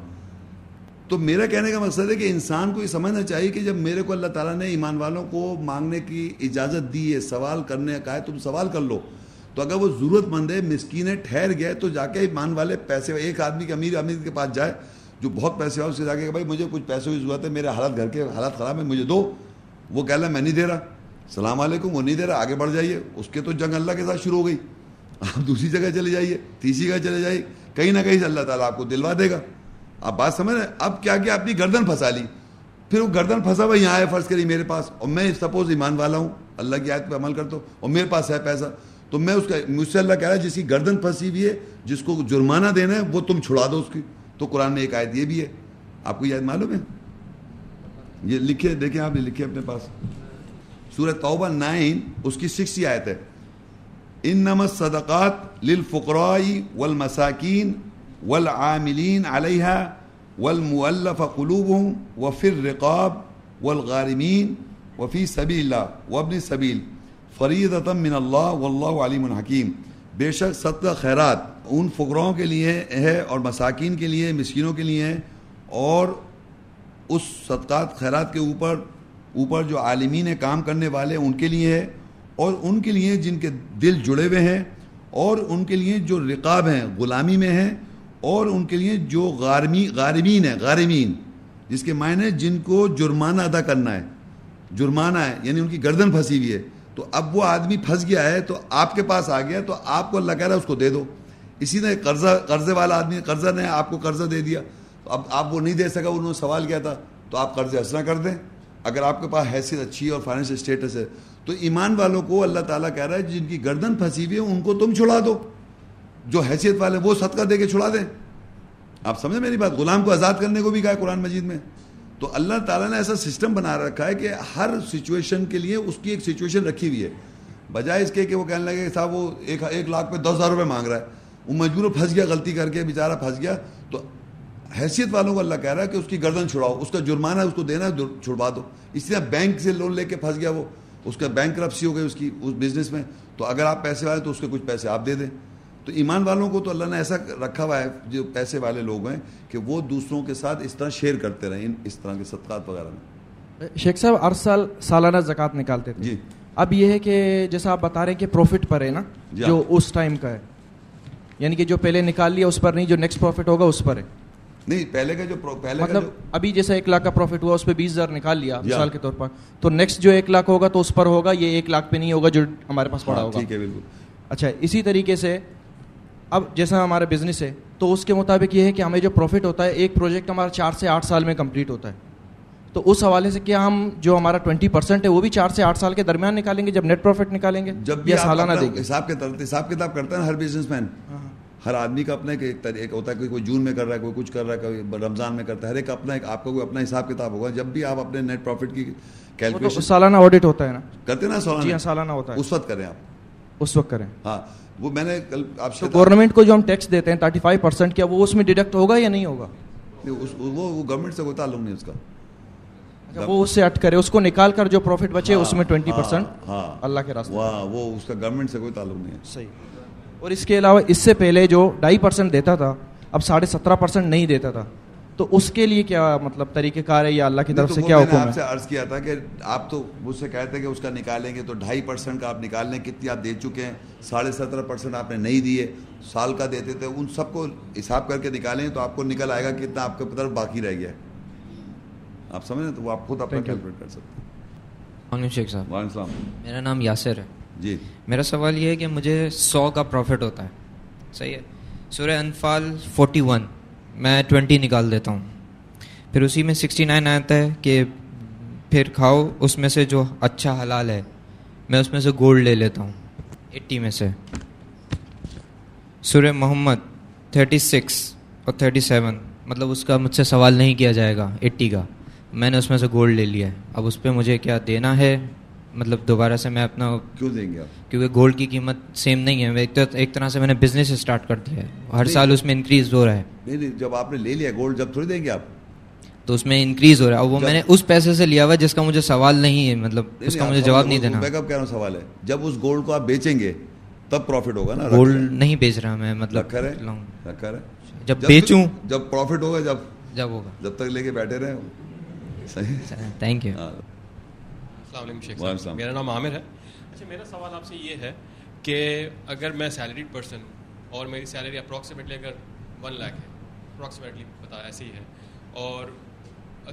تو میرا کہنے کا مقصد ہے کہ انسان کو یہ سمجھنا چاہیے کہ جب میرے کو اللہ تعالیٰ نے ایمان والوں کو مانگنے کی اجازت دی ہے، سوال کرنے کا ہے، تم سوال کر لو۔ تو اگر وہ ضرورت مند ہے مسکین ہے ٹھہر گیا ہے تو جا کے ایمان والے پیسے، ایک آدمی کے امیر امیر کے پاس جائے، جو بہت پیسے ہو اس سے جا کے کہ بھائی مجھے کچھ پیسوں کی ضرورت ہے، میرے حالات گھر کے حالات خراب ہیں، مجھے دو۔ وہ کہہ رہا میں نہیں دے رہا۔ السلام علیکم، وہ نہیں دے رہا، آگے بڑھ جائیے۔ اس کے تو جنگ اللہ کے ساتھ شروع ہو گئی۔ آپ دوسری جگہ چلے جائیے، تیسری جگہ چلے جائیے۔ کہیں نہ کہیں سے اللہ تعالیٰ آپ کو دلوا دے گا۔ آپ بات سمجھ رہے اب کیا کیا اپنی گردن پھنسا لی؟ پھر وہ گردن پھنسا ہوا یہاں آئے فرض کری میرے پاس، اور میں سپوز ایمان والا ہوں، اللہ کی آیت پہ عمل کرتا ہوں، اور میرے پاس ہے پیسہ، تو میں اس کا مجھ سے اللہ کہہ رہا ہے، جس کی گردن پھنسی ہوئی ہے، جس کو جرمانہ دینا ہے، وہ تم چھڑا دو اس کی۔ تو قرآن میں ایک آیت یہ بھی ہے۔ آپ کو یہ آیت معلوم ہے؟ یہ لکھے، دیکھیں آپ نے لکھے اپنے پاس۔ سورہ توبہ نائن، اس کی سکسٹی آیت ہے۔ انما الصدقات للفقراء والمساکین والعاملین علیہا والمؤلف قلوبهم وفي الرقاب والغارمین وفی سبیل اللہ وابن سبیل فریضتا من اللہ واللہ علیم حکیم۔ بے شک صدقہ خیرات ان فقراؤں کے لیے ہے اور مساکین کے لیے، مسکینوں کے لیے ہے اور اس صدقات خیرات کے اوپر اوپر جو عالمین کام کرنے والے ان کے لیے ہے اور ان کے لیے جن کے دل جڑے ہوئے ہیں اور ان کے لیے جو رقاب ہیں، غلامی میں ہیں اور ان کے لیے جو غارمی، غارمین ہیں، غارمین، جس کے معنی جن کو جرمانہ ادا کرنا ہے، جرمانہ ہے یعنی ان کی گردن پھنسی ہوئی ہے۔ تو اب وہ آدمی پھنس گیا ہے، تو آپ کے پاس آ گیا، تو آپ کو اللہ کہہ رہا ہے اس کو دے دو۔ اسی نے قرضہ، قرضے والا آدمی، قرضہ نے آپ کو قرضہ دے دیا۔ تو اب آپ وہ نہیں دے سکا، انہوں نے سوال کیا تھا، تو آپ قرض حسنا کر دیں۔ اگر آپ کے پاس حیثیت اچھی ہے اور فائنینشیل اسٹیٹس ہے، تو ایمان والوں کو اللہ تعالیٰ کہہ رہا ہے، جن کی گردن پھنسی ہوئی ہے، ان کو تم چھڑا دو۔ جو حیثیت والے وہ صدقہ دے کے چھڑا دیں۔ آپ سمجھے میری بات؟ غلام کو آزاد کرنے کو بھی کہا ہے قرآن مجید میں۔ تو اللہ تعالیٰ نے ایسا سسٹم بنا رکھا ہے کہ ہر سچویشن کے لیے اس کی ایک سچویشن رکھی ہوئی ہے۔ بجائے اس کے کہ وہ کہنے لگے کہ صاحب وہ ایک ایک لاکھ پہ دس ہزار روپے مانگ رہا ہے۔ وہ مجبور پھنس گیا، غلطی کر کے، بیچارہ پھنس گیا۔ تو حیثیت والوں کو اللہ کہہ رہا ہے کہ اس کی گردن چھڑاؤ، اس کا جرمانہ ہے اس کو دینا ہے، چھڑوا دو۔ اس طرح بینک سے لون لے کے پھنس گیا وہ۔ اس کا بینک کرپسی ہو گئی اس کی، اس بزنس میں۔ تو اگر آپ پیسے والے تو اس کے کچھ پیسے آپ دے دیں۔ تو ایمان والوں کو تو اللہ نے ایسا رکھا ہوا ہے جو پیسے والے لوگ ہیں کہ وہ دوسروں کے ساتھ اس طرح شیئر کرتے رہیں اس طرح کے صدقات وغیرہ میں۔ شیخ صاحب ہر سال سالانہ زکوٰۃ نکالتے تھے۔ جی۔ اب یہ ہے کہ جیسا آپ بتا رہے ہیں کہ پروفٹ پر ہے نا جی جو ہاں۔ اس ٹائم کا ہے۔ یعنی کہ جو پہلے نکال لیا اس پر نہیں جو نیکسٹ پروفٹ ہوگا اس پر ہے۔ نہیں پہلے کا جو پہلے مطلب جو ابھی جیسا ایک لاکھ کا پروفٹ ہوا اس پہ بیس ہزار نکال لیا جی ہاں۔ مثال کے طور پر۔ تو نیکسٹ جو ایک لاکھ ہوگا تو اس پر ہوگا یہ ایک لاکھ پہ نہیں ہوگا جو ہمارے پاس پڑا ہاں، ہوگا۔ ٹھیک ہے بالکل۔ اچھا اسی طریقے سے اب جیسا ہمارا بزنس ہے تو اس کے مطابق یہ ہے کہ ہمیں جو پروفٹ ہوتا ہے ایک پروجیکٹ ہمارا چار سے آٹھ سال میں کمپلیٹ ہوتا ہے۔ تو اس حوالے سے کیا ہم جو ہمارا ٹوئنٹی پرسینٹ ہے وہ بھی چار سے آٹھ سال کے درمیان نکالیں گے جب نیٹ پروفٹ نکالیں گے؟ جب آپ سالانہ دیں گے؟ حساب کے طرف حساب کتاب کرتا ہے نا ہر بزنس مین ہر آدمی کا اپنا ایک ایک طریقہ- ہوتا ہے کوئی کوئی جون میں کر رہا ہے کوئی کچھ کر رہا ہے کوئی رمضان میں کرتا ہے۔ ہر ایک اپنا ایک آپ کا کوئی اپنا حساب کتاب ہوگا۔ جب بھی آپ اپنے نیٹ پروفٹ کی کیلکولیشن سالانہ آڈٹ ہوتا ہے نا۔ کرتے ہیں نا جی ہاں سالانہ ہوتا ہے۔ اس وقت کریں آپ۔ اس وقت کریں۔ ہاں۔ وہ میں نے کل آپ سے گورنمنٹ کو جو ہم ٹیکس دیتے ہیں تھرٹی فائیو پرسینٹ کیا وہ اس میں ڈیڈکٹ ہوگا یا نہیں ہوگا؟ وہ گورنمنٹ سے کوئی تعلق نہیں اس کا۔ اچھا، وہ اس سے اٹ کرے اس کو نکال کر جو پروفٹ بچے اس میں ٹوینٹی ہاں، پرسینٹ ہاں۔ اللہ کے راستے وہ اس کا گورنمنٹ سے کوئی تعلق نہیں ہے۔ صحیح۔ اور اس کے علاوہ اس سے پہلے جو ڈھائی پرسینٹ دیتا تھا اب ساڑھے سترہ پرسینٹ نہیں دیتا تھا۔ تو اس کے لیے کیا مطلب طریقہ کار ہے یا اللہ کی طرف سے کیا حکم آپ ہے؟ سے عرض کیا تھا کہ آپ تو مجھ سے کہتے کہ اس کا نکالیں گے تو ڈھائی پرسینٹ کا آپ نکال لیں کتنی آپ دے چکے ہیں؟ ساڑھے سترہ پرسینٹ آپ نے نہیں دیے۔ سال کا دیتے تھے ان سب کو حساب کر کے نکالیں تو آپ کو نکل آئے گا کتنا آپ کے طرف باقی رہ گیا ہے۔ آپ سمجھ رہے ہیں تو وہ آپ خود اپنا. کیلکولیٹ کر سکتے ہیں۔ شیخ صاحب۔ وعلیکم السلام۔ میرا نام یاسر ہے۔ جی۔ میرا سوال یہ ہے کہ مجھے سو کا پروفٹ ہوتا ہے۔ صحیح ہے؟ سورہ انفال فورٹی ون میں ٹوینٹی نکال دیتا ہوں۔ پھر اسی میں سکسٹی نائن آتا ہے کہ پھر کھاؤ، اس میں سے جو اچھا حلال ہے، میں اس میں سے گولڈ لے لیتا ہوں۔ ایٹی میں سے۔ سورہ محمد تھرٹی سکس اور تھرٹی سیون مطلب اس کا مجھ سے سوال نہیں کیا جائے گا، ایٹی کا۔ میں نے اس میں سے گولڈ لے لیا ہے۔ اب اس پہ مجھے کیا دینا ہے؟ مطلب دوبارہ سے میں اپنا کیوں دیں گے آپ؟ کیونکہ گولڈ کی قیمت سیم نہیں ہے۔ ایک طرح سے میں نے بزنس اسٹارٹ کر دیا ہے۔ ہر سال اس میں انکریز ہو رہا ہے۔ نہیں نہیں جب آپ نے لے لیا گولڈ جب تھوڑی دیں گے آپ؟ تو اس میں انکریز ہو رہا ہے۔ اور وہ میں نے اس پیسے سے لیا ہوا جس کا مجھے سوال نہیں ہے۔ مطلب اس کا مجھے جواب نہیں دینا۔ بیک اپ ہوں سوال ہے۔ جب اس گولڈ کو آپ بیچیں گے تب پروفٹ ہوگا نا؟ گولڈ نہیں بیچ رہا میں مطلب جب بیچوں۔ جب پروفٹ ہوگا جب؟ جب ہوگا۔ جب تک لے کے بیٹھے رہے۔ تھینک یو السلام علیکم شیخ صاحب۔ میرا نام عامر ہے. اچھا میرا سوال آپ سے یہ ہے کہ اگر میں سیلریڈ پرسن اور میری سیلری اپروکسیمیٹلی اگر ون لاکھ ہے اپروکسیمیٹلی پتا ایسے ہی ہے اور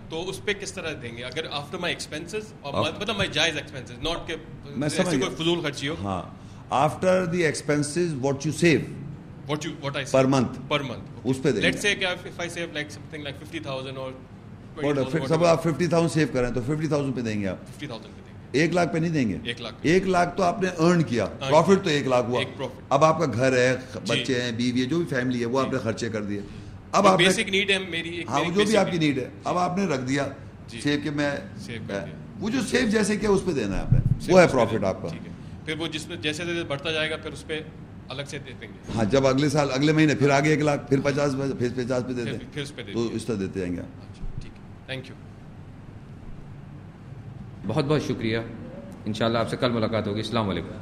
تو اس پہ کس طرح دیں گے؟ اگر آفٹر مائی ایکسپینسز اور مطلب مائی جائز ایکسپینسز ناٹ کہ کوئی۔ فضول خرچی ہو۔ ہاں۔ After the expenses what you save what you what I Per month. Per month اس پہ دیں لیٹ سے کہ if I save like something like 50000 اور سب آپ ففٹی تھاؤزینڈ سیو کریں تو ففٹی تھاؤزینڈ پہ دیں گے آپ۔ 50000 پہ دیں گے۔ ایک لاکھ پہ نہیں دیں گے۔ ایک لاکھ تو آپ نے ارن کیا۔ پروفٹ۔ تو ایک لاکھ ہوا۔ اب آپ کا گھر ہے جی۔ بچے ہیں بیوی ہے جو بھی فیملی ہے وہ آپ نے خرچے کر دیے۔ اب آپ بیسک نیڈ ہے میری ہاں جو بھی آپ کی نیڈ ہے۔ اب آپ نے رکھ دیا۔ جی۔ سیو میں Save کر دیا۔ وہ جو سیو جیسے کیا اس پہ دینا ہے آپ نے۔ وہ ہے پروفٹ آپ کا۔ پھر وہ جس میں جیسے جیسے بڑھتا جائے گا پھر اس پہ الگ سے دے دیں گے۔ ہاں جب اگلے سال اگلے مہینے پھر آگے ایک لاکھ پھر پچاس پھر پچاس پہ دیتے دے تو اس طرح دیتے جائیں گے۔ ٹھیک ہے تھینک یو بہت بہت شکریہ۔ انشاءاللہ آپ سے کل ملاقات ہوگی۔ السلام علیکم۔